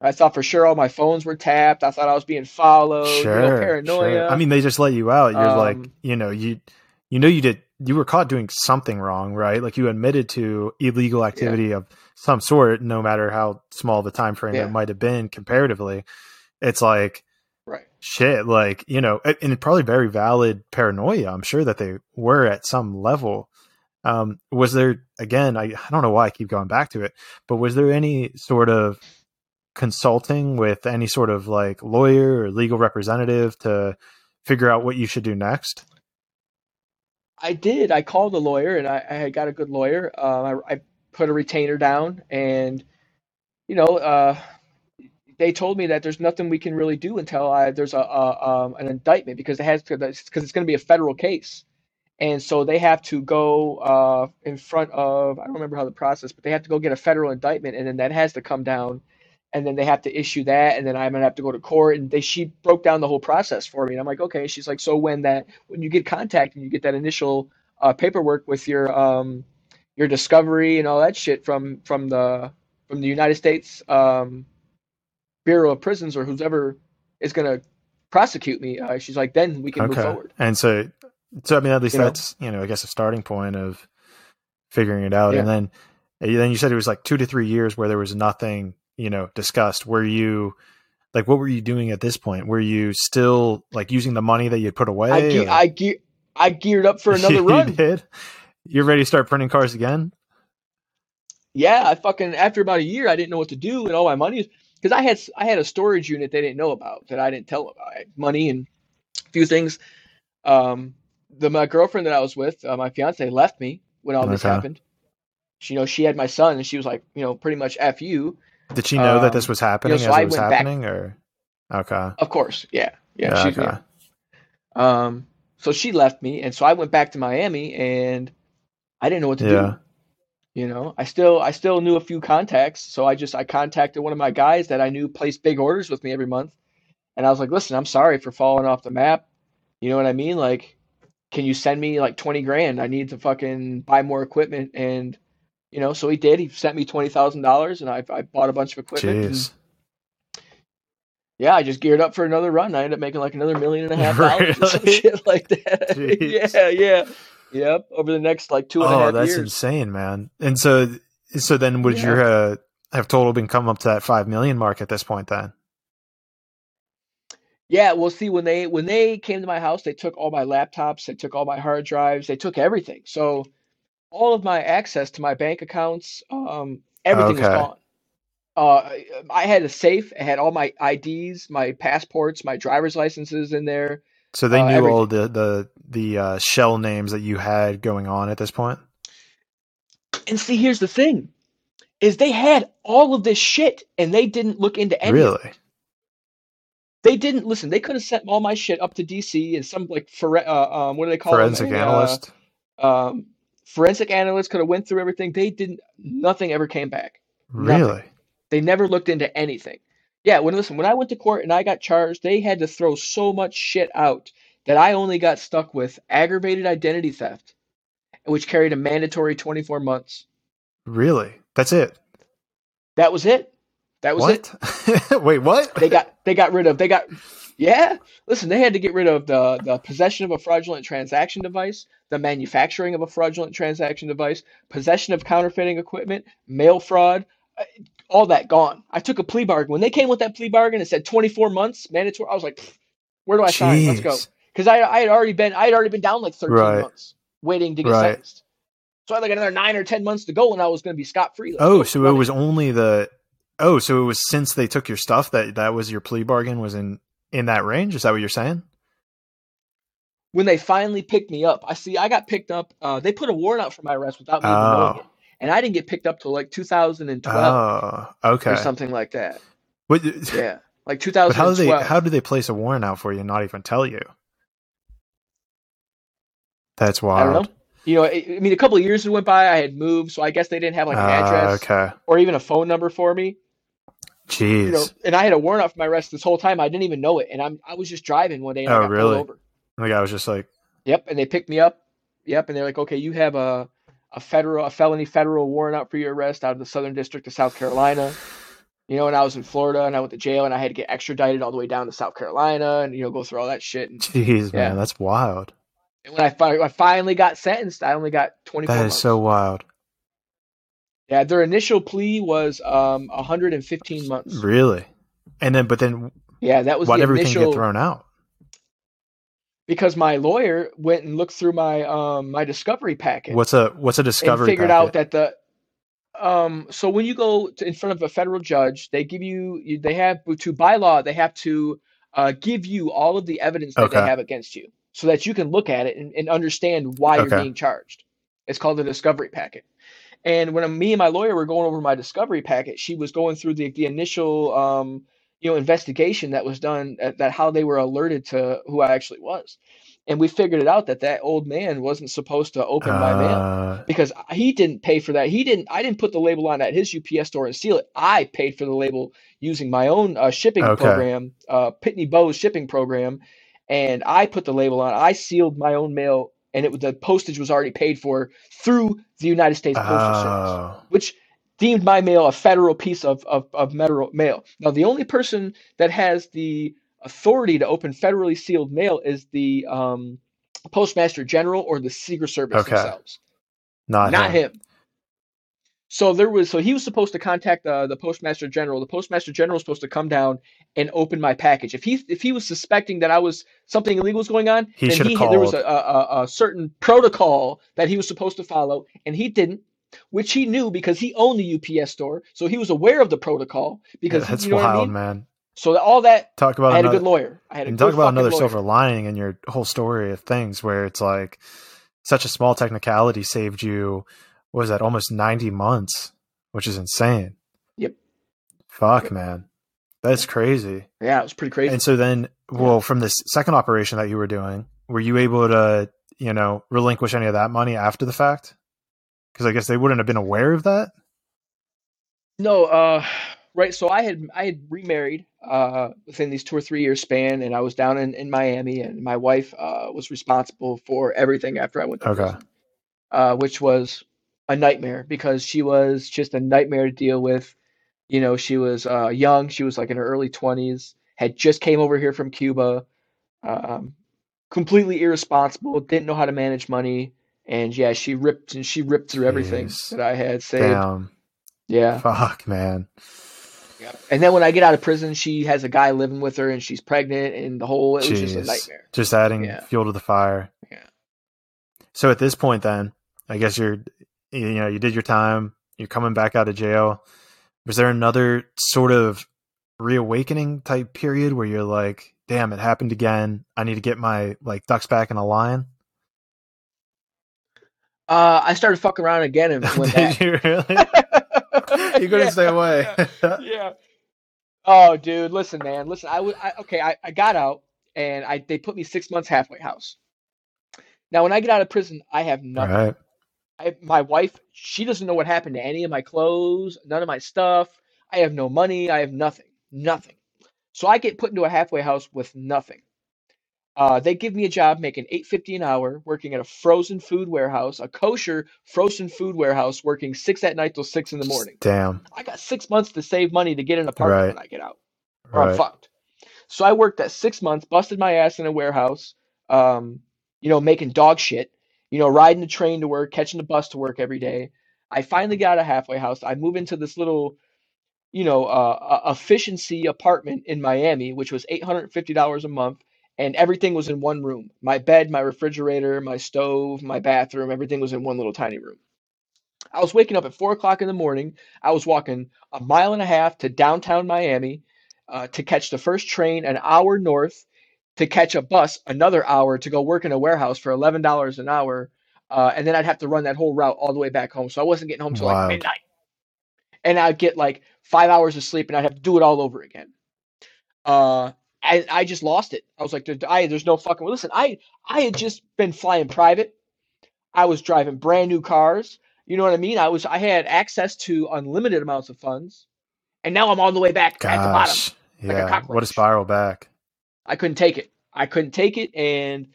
I thought for sure all my phones were tapped. I thought I was being followed. you know, Sure, paranoia. sure. I mean, they just let you out. You're like, Um, you know, you you know you did you were caught doing something wrong, right? Like you admitted to illegal activity of some sort, no matter how small the time frame Yeah. it might have been comparatively. It's like. Shit, like, you know, and probably very valid paranoia. I'm sure that they were at some level. Um, was there again, I, I don't know why I keep going back to it, but was there any sort of consulting with any sort of like lawyer or legal representative to figure out what you should do next? I did. I called a lawyer, and I, I had got a good lawyer. Um, I, I put a retainer down, and you know, uh, they told me that there's nothing we can really do until I, there's a, a um, an indictment because it has because it's going to be a federal case, and so they have to go uh, in front of I don't remember how the process, but they have to go get a federal indictment, and then that has to come down, and then they have to issue that, and then I'm gonna have to go to court, and they she broke down the whole process for me, and I'm like, okay. She's like, so when that when you get contact and you get that initial uh, paperwork with your um, your discovery and all that shit from from the from the United States um, Bureau of Prisons or whoever is going to prosecute me, uh, she's like, then we can move forward. And so, so I mean, at least You know? that's, you know, I guess a starting point of figuring it out. Yeah. And then, and then you said it was like two to three years where there was nothing, you know, discussed. Were you, like, what were you doing at this point? Were you still like using the money that you had put away? I, ge- I, ge- I geared up for [laughs] another You run. did? You're ready to start printing cars again? Yeah, I fucking after about a year, I didn't know what to do, and all my money because I had I had a storage unit they didn't know about that I didn't tell about. I had money and a few things. Um, the my girlfriend that I was with, uh, my fiance, left me when all this happened. She, you know, she had my son, and she was like, you know, pretty much f you. Did she know that Um, this was happening so as I it was went back- or okay, Of course, yeah, yeah, Yeah, okay. Um, so she left me, and so I went back to Miami, and I didn't know what to Yeah. do. You know, I still I still knew a few contacts, so I just I contacted one of my guys that I knew placed big orders with me every month, and I was like, listen, I'm sorry for falling off the map. You know what I mean? Like, can you send me like twenty grand? I need to fucking buy more equipment, and you know, so he did. He sent me twenty thousand dollars, and I I bought a bunch of equipment. and yeah, I just geared up for another run. I ended up making like another million and a half dollars [laughs] or some shit like that. [laughs] Yeah, yeah, yep. Over the next like two and a half oh, that's years. insane, man. And so, so then would Yeah. your uh, have total been come up to that five million mark at this point? Then Yeah, well, see, when they when they came to my house, they took all my laptops, they took all my hard drives, they took everything. So all of my access to my bank accounts, um, everything was gone. Uh, I had a safe. I had all my IDs, my passports, my driver's licenses in there. So they Uh, knew everything. all the the the uh, shell names that you had going on at this point. And see, here's the thing: is they had all of this shit, and they didn't look into any. Really? They didn't listen. They could have sent all my shit up to DC and some like for uh, um, what do they call Forensic them? Uh, analyst. um, forensic analyst could have went through everything. They didn't. Nothing ever came back. nothing. really? They never looked into anything. Yeah, when listen, when I went to court and I got charged, they had to throw so much shit out that I only got stuck with aggravated identity theft, which carried a mandatory 24 months. Really? That's it? That was it. That was it. [laughs] Wait, what? They got they got rid of they got yeah. Listen, they had to get rid of the the possession of a fraudulent transaction device, the manufacturing of a fraudulent transaction device, possession of counterfeiting equipment, mail fraud, all that gone. I took a plea bargain. When they came with that plea bargain, it said 24 months mandatory. I was like, where do I sign? Let's go. Because I I had already been I had already been down like 13 Right. months waiting to get Right. sentenced. So I had like another nine or ten months to go, and I was going to be scot free. Oh, so it was only the oh, so it was since they took your stuff that that was your plea bargain was in in that range. Is that what you're saying? when they finally picked me up. I see I got picked up. Uh, they put a warrant out for my arrest without me even knowing Oh. it, and I didn't get picked up till like 2012 Oh, okay. or something like that. What, [laughs] Yeah, like but how do they how do they place a warrant out for you and not even tell you? That's wild. I don't know. You know, I I mean, a couple of years went by. I had moved, so I guess they didn't have like an Ah, address okay. or even a phone number for me. Jeez. You know, and I had a warrant out for my arrest this whole time. I didn't even know it, and I'm I was just driving one day and I Oh, got really? pulled over. the guy was just like, Yep, and they picked me up. Yep, and they're like, okay, you have a a federal a felony federal warrant out for your arrest out of the Southern District of South Carolina. You know, and I was in Florida and I went to jail and I had to get extradited all the way down to South Carolina and you know go through all that shit. And, [laughs] "Jeez, Yeah. man, that's wild. and when I, fi- I finally got sentenced, I only got 24 That is months. so wild. yeah, their initial plea was um 115 months. Really. And then, but then, Yeah, that was why the did everything initial get thrown out? Because my lawyer went and looked through my um my discovery packet. What's a what's a discovery? and figured packet? out that the um so when you go to, in front of a federal judge they give you they have to by law they have to uh, give you all of the evidence that Okay. they have against you so that you can look at it and, and understand why Okay. you're being charged it's called a discovery packet and when me and my lawyer were going over my discovery packet she was going through the, the initial um, you know investigation that was done at, that how they were alerted to who i actually was and we figured it out that that old man wasn't supposed to open my mail Uh, because he didn't pay for that. He didn't. I didn't put the label on at his UPS store and seal it. I paid for the label using my own uh, shipping Okay. program, uh, Pitney Bowes shipping program, and I put the label on. I sealed my own mail, and it the postage was already paid for through the United States Postal Service, oh, which deemed my mail a federal piece of of, of mail. Now, the only person that has the authority to open federally sealed mail is the um, Postmaster General or the Secret Service Okay. themselves not, not him. him. So there was so he was supposed to contact the the postmaster general. The postmaster general was supposed to come down and open my package. If he if he was suspecting that I was something illegal was going on, He then he there was a, a, a certain protocol that he was supposed to follow, and he didn't. Which he knew because he owned the UPS store, so he was aware of the protocol. Because That's you know what I wild, mean. man. So all that, Talk about I had another, a good lawyer. I had a and talk about another lawyer. silver lining in your whole story of things where it's like such a small technicality saved you was that almost 90 months which is insane Yep. fuck Yep. man that's crazy Yeah, it was pretty crazy. and so then well from this second operation that you were doing were you able to you know relinquish any of that money after the fact because i guess they wouldn't have been aware of that No, uh, right. So I had I had remarried uh, within these two or three year span, and I was down in, in Miami, and my wife uh, was responsible for everything after I went to Okay. prison, uh, which was a nightmare because she was just a nightmare to deal with. You know, she was uh, young; she was like in her early twenties, had just came over here from Cuba, um, completely irresponsible, didn't know how to manage money, and yeah, she ripped and she ripped through everything Jeez. that I had saved. damn Yeah. fuck man Yeah. And then when I get out of prison, she has a guy living with her and she's pregnant and the whole it was just a nightmare. just adding Yeah. fuel to the fire Yeah. so at this point then i guess you're you know you did your time you're coming back out of jail was there another sort of reawakening type period where you're like damn it happened again i need to get my like ducks back in a line Uh I started fucking around again and [laughs] went back. did you really [laughs] you couldn't Yeah. stay away [laughs] yeah. Oh, dude, listen, man, listen. I was I, okay. I, I got out and I they put me six months halfway house. Now, when I get out of prison, I have nothing. right I, my wife, she doesn't know what happened to any of my clothes, none of my stuff. I have no money. I have nothing, nothing. So I get put into a halfway house with nothing. Uh, they give me a job making eight fifty an hour, working at a frozen food warehouse, a kosher frozen food warehouse, working six at night till six in the morning. damn I got six months to save money to get an apartment Right. when I get out, or I'm fucked. So I worked that six months, busted my ass in a warehouse, um, you know, making dog shit, you know, riding the train to work, catching the bus to work every day. I finally got a halfway house. I move into this little, you know, uh, uh, efficiency apartment in Miami, which was eight hundred fifty dollars a month, and everything was in one room. My bed, my refrigerator, my stove, my bathroom, everything was in one little tiny room. I was waking up at four o'clock in the morning. I was walking a mile and a half to downtown Miami uh, to catch the first train an hour north to catch a bus another hour to go work in a warehouse for eleven dollars an hour, uh, and then I'd have to run that whole route all the way back home. So I wasn't getting home till like midnight, and I'd get like five hours of sleep, and I'd have to do it all over again. Uh, and I just lost it. I was like, there, I, there's no fucking. Listen, I I had just been flying private. I was driving brand new cars. You know what I mean? I was I had access to unlimited amounts of funds, and now I'm on the way back at the bottom. Gosh. a what a spiral back. I couldn't take it. I couldn't take it, and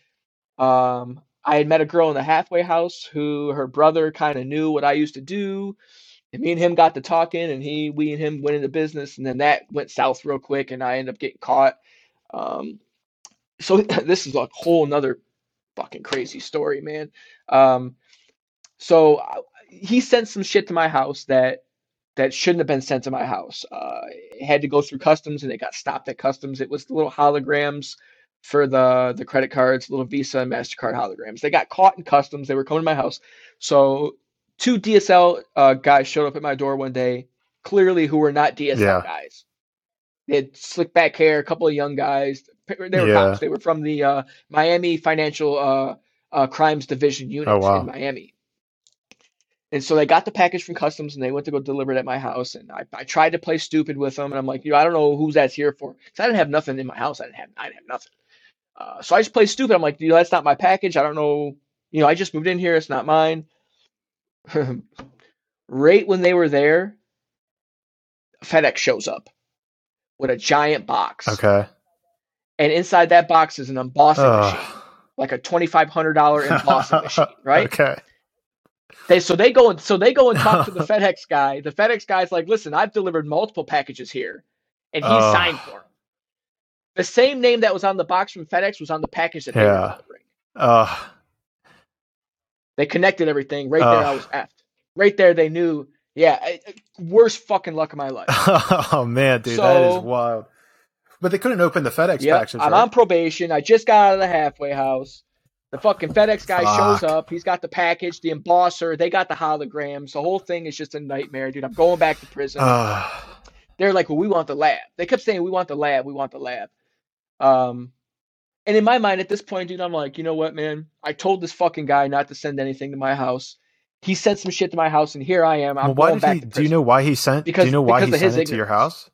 um, I had met a girl in the halfway house who her brother kind of knew what I used to do, and me and him got to talking, and he, we and him went into business, and then that went south real quick, and I ended up getting caught. Um, so [laughs] this is a whole nother fucking crazy story, man. Um, so I- he sent some shit to my house that that shouldn't have been sent to my house. Uh, it had to go through customs, and it got stopped at customs. It was the little holograms for the the credit cards, little Visa and Mastercard holograms. They got caught in customs. They were coming to my house. So two DHL uh, guys showed up at my door one day, clearly who were not DHL Yeah. guys. They had slick back hair, a couple of young guys. They were Yeah. cops. They were from the uh, Miami Financial uh, uh, Crimes Division unit Oh, wow. in Miami. And so they got the package from customs and they went to go deliver it at my house. And I, I tried to play stupid with them. And I'm like, you know, I don't know who's that's here for. Because I didn't have nothing in my house. I didn't have, I didn't have nothing. Uh, so I just played stupid. I'm like, you know, that's not my package. I don't know. You know, I just moved in here. It's not mine. [laughs] right when they were there, FedEx shows up with a giant box. Okay. And inside that box is an embossing machine, like a $2,500 embossing [laughs] machine, right? Okay. They so they go and so they go and talk to the [laughs] FedEx guy. The FedEx guy's like, "Listen, I've delivered multiple packages here, and he Ugh. signed for 'em." The same name that was on the box from FedEx was on the package that they were delivering. Uh, They connected everything right there. I was effed. Right there, they knew. Yeah, I- worst fucking luck of my life. [laughs] oh man, dude, that is wild. But they couldn't open the FedEx packages. I'm right? on probation. I just got out of the halfway house. The fucking FedEx guy shows up. He's got the package, the embosser. They got the holograms. The whole thing is just a nightmare, dude. I'm going back to prison. They're like, well, we want the lab. They kept saying, we want the lab, we want the lab. Um, and in my mind, at this point, dude, I'm like, you know what, man? I told this fucking guy not to send anything to my house. He sent some shit to my house, and here I am. I'm well, why going back he? to Do you know why he sent? do Because- you know why he sent it to your house?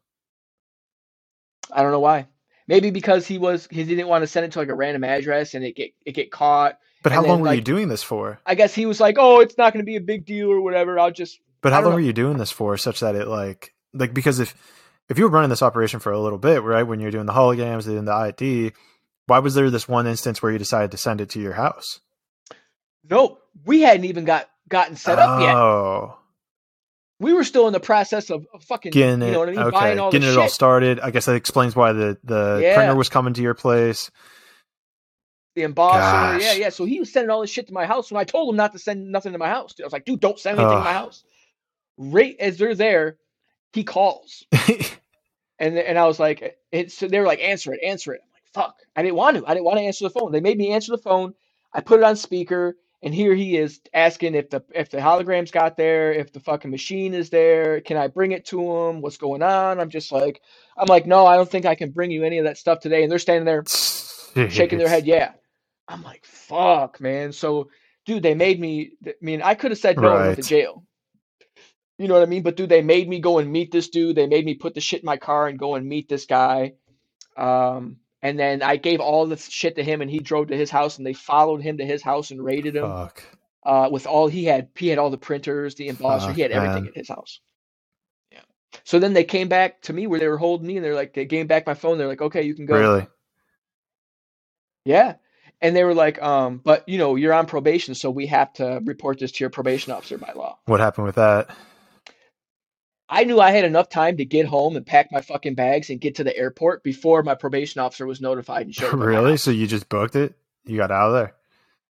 I don't know why. Maybe because he was he didn't want to send it to like a random address and it get it get caught. But how And long then, were you doing this for? I guess he was like, oh, it's not going to be a big deal or whatever. I'll just But how long know. were you doing this for, such that it like like because if if you were running this operation for a little bit, right, when you're doing the holograms and the ID, why was there this one instance where you decided to send it to your house? nope. We hadn't even got gotten set up yet. Oh, We were still in the process of, fucking getting it. you know what I mean, okay, buying all getting it shit. all started. I guess that explains why the the Yeah. printer was coming to your place. the embosser. Yeah, yeah. So he was sending all this shit to my house when I told him not to send nothing to my house. I was like, dude, don't send anything to my house. Right as they're there, he calls. [laughs] And and I was like, it's so they were like, answer it, answer it. I'm like, fuck. I didn't want to. I didn't want to answer the phone. They made me answer the phone. I put it on speaker, and here he is asking if the if the holograms got there, if the fucking machine is there, can I bring it to him? What's going on? I'm just like, I'm like, no, I don't think I can bring you any of that stuff today. And they're standing there [laughs] shaking their head, yeah. I'm like, fuck, man. So, dude, they made me. I mean, I could have said no went to jail. You know what I mean? But dude, they made me go and meet this dude. They made me put the shit in my car and go and meet this guy. Um, and then I gave all the shit to him, and he drove to his house, and they followed him to his house and raided him. Fuck. Uh, with all he had, he had all the printers, the embosser, Fuck, he had everything man. at his house. Yeah. So then they came back to me where they were holding me, and they're like, they gave back my phone. They're like, okay, you can go. Really? Yeah. And they were like, um, but you know, you're on probation, so we have to report this to your probation officer by law. What happened with that? I knew I had enough time to get home and pack my fucking bags and get to the airport before my probation officer was notified and showed up. really? So you just booked it? You got out of there?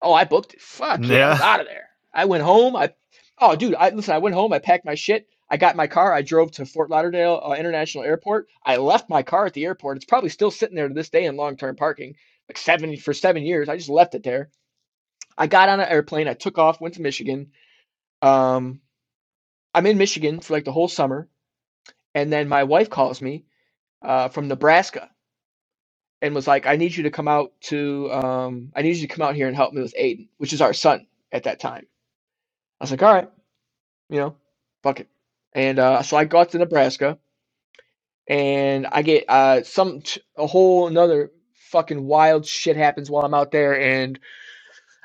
Oh, I booked it. Fuck yeah, I was out of there. I went home. I, oh, dude, I listen. I went home. I packed my shit. I got my car. I drove to Fort Lauderdale uh, International Airport. I left my car at the airport. It's probably still sitting there to this day in long-term parking. like seven for seven years. I just left it there. I got on an airplane. I took off, went to Michigan. Um, I'm in Michigan for like the whole summer, and then my wife calls me uh, from Nebraska and was like, "I need you to come out to um, I need you to come out here and help me with Aiden, which is our son at that time." I was like, "All right, you know, fuck it." And uh, so I got to Nebraska, and I get uh, some a whole another fucking wild shit happens while I'm out there, and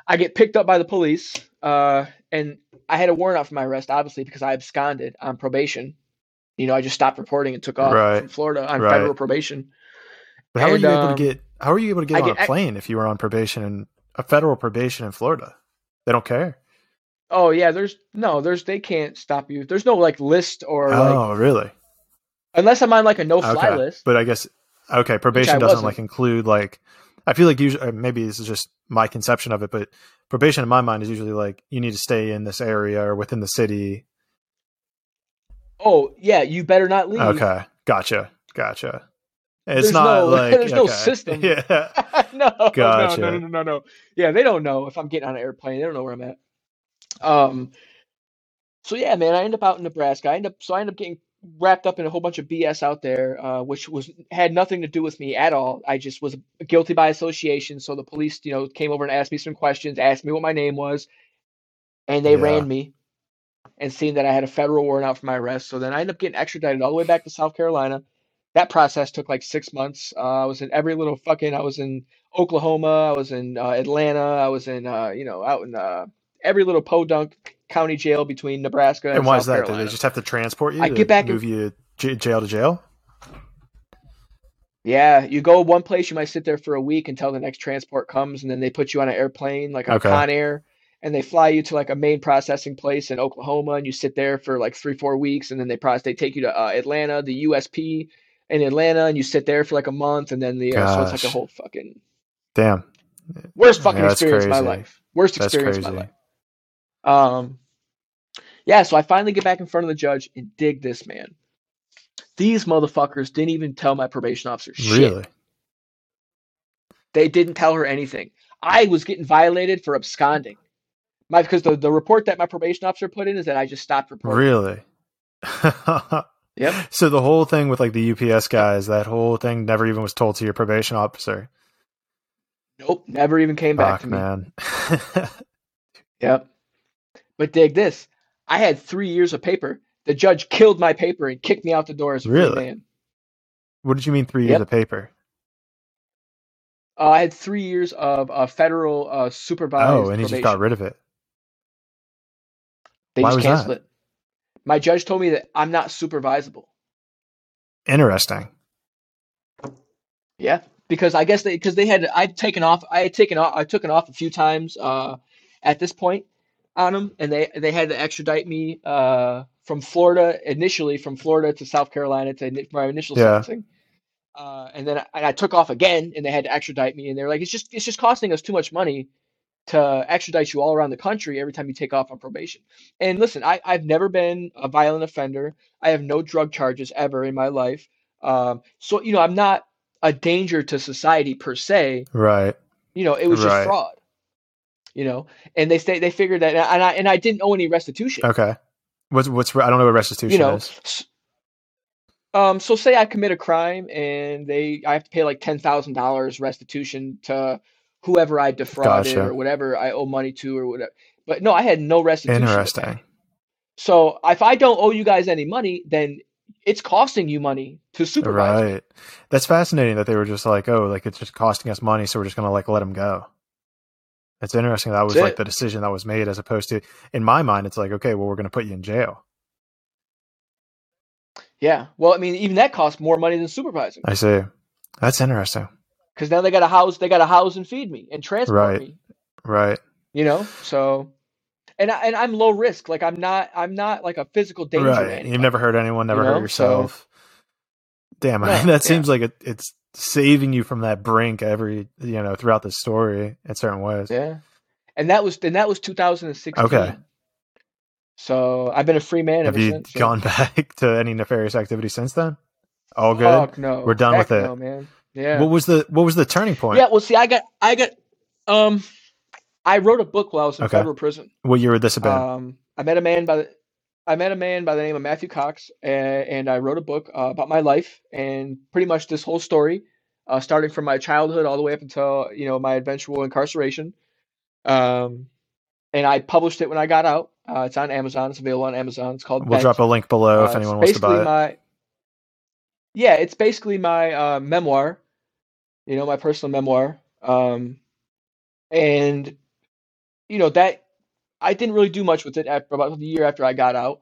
I get picked up by the police. Uh, and I had a warrant out for my arrest, obviously, because I absconded on probation. You know, I just stopped reporting and took off Right. from Florida on Right. federal probation. But how were And, you able um, to get? How were you able to get I on get- a I- plane if you were on probation and a federal probation in Florida? They don't care. Oh yeah, there's no, there's they can't stop you. There's no like list or like oh, really? unless I'm on like a no fly Okay, list. but I guess okay. Probation doesn't wasn't. like include like. I feel like usually maybe this is just my conception of it, but probation in my mind is usually like you need to stay in this area or within the city. Oh yeah, you better not leave. Okay, gotcha, gotcha. It's There's not no- [laughs] like there's no system. [laughs] Yeah, [laughs] no, Gotcha. no, no, no, no, no. Yeah, they don't know if I'm getting on an airplane. They don't know where I'm at. Um. So yeah, man, I end up out in Nebraska. I end up so I end up getting wrapped up in a whole bunch of BS out there, uh, which was had nothing to do with me at all. I just was guilty by association. So the police, you know, came over and asked me some questions, asked me what my name was, and they Yeah. ran me and seeing that I had a federal warrant out for my arrest. So then I ended up getting extradited all the way back to South Carolina. That process took like six months. Uh, I was in every little fucking. I was in Oklahoma. I was in uh, Atlanta. I was in uh, you know out in uh, every little podunk county jail between Nebraska and, and why South is that? Do they just have to transport you? I get back in- move you j- jail to jail. Yeah, you go one place, you might sit there for a week until the next transport comes, and then they put you on an airplane, like a Okay. Con Air, and they fly you to like a main processing place in Oklahoma, and you sit there for like three, four weeks, and then they process, they take you to uh, Atlanta, the USP in Atlanta, and you sit there for like a month, and then the uh, so it's like a whole fucking Damn, worst fucking Yeah, experience of my life, worst that's experience of my life. Um, yeah, so I finally get back in front of the judge and dig this man. These motherfuckers didn't even tell my probation officer shit. Really? They didn't tell her anything. I was getting violated for absconding. My because the, the report that my probation officer put in is that I just stopped reporting. Really? [laughs] Yep. So the whole thing with like the UPS guys, that whole thing never even was told to your probation officer. Nope. Never even came back Fuck, to me. man. [laughs] Yep. But dig this. I had three years of paper. The judge killed my paper and kicked me out the door as a free Really? man. what did you mean three years Yep. of paper? Uh, I had three years of uh, federal uh, supervised. Oh, and he just got probation. rid of it. They Why just was canceled that? it. My judge told me that I'm not supervisable. Interesting. Yeah, because I guess they because they had I'd taken off I had taken off I took it off a few times uh, at this point on them, and they they had to extradite me uh, from Florida initially from Florida to South Carolina to my initial Yeah. sentencing, uh, and then I, and I took off again, and they had to extradite me, and they're like it's just it's just costing us too much money to extradite you all around the country every time you take off on probation. And listen, I I've never been a violent offender. I have no drug charges ever in my life. Um, so you know I'm not a danger to society per se. Right. You know, it was Right. just fraud. You know, and they say they figured that, and I and I didn't owe any restitution. Okay. What's what's I don't know what restitution you know, is. um, so say I commit a crime and they I have to pay like ten thousand dollars restitution to whoever I defrauded Gotcha. or whatever I owe money to or whatever. But no, I had no restitution. Interesting. So if I don't owe you guys any money, then it's costing you money to supervise. Right. That's fascinating that they were just like, oh, like it's just costing us money, so we're just gonna like let them go. It's interesting that was That's like it. the decision that was made as opposed to in my mind it's like, okay, well we're gonna put you in jail. Yeah. Well, I mean, even that costs more money than supervising I see. That's interesting. because now they got a house, they got to house and feed me and transport Right. me. Right. You know, so. And, I, and I'm low risk. Like I'm not. I'm not like a physical danger. to Right. anybody. You've never hurt anyone, never You hurt know, yourself. Damn, [laughs] No, that yeah. seems like it, it's saving you from that brink every you know throughout the story in certain ways. Yeah. And that was and that was 2016. Okay. So I've been a free man Have ever you since. gone [laughs] back to any nefarious activity since then? All good. Fuck no. We're done Heck with it. No, man. Yeah. What was the what was the turning point? Yeah. Well, see, I got I got um, I wrote a book while I was in Okay. federal prison. What year would this have been? Um, I met a man by the I met a man by the name of Matthew Cox, and, and I wrote a book uh, about my life and pretty much this whole story, uh, starting from my childhood all the way up until you know my eventual incarceration. Um, and I published it when I got out. Uh, it's on Amazon. It's available on Amazon. It's called. we'll Bent. drop a link below Uh, if anyone wants to buy it. my yeah it's basically my uh, memoir you know my personal memoir um, and you know that i didn't really do much with it after about the year after i got out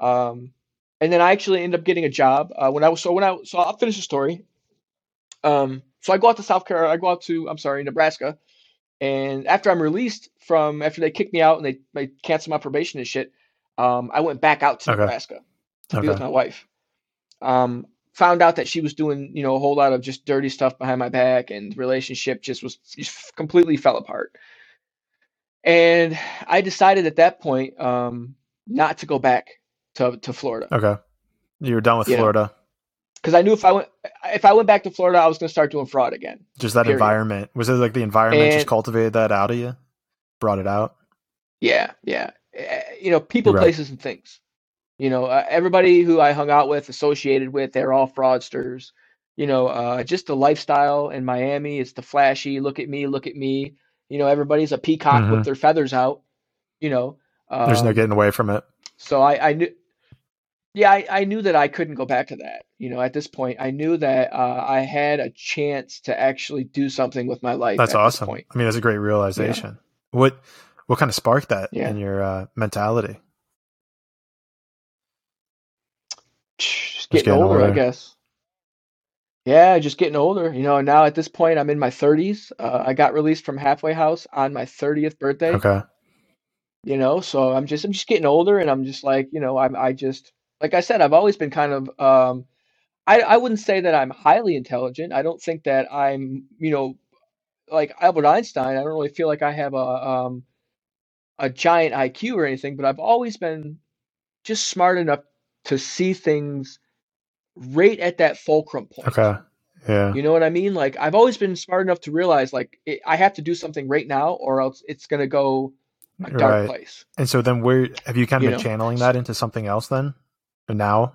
um, and then i actually ended up getting a job uh, when i was so when i so i'll finish the story um, so i go out to south carolina i go out to i'm sorry nebraska and after i'm released from after they kicked me out and they, they canceled my probation and shit um, i went back out to Okay. nebraska to be with my wife. Um, found out that she was doing, you know, a whole lot of just dirty stuff behind my back, and relationship just was just completely fell apart. And I decided at that point um, not to go back to to Florida Okay. You were done with know, Florida. because I knew if I went if I went back to Florida, I was going to start doing fraud again. Just that period. environment. Was it like the environment just cultivated that out of you? Brought it out? Yeah, yeah. Eh, You know, people, Right. places, and things. You know, uh, everybody who I hung out with, associated with, they're all fraudsters. You know, uh, just the lifestyle in Miami. It's the flashy. Look at me, look at me. You know, everybody's a peacock Mhm. with their feathers out. You know, There's no um, getting away from it. so I, I knew, yeah, I, I knew that I couldn't go back to that. You know, at this point, I knew that uh, I had a chance to actually do something with my life. That's awesome. I mean, that's a great realization. What what kind of sparked that Yeah. in your uh, mentality? just getting, getting older, I guess. Yeah, just getting older. You know, now at this point, I'm in my 30s. Uh, I got released from halfway house on my 30th birthday. Okay. You know, so I'm just I'm just getting older, and I'm just like, you know, I'm I just like I said, I've always been kind of um, I I wouldn't say that I'm highly intelligent. I don't think that I'm, you know, like Albert Einstein. I don't really feel like I have a um a giant IQ or anything, but I've always been just smart enough to see things right at that fulcrum point. Okay. Yeah. You know what I mean? Like I've always been smart enough to realize like it, I have to do something right now, or else it's gonna go a dark Right. place. And so then where have you kind of You been know? channeling that into something else then? And now?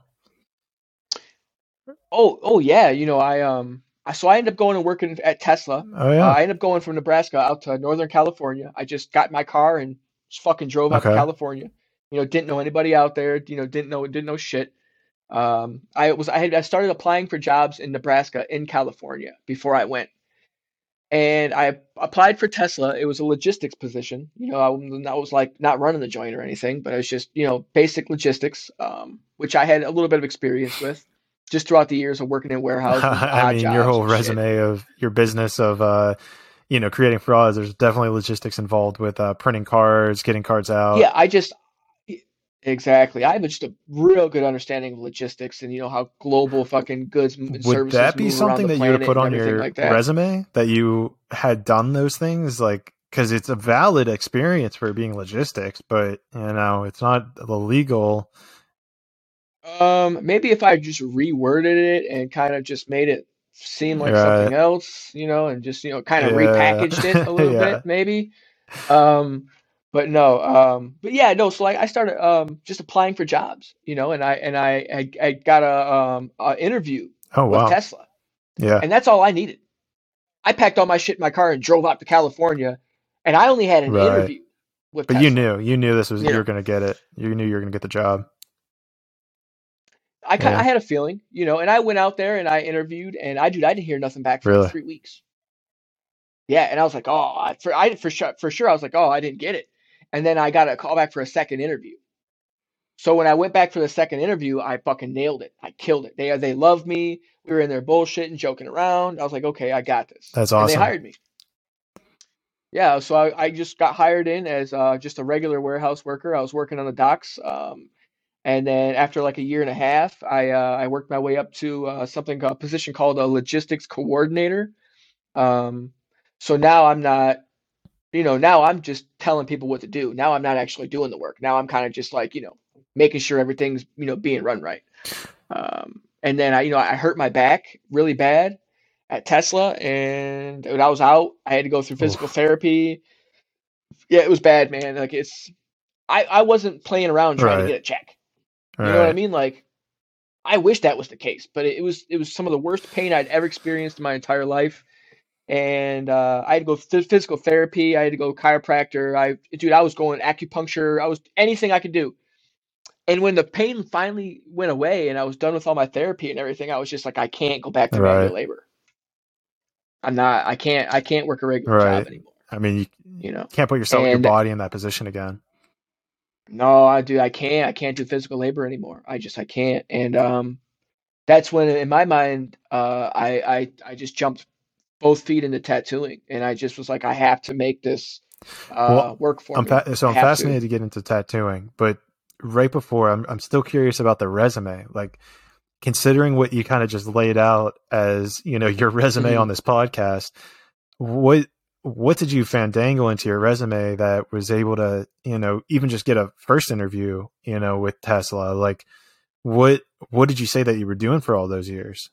Oh, oh yeah. You know, I um, I, so I ended up going and working at Tesla. Oh yeah. Uh, I ended up going from Nebraska out to Northern California. I just got my car and just fucking drove out to California. You know, didn't know anybody out there. You know, didn't know didn't know shit. Um, I was I had I started applying for jobs in Nebraska in California before I went, and I applied for Tesla. It was a logistics position. You know, I, I was like not running the joint or anything, but it was just you know basic logistics, um, which I had a little bit of experience with just throughout the years of working in warehouses. [laughs] I mean, your whole and shit. resume of your business of uh, you know, creating frauds. There's definitely logistics involved with uh, printing cards, getting cards out. Yeah, I just exactly. I have just a real good understanding of logistics and you know how global fucking goods and Would services that be something that you would put on your like that. resume that you had done those things? Like, because it's a valid experience for being logistics, but you know, it's not the legal. Um, maybe if I just reworded it and kind of just made it seem like Right. something else, you know, and just you know kind of Yeah. repackaged it a [laughs] little Yeah. bit, maybe. Um, but no, um, but yeah, no. So like I started um just applying for jobs, you know, and I and I I, I got a um a interview Oh with wow, Tesla. yeah, and that's all I needed. I packed all my shit in my car and drove out to California, and I only had an Right. interview with. but Tesla. you knew, you knew this was You you were going to get it. You knew you were going to get the job. I Yeah. I had a feeling, you know, and I went out there and I interviewed, and I dude, I didn't hear nothing back for Really? three weeks. Yeah, and I was like, oh, I, for I for sure for sure I was like, oh, I didn't get it, and then I got a call back for a second interview. So when I went back for the second interview, I fucking nailed it. I killed it. They they loved me. We were in there bullshitting, joking around. I was like, okay, I got this. That's And awesome. they hired me. Yeah, so I, I just got hired in as uh, just a regular warehouse worker. I was working on the docks, um, and then after like a year and a half, I uh, I worked my way up to uh, something called, a position called a logistics coordinator. Um, so now I'm not, you know, now I'm just telling people what to do. Now I'm not actually doing the work. Now I'm kind of just like, you know, making sure everything's, you know, being run right. Um, and then I, you know, I hurt my back really bad at Tesla, and when I was out, I had to go through physical Oof. therapy. Yeah, it was bad, man. Like it's, I I wasn't playing around trying right. to get a check. You know what I mean? Like, I wish that was the case, but it was it was some of the worst pain I'd ever experienced in my entire life and uh, I had to go physical therapy. I had to go chiropractor. I, dude, I was going acupuncture. I was anything I could do. And when the pain finally went away and I was done with all my therapy and everything, I was just like, I can't go back to right. manual labor. I'm not. I can't. I can't work a regular right. job anymore. I mean, you, you know, can't put yourself, and, your body in that position again. No, I do. I can't. I can't do physical labor anymore. I just, I can't. And um, that's when, in my mind, uh, I, I, I just jumped both feet into tattooing, and I just was like, I have to make this uh, well, work for I'm me. Fa- so I'm fascinated to. to. get into tattooing, but right before, I'm I'm still curious about the resume. Like, considering what you kind of just laid out as you know your resume mm-hmm. on this podcast, what what did you fandangle into your resume that was able to you know even just get a first interview you know with Tesla? Like, what what did you say that you were doing for all those years?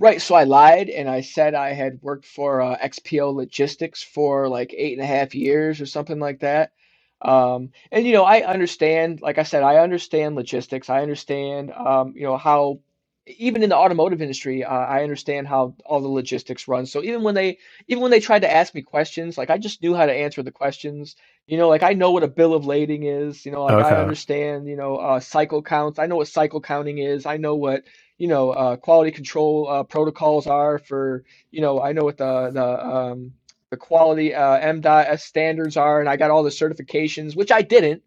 Right. So I lied and I said I had worked for uh, XPO Logistics for like eight and a half years or something like that. Um, and you know, I understand. Like I said, I understand logistics. I understand, um, you know, how even in the automotive industry, uh, I understand how all the logistics run. So even when they even when they tried to ask me questions, like I just knew how to answer the questions. You know, like I know what a bill of lading is. You know, like okay. I understand. You know, uh, cycle counts. I know what cycle counting is. I know what you know uh, quality control uh, protocols are for you know I know what the the um, the quality uh, standards are, and I got all the certifications, which I didn't,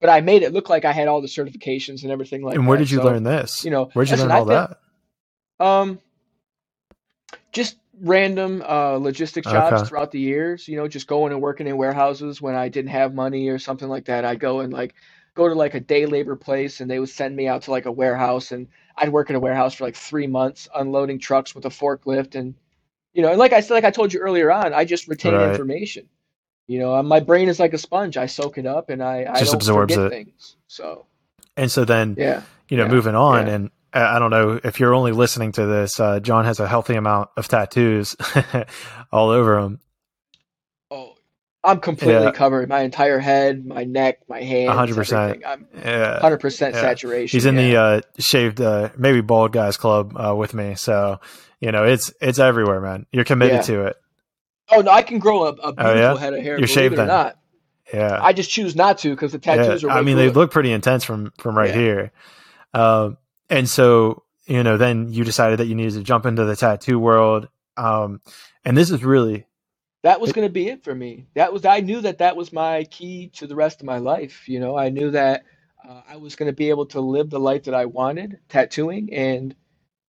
but I made it look like I had all the certifications and everything like. And where that. did you so, learn this? You know, where did you learn all that? Um, just random uh, logistics jobs okay. throughout the years. You know, just going and working in warehouses when I didn't have money or something like that. I'd go and like go to like a day labor place, and they would send me out to like a warehouse and I'd work in a warehouse for like three months unloading trucks with a forklift and you know and like I said like I told you earlier on I just retain right. information you know my brain is like a sponge I soak it up and I, I just absorbs it things so and so then yeah you know yeah. moving on yeah. and I don't know if you're only listening to this. Uh, John has a healthy amount of tattoos [laughs] all over him. I'm completely yeah. covered. My entire head, my neck, my hands. 100%. I'm yeah. 100% yeah. saturation. He's in the uh, shaved, uh, maybe bald guys club uh, with me. So, you know, it's it's everywhere, man. You're committed to it. Oh, no, I can grow a, a beautiful oh, head of hair. You're shaved then. not. Yeah. I just choose not to because the tattoos are. I mean, they look pretty intense from from right here. Um, and so, you know, then you decided that you needed to jump into the tattoo world. Um, and this is really that was going to be it for me. That was I knew that that was my key to the rest of my life. You know, I knew that uh, I was going to be able to live the life that I wanted, tattooing, and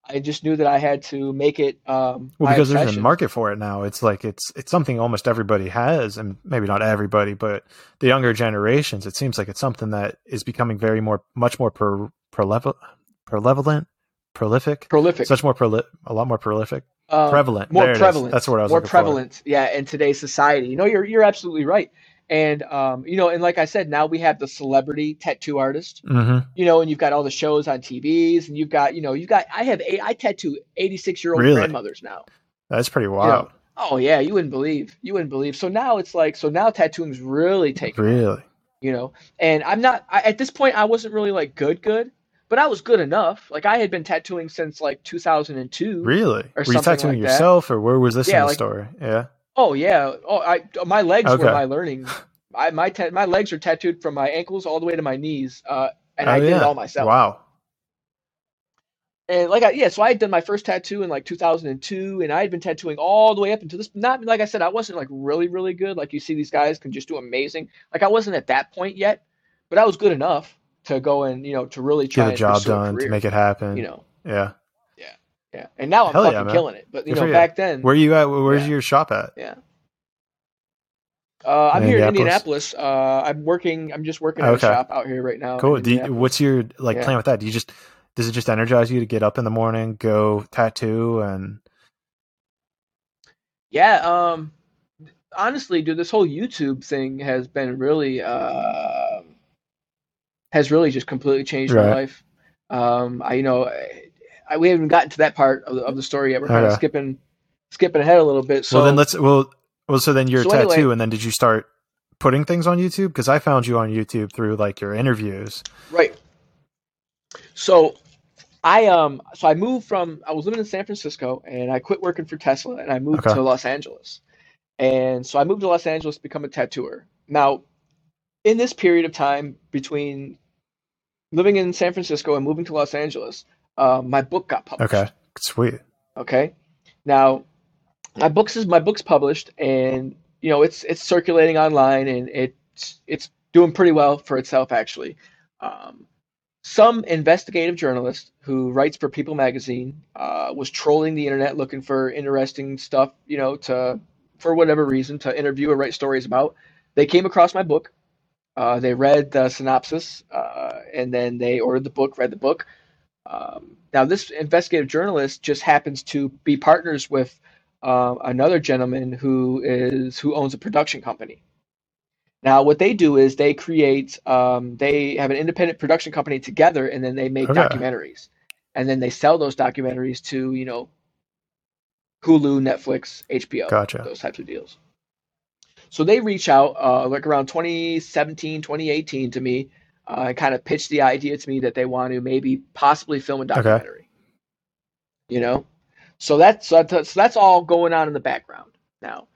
I just knew that I had to make it. Um, well, because there's a market for it now. It's like it's it's something almost everybody has, and maybe not everybody, but the younger generations. It seems like it's something that is becoming very more, much more per, prevalent, prevalent, prolific, prolific, such more proli- a lot more prolific. Um, prevalent, more prevalent. That's what I was more prevalent. For. Yeah, in today's society, you know, you're you're absolutely right. And um, you know, and like I said, now we have the celebrity tattoo artist. Mm-hmm. You know, and you've got all the shows on TVs, and you've got, you know, you've got. I have a, I tattoo eighty six year old really? grandmothers now. That's pretty wild. You know? Oh yeah, you wouldn't believe. You wouldn't believe. So now it's like, so now tattooing's really taking. Really. You know, and I'm not I, at this point. I wasn't really like good, good but I was good enough. Like I had been tattooing since like 2002. Really? Were you tattooing like yourself, or where was this yeah, in the like, story? Yeah. Oh yeah. Oh, I my legs okay. were my learning. [laughs] I my ta- my legs are tattooed from my ankles all the way to my knees, uh, and oh, I did yeah. it all myself. Wow. And like I yeah, so I had done my first tattoo in like 2002, and I had been tattooing all the way up until this. Not like I said, I wasn't like really really good. Like you see, these guys can just do amazing. Like I wasn't at that point yet, but I was good enough to go and you know to really try to get a job done to make it happen. You know. Yeah. Yeah. Yeah. And now I'm Hell fucking yeah, killing it. But you Good know, back then. Where you at? Where's yeah. your shop at? Yeah. Uh, I'm here in Indianapolis. Uh, I'm working. I'm just working at okay. a shop out here right now. Cool. You, what's your like yeah. plan with that? Do you just does it just energize you to get up in the morning, go tattoo, and yeah. Um, honestly, dude, this whole YouTube thing has been really uh has really just completely changed right. my life. Um, I you know I, we haven't gotten to that part of the, of the story yet. We're kind of skipping skipping ahead a little bit. So well, then let's well, well. So then you're So a tattoo, anyway- and then did you start putting things on YouTube? Because I found you on YouTube through like your interviews. Right. So I um so I moved from I was living in San Francisco and I quit working for Tesla and I moved Okay. to Los Angeles. And so I moved to Los Angeles to become a tattooer. Now, in this period of time between living in San Francisco and moving to Los Angeles, uh, my book got published. Okay, sweet. Okay. Now, my books is my book's published, and you know it's it's circulating online, and it's it's doing pretty well for itself actually. Um, some investigative journalist who writes for People Magazine uh, was trolling the internet looking for interesting stuff, you know, to for whatever reason to interview or write stories about. They came across my book. Uh, they read the synopsis, uh, and then they ordered the book, read the book. Um, now, this investigative journalist just happens to be partners with uh, another gentleman who is who owns a production company. Now, what they do is they create, um, they have an independent production company together, and then they make Okay. documentaries, and then they sell those documentaries to you know Hulu, Netflix, HBO, Gotcha. those types of deals. So they reach out uh, like around 2017, 2018 to me uh, and kind of pitch the idea to me that they want to maybe possibly film a documentary. You know, so that's so that's so that's all going on in the background now.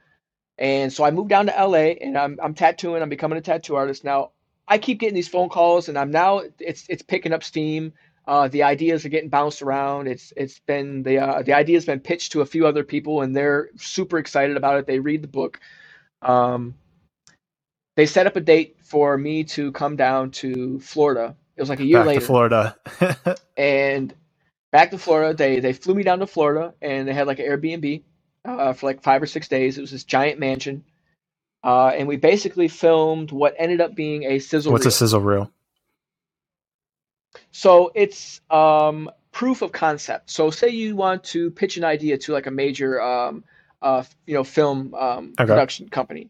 And so I moved down to LA and I'm I'm tattooing. I'm becoming a tattoo artist now. I keep getting these phone calls and I'm now it's it's picking up steam. Uh, the ideas are getting bounced around. It's it's been the uh, the idea's been pitched to a few other people and they're super excited about it. They read the book. Um, they set up a date for me to come down to Florida. It was like a year Back later to Florida. [laughs] and back to Florida. They they flew me down to Florida, and they had like an Airbnb uh, for like five or six days. It was this giant mansion, uh, and we basically filmed what ended up being a sizzle What's reel. a sizzle reel? So it's um, proof of concept. So say you want to pitch an idea to like a major, um, uh, you know, film um, Okay. production company.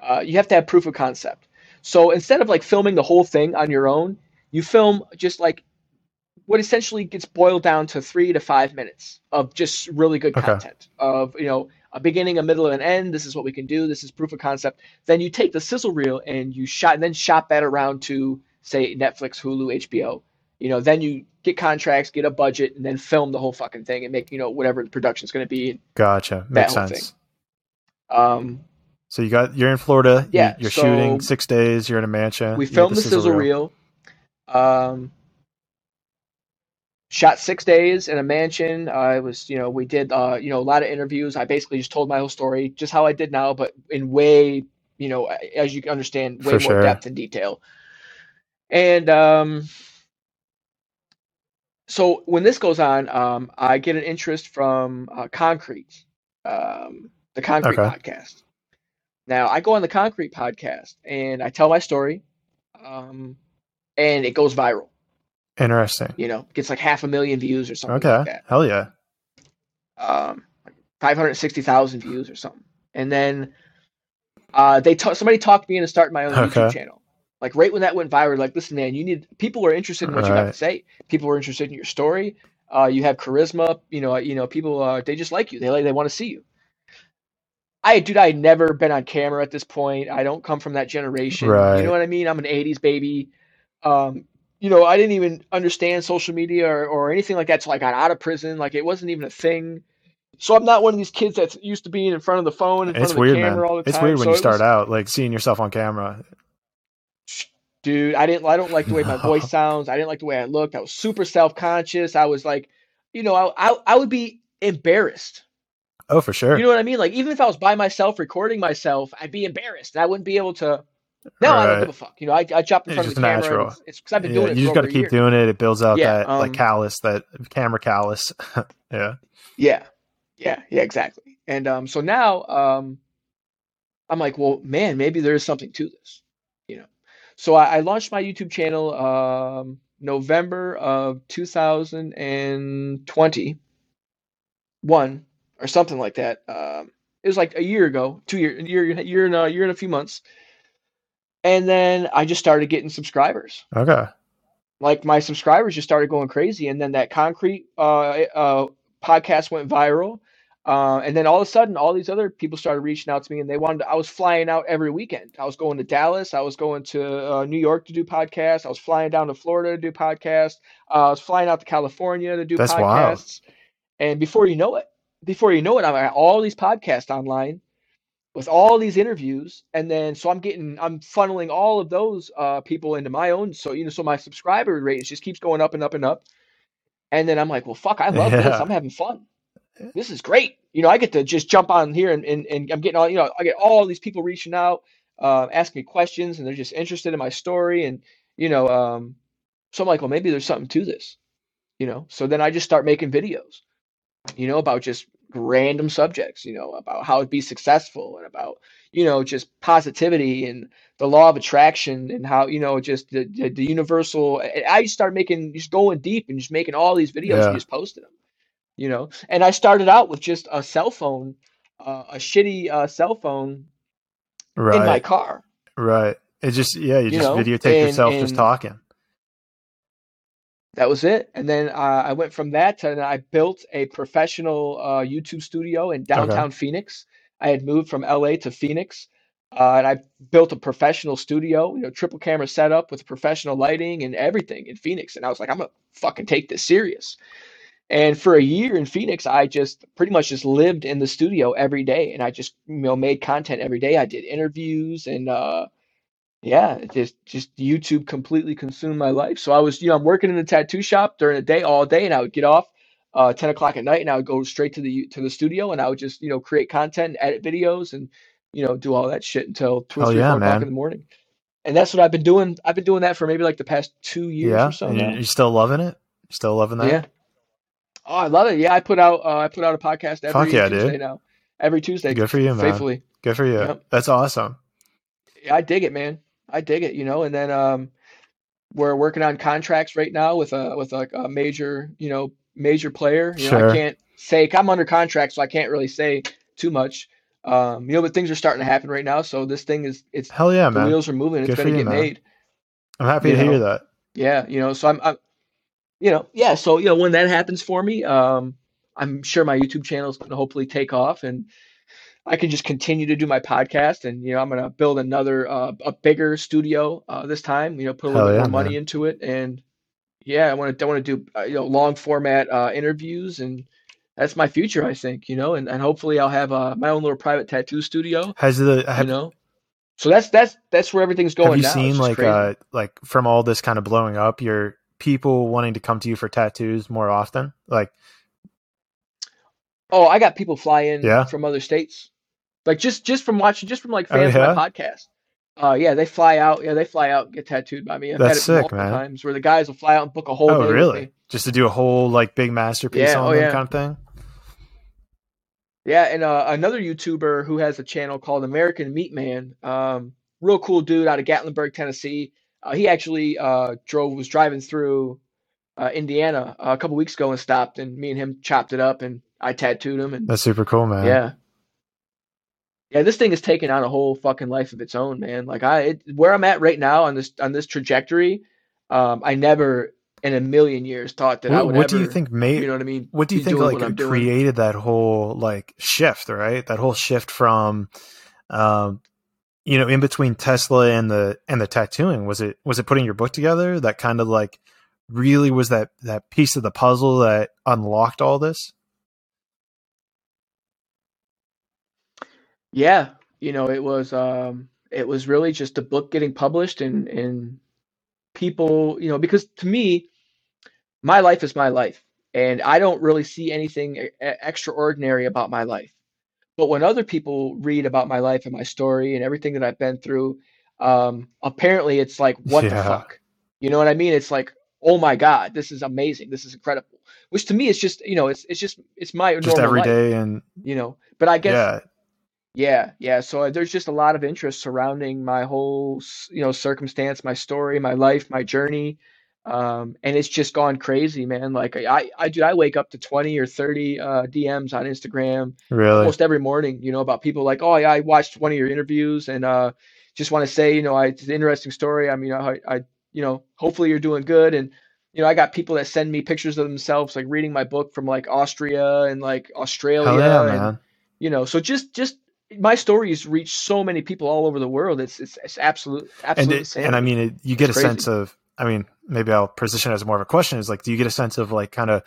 Uh, you have to have proof of concept. So instead of like filming the whole thing on your own, you film just like what essentially gets boiled down to three to five minutes of just really good Okay. content of you know a beginning, a middle, and an end. This is what we can do. This is proof of concept. Then you take the sizzle reel and you shot and then shop that around to say Netflix, Hulu, HBO. You know, then you get contracts, get a budget, and then film the whole fucking thing and make you know whatever the production's going to be. Gotcha. Makes sense. Um, So you got you're in Florida. Yeah, You're so shooting six days. You're in a mansion. we filmed the sizzle reel. Um, shot six days in a mansion. Uh, it was, you know, we did, uh, you know, a lot of interviews. I basically just told my whole story, just how I did now, but in way, you know, as you can understand, way For more sure. depth and detail. And um, so when this goes on, um, I get an interest from uh, Concrete, um, the Concrete Okay. podcast. Now I go on the Concrete podcast and I tell my story, um, and it goes viral. Interesting. You know, gets like half a million views or something Okay. like that. Hell yeah. Um, five hundred sixty thousand views or something. And then uh, they ta- somebody talked me into starting my own [laughs] Okay. YouTube channel. Like right when that went viral, like listen, man, you need people are interested in what you have to say. People are interested in your story. Uh, you have charisma. You know, you know, people uh, they just like you. They like they want to see you. I dude, I had never been on camera at this point. I don't come from that generation. Right. You know what I mean? I'm an '80s baby. Um, you know, I didn't even understand social media or, or anything like that till I got out of prison. Like it wasn't even a thing. So I'm not one of these kids that's used to being in front of the phone, in front It's of the weird, camera man. all the time. It's weird when So you start was- out like seeing yourself on camera. Dude i didn't i don't like the way my voice [laughs] sounds i didn't like the way i looked i was super self-conscious i was like you know i i, I would be embarrassed Oh, for sure. you know what i mean like even if i was by myself recording myself i'd be embarrassed i wouldn't be able to no i don't give a fuck you know i, I jump in It's front of the camera natural. it's because i've been Yeah, doing it you just got to keep doing it. It builds out Yeah, that like um, callus, that camera callus. [laughs] yeah. Yeah, yeah, yeah, exactly. And um, so now um, I'm like, well, man, maybe there is something to this. So I, I launched my YouTube channel um, November of 2021 or something like that. Um, it was like a year ago, two year, year, year and a year and a few months. And then I just started getting subscribers Okay. like my subscribers just started going crazy, and then that concrete uh, uh, podcast went viral. Uh, and then all of a sudden, all these other people started reaching out to me, and they wanted. To, I was flying out every weekend. I was going to Dallas. I was going to uh, New York to do podcasts. I was flying down to Florida to do podcasts. Uh, I was flying out to California to do That's podcasts. wild. And before you know it, before you know it, I'm at all these podcasts online with all these interviews, and then so I'm getting, I'm funneling all of those uh, people into my own. So you know, so my subscriber rate just keeps going up and up and up. And then I'm like, well, fuck, I love this. I'm having fun this is great. You know, I get to just jump on here and, and, and I'm getting all, you know, I get all these people reaching out, uh, asking me questions and they're just interested in my story. And, you know, um, so I'm like, well, maybe there's something to this, you know? So then I just start making videos, you know, about just random subjects, you know, about how to be successful and about, you know, just positivity and the law of attraction and how, you know, just the, the, the universal, I started making, just going deep and just making all these videos Yeah. and just posting them you know? And i started out with just a cell phone uh, a shitty uh, cell phone in my car. Right. It just yeah, you, You just know, videotape and- yourself just talking. that was it. And then uh, i went from that to i built a professional uh, youtube studio in downtown phoenix. I had moved from la to phoenix uh, and i built a professional studio you know triple camera setup with professional lighting and everything in phoenix. And i was like i'm gonna fucking take this serious And for a year in Phoenix, I just pretty much just lived in the studio every day, and I just you know made content every day. I did interviews, and uh, yeah, it just just YouTube completely consumed my life. So I was you know I'm working in the tattoo shop during the day all day, and I would get off uh, 10 o'clock at night, and I would go straight to the to the studio, and I would just you know create content, edit videos, and you know do all that shit until two or Hell three, yeah, four o'clock man. in the morning. And that's what I've been doing. I've been doing that for maybe like the past two years Yeah. or so And you- now. you still loving it? Still loving that? Yeah. Oh, I love it. Yeah, I put out uh, I put out a podcast every Fuck yeah, dude. Tuesday now. Every Tuesday, Good for you, man. faithfully. Good for you. Yep. That's awesome. Yeah, I dig it, man. I dig it. You know, and then um, we're working on contracts right now with a with like a major, you know, major player. You know, Sure. I can't say I'm under contract, so I can't really say too much. Um, you know, but things are starting to happen right now. So this thing is it's Hell yeah, the man. wheels are moving. It's Good for going to get man. made. I'm happy you to hear that. Yeah, you know, so I'm, I'm, you know, yeah, so you know, when that happens for me, um, I'm sure my YouTube channel is going to hopefully take off, and I can just continue to do my podcast, and you know, I'm going to build another, uh, a bigger studio uh, this time. You know, put a little bit yeah, more money man. into it, and yeah, I want to, I want to do uh, you know long format uh, interviews, and that's my future, I think. You know, and and hopefully I'll have uh, my own little private tattoo studio. Has the have, You know, so that's that's that's where everything's going have you now. Seen like crazy. uh like from all this kind of blowing up, your people wanting to come to you for tattoos more often? Like Oh, I got people fly in Yeah? from other states. Like just just from watching, just from like Oh, fans yeah? of my podcast. Uh, yeah, they fly out. Yeah, they fly out and get tattooed by me. I've That's had it sick, man. times where the guys will fly out and book a whole oh really? Just to do a whole like big masterpiece Yeah, on oh, them yeah. kind of thing? Yeah, and uh, another YouTuber who has a channel called American Meat Man, um, real cool dude out of Gatlinburg, Tennessee. Uh, he actually uh, drove was driving through uh, Indiana a couple weeks ago and stopped, and me and him chopped it up, and I tattooed him, and That's super cool, man. Yeah. Yeah, this thing has taken on a whole fucking life of its own, man. Like I, it, where I'm at right now on this on this trajectory, um, I never in a million years thought that I What, would what do you think made you know what I mean? what do you think like what I'm doing. created that whole like shift right that whole shift from um you know in between tesla and the and the tattooing was it was it putting your book together that kind of like really was that that piece of the puzzle that unlocked all this Yeah, you know, it was um it was really just a book getting published and and people, you know, because to me, my life is my life, and I don't really see anything extraordinary about my life. But when other people read about my life and my story and everything that I've been through, um, apparently it's like, [laughs] what the fuck? You know what I mean? It's like, oh my God, this is amazing. This is incredible. Which to me is just, you know, it's it's just it's my just every life, day and you know. But I guess yeah yeah, yeah. So uh, there's just a lot of interest surrounding my whole, you know, circumstance, my story, my life, my journey. Um, and it's just gone crazy, man. Like I, I do, I wake up to 20 or 30 uh, DMs on Instagram really almost every morning, you know, about people like, oh yeah, I watched one of your interviews and uh, just want to say, you know, I, it's an interesting story. I mean, I, I you know, hopefully you're doing good. And, you know, I got people that send me pictures of themselves, like reading my book from like Austria and like Australia. Yeah, and, man. you know, so just, just, my stories reach so many people all over the world. It's it's, it's absolute, And absolutely it, and I mean, it, you get It's a crazy. sense of. I mean, maybe I'll position it as more of a question. Is like, do you get a sense of like kind of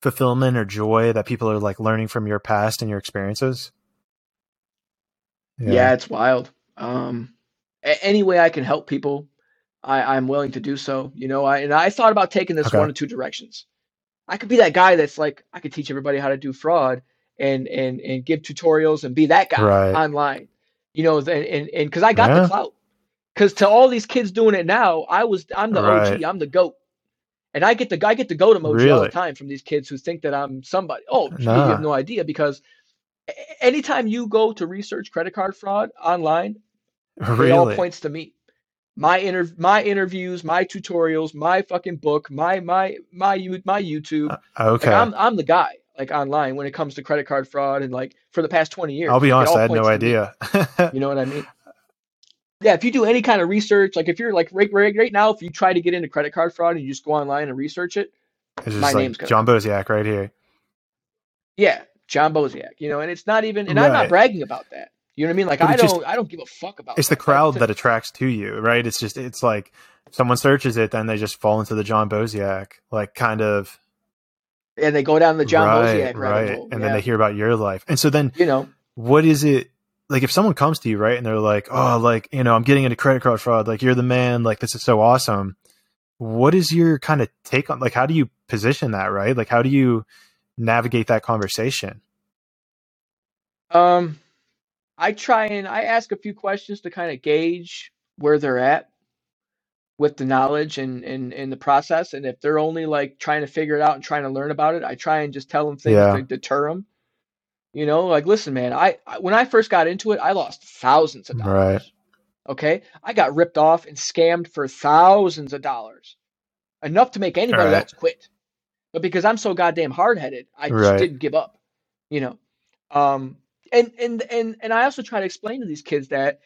fulfillment or joy that people are like learning from your past and your experiences? Yeah, it's wild. Um, any way I can help people, I, I'm willing to do so. You know, I and I thought about taking this Okay. one of two directions. I could be that guy that's like, I could teach everybody how to do fraud and and and give tutorials and be that guy Right. online. You know, th- and and because I got Yeah. the clout. Because to all these kids doing it now, I was I'm the Right. OG, I'm the goat. And I get the I get the goat emoji all the time from these kids who think that I'm somebody. Oh, you have no idea because anytime you go to research credit card fraud online, [laughs] it all points to me. My inter my interviews, my tutorials, my fucking book, my my my my YouTube. Uh, okay. Like I'm I'm the guy like online when it comes to credit card fraud and like for the past 20 years. I'll be honest, I had no idea. [laughs] You know what I mean? Yeah, if you do any kind of research, like if you're like right, right, right now, if you try to get into credit card fraud and you just go online and research it, it's my just name's gonna- John Boseak right here. yeah, John Boseak, you know, and it's not even, and I'm not bragging about that. You know what I mean? Like But I don't, I don't give a fuck about. It. It's the crowd that attracts to you, right? It's just it's like someone searches it, then they just fall into the John Boseak, like kind of and they go down the John right, Boseak rabbit right, and yeah. then they hear about your life, and so then you know, what is it like if someone comes to you right and they're like oh like you know i'm getting into credit card fraud like you're the man like this is so awesome what is your kind of take on like how do you position that right like how do you navigate that conversation um, I try and I ask a few questions to kind of gauge where they're at with the knowledge and and and the process. And if they're only like trying to figure it out and trying to learn about it, I try and just tell them things Yeah. to deter them. You know, like listen, man, I, I when I first got into it, I lost thousands of dollars. Right. Okay, I got ripped off and scammed for thousands of dollars, enough to make anybody Right. else quit. But because I'm so goddamn hard headed, I just Right. didn't give up. You know, um, and and and and I also try to explain to these kids that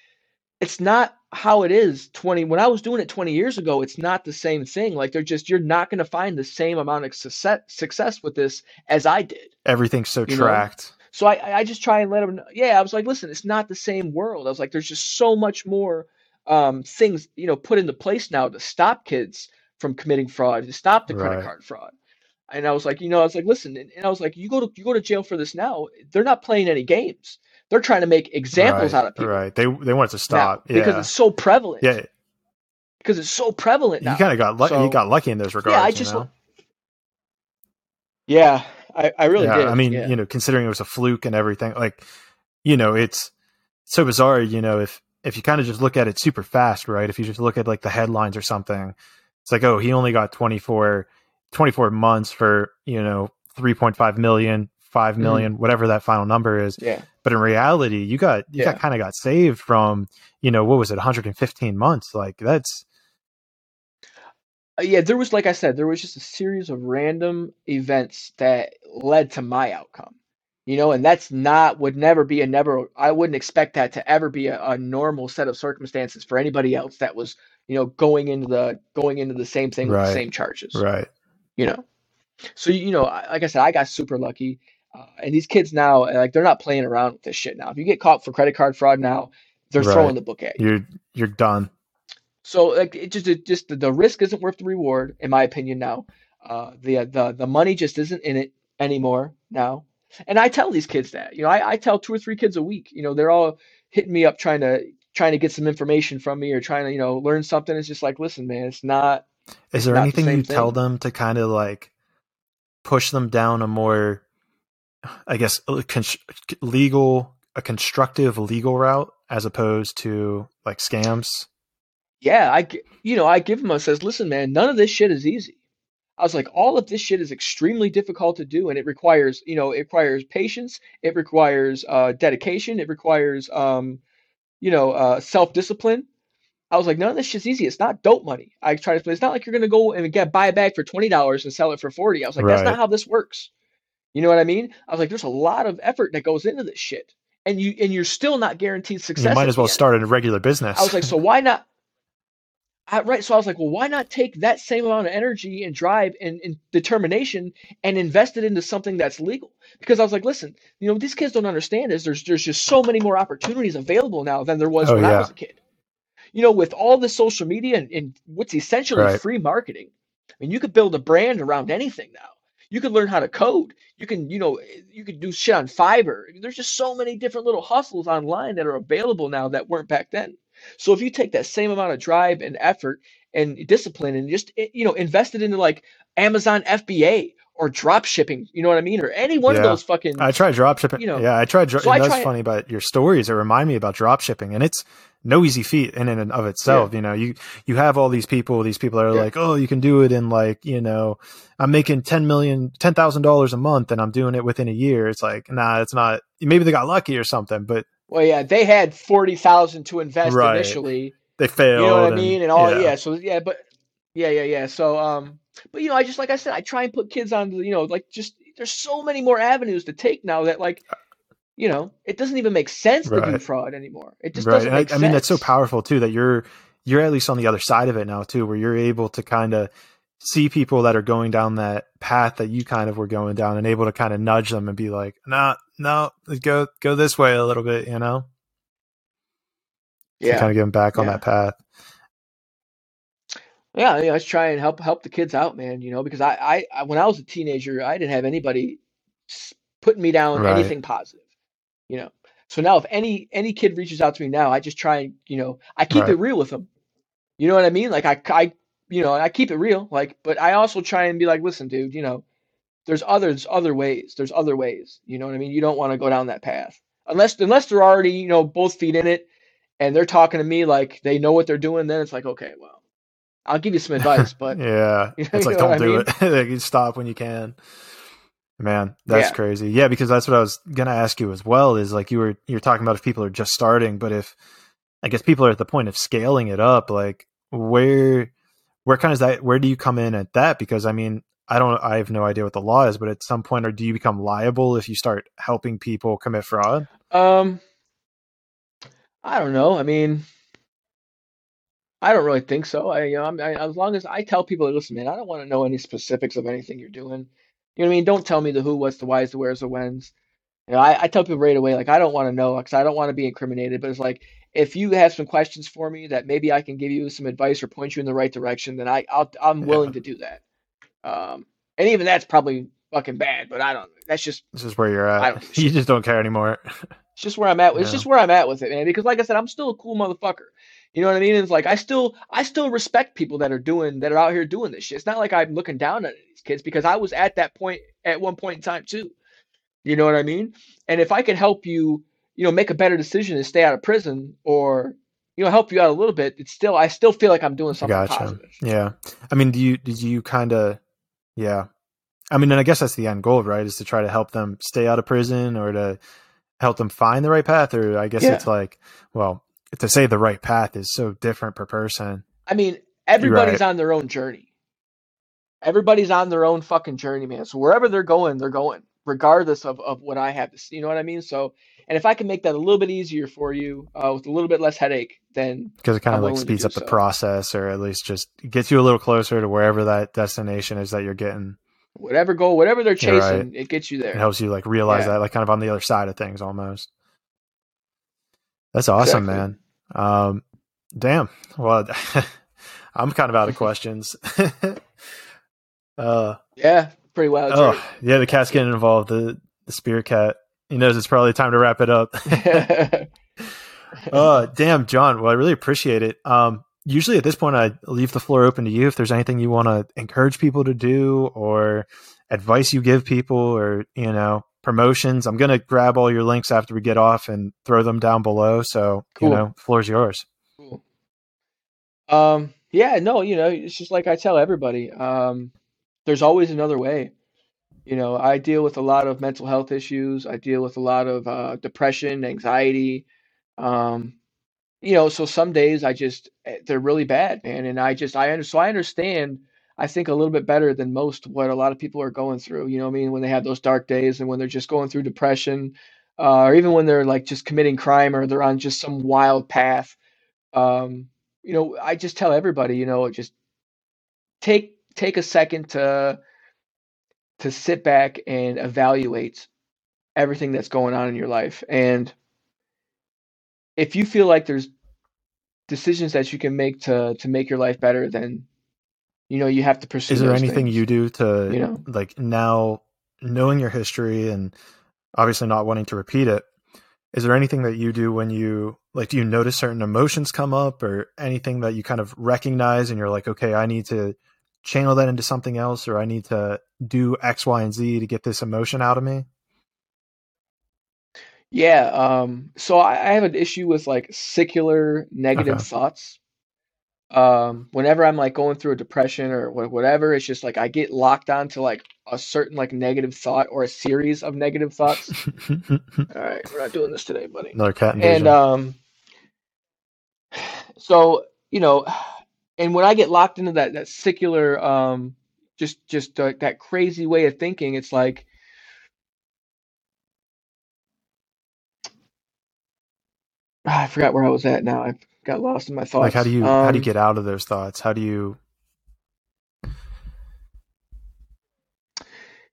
it's not how it is 20 when I was doing it 20 years ago, it's not the same thing. Like they're just you're not going to find the same amount of success success with this as I did. everything's so You tracked So I, I just try and let them know. Yeah, I was like, listen, it's not the same world. I was like, there's just so much more um, things, you know, put into place now to stop kids from committing fraud, to stop the credit Right. card fraud. And I was like, you know, I was like, listen, and, and I was like, you go to you go to jail for this now. They're not playing any games. They're trying to make examples right, out of people right they they want it to now stop because it's so prevalent. yeah Because it's so prevalent now. you kind of got lucky you got lucky in those regards yeah, I you know? yeah, I, I really yeah, did. I mean, yeah. you know, considering it was a fluke and everything, like, you know, it's so bizarre. You know, if if you kind of just look at it super fast, right? If you just look at like the headlines or something, it's like, oh, he only got 24, 24 months for you know 3.5 million, 5 Mm-hmm. whatever that final number is. yeah, But in reality, you got you Yeah. got kind of got saved from you know what was it, 115 months? Like that's Uh, yeah, there was, like I said, there was just a series of random events that led to my outcome. You know, and that's not would never be a never. I wouldn't expect that to ever be a, a normal set of circumstances for anybody else that was, you know, going into the going into the same thing with Right. the same charges. right. You know, so you know, I- like I said, I got super lucky. Uh, and these kids now, like, they're not playing around with this shit now. If you get caught for credit card fraud now, they're Right. throwing the book at you. You're you're done. So like it just it just the risk isn't worth the reward, in my opinion. Now, uh, the the the money just isn't in it anymore now. And I tell these kids that, you know, I, I tell two or three kids a week. You know, they're all hitting me up trying to trying to get some information from me or trying to you know learn something. It's just like, listen, man, it's not. Is there not anything same you tell them to kind of like push them down a more, I guess, con- legal, a constructive legal route as opposed to like scams? Yeah, I you know I give them. I says, listen, man, none of this shit is easy. I was like, all of this shit is extremely difficult to do, and it requires, you know, it requires patience, it requires uh, dedication, it requires, um, you know, uh, self-discipline. I was like, none of this shit's easy. It's not dope money. I try to explain. It's not like you're gonna go and get buy a bag for twenty dollars and sell it for forty. I was like, that's not how this works. You know what I mean? I was like, there's a lot of effort that goes into this shit, and you and you're still not guaranteed success. you might as well end. start a regular business. I was like, so why not? I, right. So I was like, well, why not take that same amount of energy and drive and, and determination and invest it into something that's legal? Because I was like, listen, you know, these kids don't understand is there's there's just so many more opportunities available now than there was Oh when I was a kid. You know, with all the social media and, and what's essentially Right. free marketing, I mean, you could build a brand around anything now. You could learn how to code. You can, you know, you could do shit on Fiverr. There's just so many different little hustles online that are available now that weren't back then. So if you take that same amount of drive and effort and discipline and just eh, you know invest it into like Amazon FBA or drop shipping, you know what I mean, or any one of those fucking I tried drop shipping. You know, yeah, I tried. Dro- so I that's try- funny about your stories. It remind me about drop shipping, and it's no easy feat in and of itself. You know, you you have all these people. These people are Yeah. like, oh, you can do it in like, you know, I'm making ten million, ten thousand dollars a month, and I'm doing it within a year. It's like, nah, it's not. Maybe they got lucky or something, but well, yeah, they had forty thousand to invest Right. initially. they failed. You know what I mean? And all yeah. yeah. so yeah, but yeah, yeah, yeah. So um but you know, I just like I said, I try and put kids on the you know, like just there's so many more avenues to take now that like you know, it doesn't even make sense to do fraud anymore. It just right. doesn't And I, make I mean, that's so powerful too that you're you're at least on the other side of it now too, where you're able to kind of see people that are going down that path that you kind of were going down and able to kind of nudge them and be like, no, no, go go this way a little bit, you know, Yeah. kind of get them back on that path. Yeah, you know, I just try and help help the kids out, man, you know, because I, I, I when I was a teenager, I didn't have anybody putting me down Right. anything positive, you know. So now if any any kid reaches out to me now, I just try and, you know, I keep Right. it real with them. You know what I mean? Like I I you know, I keep it real, like but I also try and be like, listen, dude, you know, there's others other ways. There's other ways. You know what I mean? You don't want to go down that path. Unless unless they're already, you know, both feet in it and they're talking to me like they know what they're doing, then it's like, okay, well, I'll give you some [laughs] advice, but yeah, [laughs] You it's like know don't do mean? it. [laughs] like, you stop when you can. Man, that's Yeah. crazy. Yeah, because that's what I was gonna ask you as well. Is like you were you're talking about if people are just starting, but if I guess people are at the point of scaling it up, like where where kind of that where do you come in at that? Because I mean, I don't I have no idea what the law is, but at some point or do you become liable if you start helping people commit fraud? Um, I don't know. I mean, I don't really think so. I, you know, I, as long as I tell people, listen, man, I don't want to know any specifics of anything you're doing. You know what I mean? Don't tell me the who, what's, the whys, the where's, the whens. You know, I, I tell people right away, like, I don't want to know because I don't want to be incriminated. But it's like, if you have some questions for me that maybe I can give you some advice or point you in the right direction, then I, I'll, I'm willing to do that. Um, and even that's probably fucking bad, but I don't. That's just This is where you're I at. [laughs] You just don't care anymore. It's just where I'm at. It's Yeah. just where I'm at with it, man. Because like I said, I'm still a cool motherfucker. You know what I mean? It's like I still I still respect people that are doing that are out here doing this shit. It's not like I'm looking down on these kids because I was at that point at one point in time too. You know what I mean? And if I can help you, you know, make a better decision and stay out of prison or you know help you out a little bit, it's still I still feel like I'm doing something Gotcha. positive. Yeah. I mean, do you did you kind of yeah. I mean, and I guess that's the end goal, right? Is to try to help them stay out of prison or to help them find the right path or I guess Yeah. it's like, well, to say the right path is so different per person. I mean, everybody's on their own journey. Everybody's on their own fucking journey, man. So wherever they're going, they're going, regardless of, of what I have to see. You know what I mean? So, and if I can make that a little bit easier for you, uh, with a little bit less headache, then Because it kind I'm of like speeds up the process or at least just gets you a little closer to wherever that destination is that you're getting. whatever goal, whatever they're You're right. chasing, it gets you there. It helps you like realize Yeah. that like kind of on the other side of things almost. That's awesome, Exactly. man. Um, damn. Well, [laughs] I'm kind of out of [laughs] questions. [laughs] uh, Yeah, pretty wild. oh, yeah, the cat's getting involved. The the spirit cat. He knows it's probably time to wrap it up. [laughs] [laughs] Uh, damn, John. Well, I really appreciate it. Um, usually at this point, I leave the floor open to you if there's anything you want to encourage people to do or advice you give people or you know promotions. I'm gonna grab all your links after we get off and throw them down below. So Cool. you know, floor's yours. Cool. Um, yeah, no, you know, it's just like I tell everybody, um, there's always another way. You know, I deal with a lot of mental health issues. I deal with a lot of uh, depression, anxiety. Um, you know, so some days I just eh, they're really bad, man, and I just I under, so I understand. I think a little bit better than most what a lot of people are going through. You know, what I mean, when they have those dark days and when they're just going through depression, uh, or even when they're like just committing crime or they're on just some wild path. Um, you know, I just tell everybody, you know, just take take a second to to sit back and evaluate everything that's going on in your life. And if you feel like there's decisions that you can make to to make your life better, then you know you have to pursue. Is there anything things. you do to you know? like now knowing your history and obviously not wanting to repeat it? Is there anything that you do when you like do you notice certain emotions come up or anything that you kind of recognize and you're like, okay, I need to channel that into something else or I need to do X, Y, and Z to get this emotion out of me? Yeah, um, so I, I have an issue with like secular Okay. negative thoughts. Um, whenever I'm like going through a depression or wha- whatever, it's just like I get locked onto like a certain like negative thought or a series of negative thoughts. [laughs] All right, we're not doing this today, buddy. Another cat And um, so you know, and when I get locked into that that secular um, just just uh, that crazy way of thinking, it's like ah, [sighs] I forgot where I was at now. I got lost in my thoughts. like how do you how do you Um, get out of those thoughts? How do you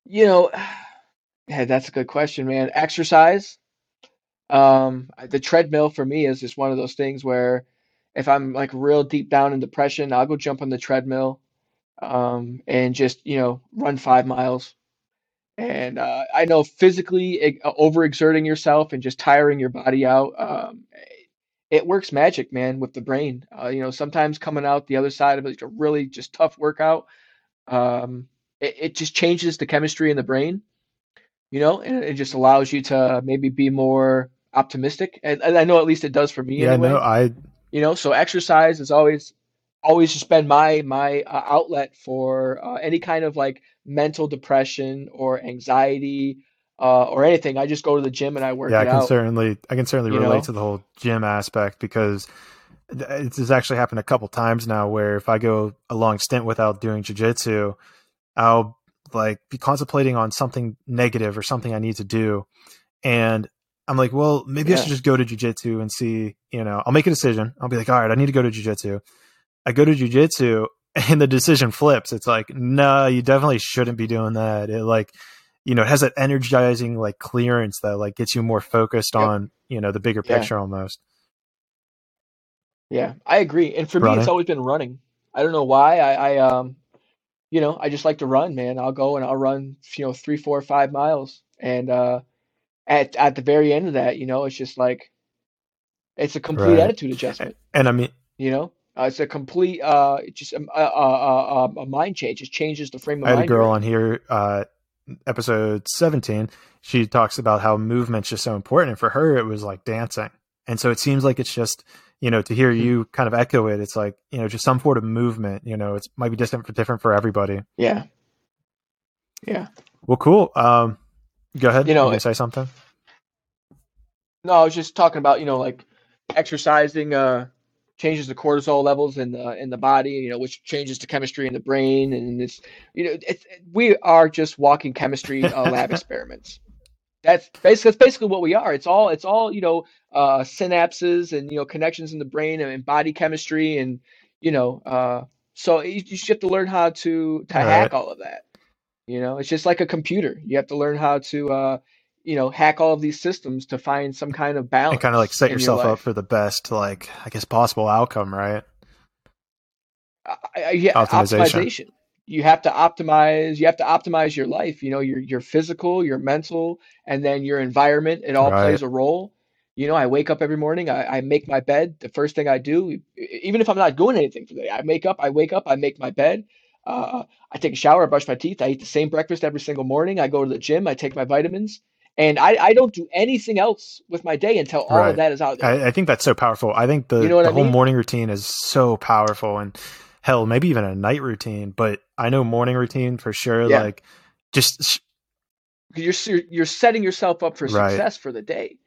you know, [sighs] yeah, that's a good question, man. Exercise. Um, the treadmill for me is just one of those things where if I'm like real deep down in depression, I'll go jump on the treadmill, um, and just, you know, run five miles. And uh, I know physically e- overexerting yourself and just tiring your body out, um, it works magic, man, with the brain. Uh, you know, sometimes coming out the other side of it, a really just tough workout, um, it, it just changes the chemistry in the brain you know, and it just allows you to maybe be more optimistic. And, and I know at least it does for me Yeah, no. I You know, so exercise is always always just been my my uh, outlet for uh, any kind of like mental depression or anxiety uh, or anything. I just go to the gym and I work out. yeah, I can out. certainly I can certainly relate know, to the whole gym aspect because th- it's has actually happened a couple times now where if I go a long stint without doing jujitsu, I'll like be contemplating on something negative or something I need to do. And I'm like, well, maybe I should just go to jujitsu and see, you know, I'll make a decision. I'll be like, all right, I need to go to jujitsu. I go to jujitsu [laughs] and the decision flips. It's like, no, you definitely shouldn't be doing that. It like, you know, it has that energizing like clearance that like gets you more focused yep, on, you know, the bigger yeah, picture almost. yeah. I agree. And for me, it's always been running. I don't know why. I, I um, you know, I just like to run, man. I'll go and I'll run, you know, three, four, five miles, and uh, at at the very end of that, you know, it's just like it's a complete Right. attitude adjustment. And I mean, You know, uh, it's a complete uh, just a, a, a, a, a mind change. It changes the frame of I had a mind you're girl on here, uh, episode 17. She talks about how movement's just so important. And for her, it was like dancing. And so it seems like it's just, you know, to hear Hmm. you kind of echo it, it's like, you know, just some sort of movement, you know, it's might be different for different for everybody. Yeah, yeah. Well, cool. Um, go ahead. You You know, gonna say something? no, I was just talking about you know like exercising uh changes the cortisol levels in the in the body. You know, which changes the chemistry in the brain, and it's you know it's we are just walking chemistry uh, [laughs] lab experiments. That's basically that's basically what we are. It's all it's all you know uh, synapses and you know connections in the brain and, and body chemistry and you know uh, so you, you just have to learn how to to All hack right. all of that. You know, it's just like a computer. You have to learn how to uh, you know hack all of these systems to find some kind of balance. And kind of like set in your yourself up for the best, like, I guess, possible outcome, right? I, I, yeah, Optimization. optimization. You have to optimize. You have to optimize your life. You know, your your physical, your mental, and then your environment. It all Right. plays a role. You know, I wake up every morning. I, I make my bed. The first thing I do, even if I'm not doing anything for the day, I make up. I wake up. I make my bed. Uh, I take a shower. I brush my teeth. I eat the same breakfast every single morning. I go to the gym. I take my vitamins, and I I don't do anything else with my day until all of that is out there. I, I think that's so powerful. I think You the, know the I whole mean? morning routine is so powerful and hell, maybe even a night routine, but I know morning routine for sure. Yeah. Like just sh- you're you're setting yourself up for right. success for the day.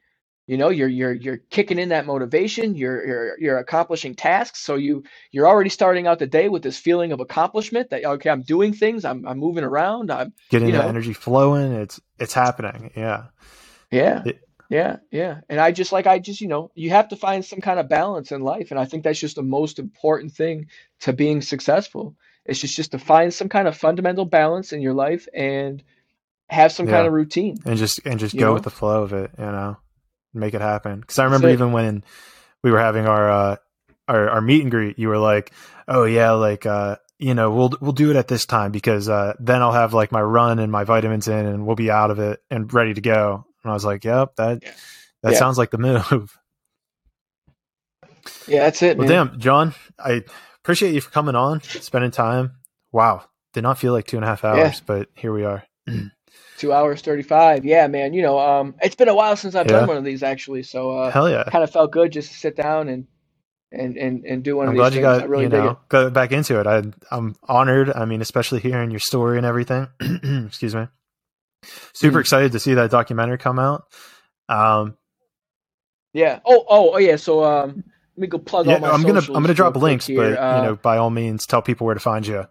You know, you're you're you're kicking in that motivation. You're you're you're accomplishing tasks. So you you're already starting out the day with this feeling of accomplishment that okay, I'm doing things. I'm I'm moving around. I'm Getting you that know energy flowing. It's, it's happening. Yeah. yeah. It- Yeah, yeah. And I just like I just, you know, you have to find some kind of balance in life. And I think that's just the most important thing to being successful. It's just just to find some kind of fundamental balance in your life and have some kind of routine. and just and just go know? with the flow of it, you know, make it happen. Because I remember it. even when we were having our uh, our our meet and greet, you were like, "Oh yeah, like uh, you know, we'll we'll do it at this time because uh, then I'll have like my run and my vitamins in, and we'll be out of it and ready to go." And I was like, "Yep, that Yeah. that Yeah. sounds like the move." Yeah, that's it, well, man. damn, John, I appreciate you for coming on, spending time. Wow, did not feel like two and a half hours, Yeah. but here we are. [clears throat] Two hours thirty five. Yeah, man. You know, um, it's been a while since I've Yeah. done one of these actually, so uh, Hell yeah. kind of felt good just to sit down and and and and do one I'm of glad these you things. got I really you know got back into it. I I'm honored. I mean, especially hearing your story and everything. [clears throat] Excuse me. Super Mhm. excited to see that documentary come out. Um, Yeah. Oh, oh, oh, yeah. So, um, let me go plug yeah, all my I'm gonna I'm gonna drop links, here. but Uh, you know, by all means, tell people where to find you.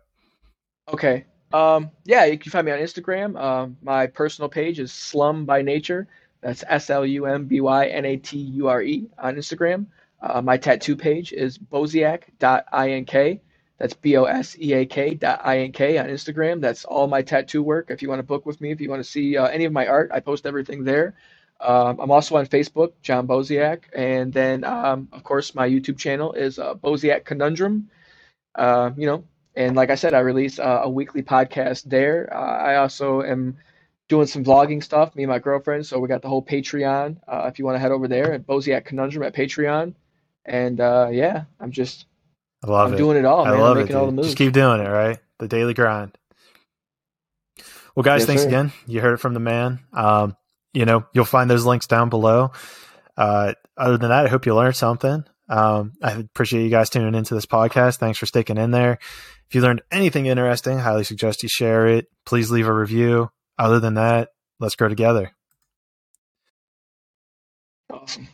Okay. Um, yeah, you can find me on Instagram. Um, my personal page is Slum by Nature. That's S L U M B Y N A T U R E on Instagram. Uh, my tattoo page is boseak.ink. That's B O S E A K dot on Instagram. That's all my tattoo work. If you want to book with me, if you want to see uh, any of my art, I post everything there. Um, I'm also on Facebook, John Boseak. And then, um, of course, my YouTube channel is uh, Boseak Conundrum. Uh, you know, and like I said, I release uh, a weekly podcast there. Uh, I also am doing some vlogging stuff, me and my girlfriend. So we got the whole Patreon. Uh, if you want to head over there at Boseak Conundrum at Patreon. And uh, yeah, I'm just I love I'm it. doing it all, I man. love I'm it. making all the moves. Just keep doing it, right? The daily grind. Well, guys, Yes, thanks sir. again. You heard it from the man. Um, you know, you'll find those links down below. Uh, other than that, I hope you learned something. Um, I appreciate you guys tuning into this podcast. Thanks for sticking in there. If you learned anything interesting, highly suggest you share it. Please leave a review. Other than that, let's grow together. Awesome.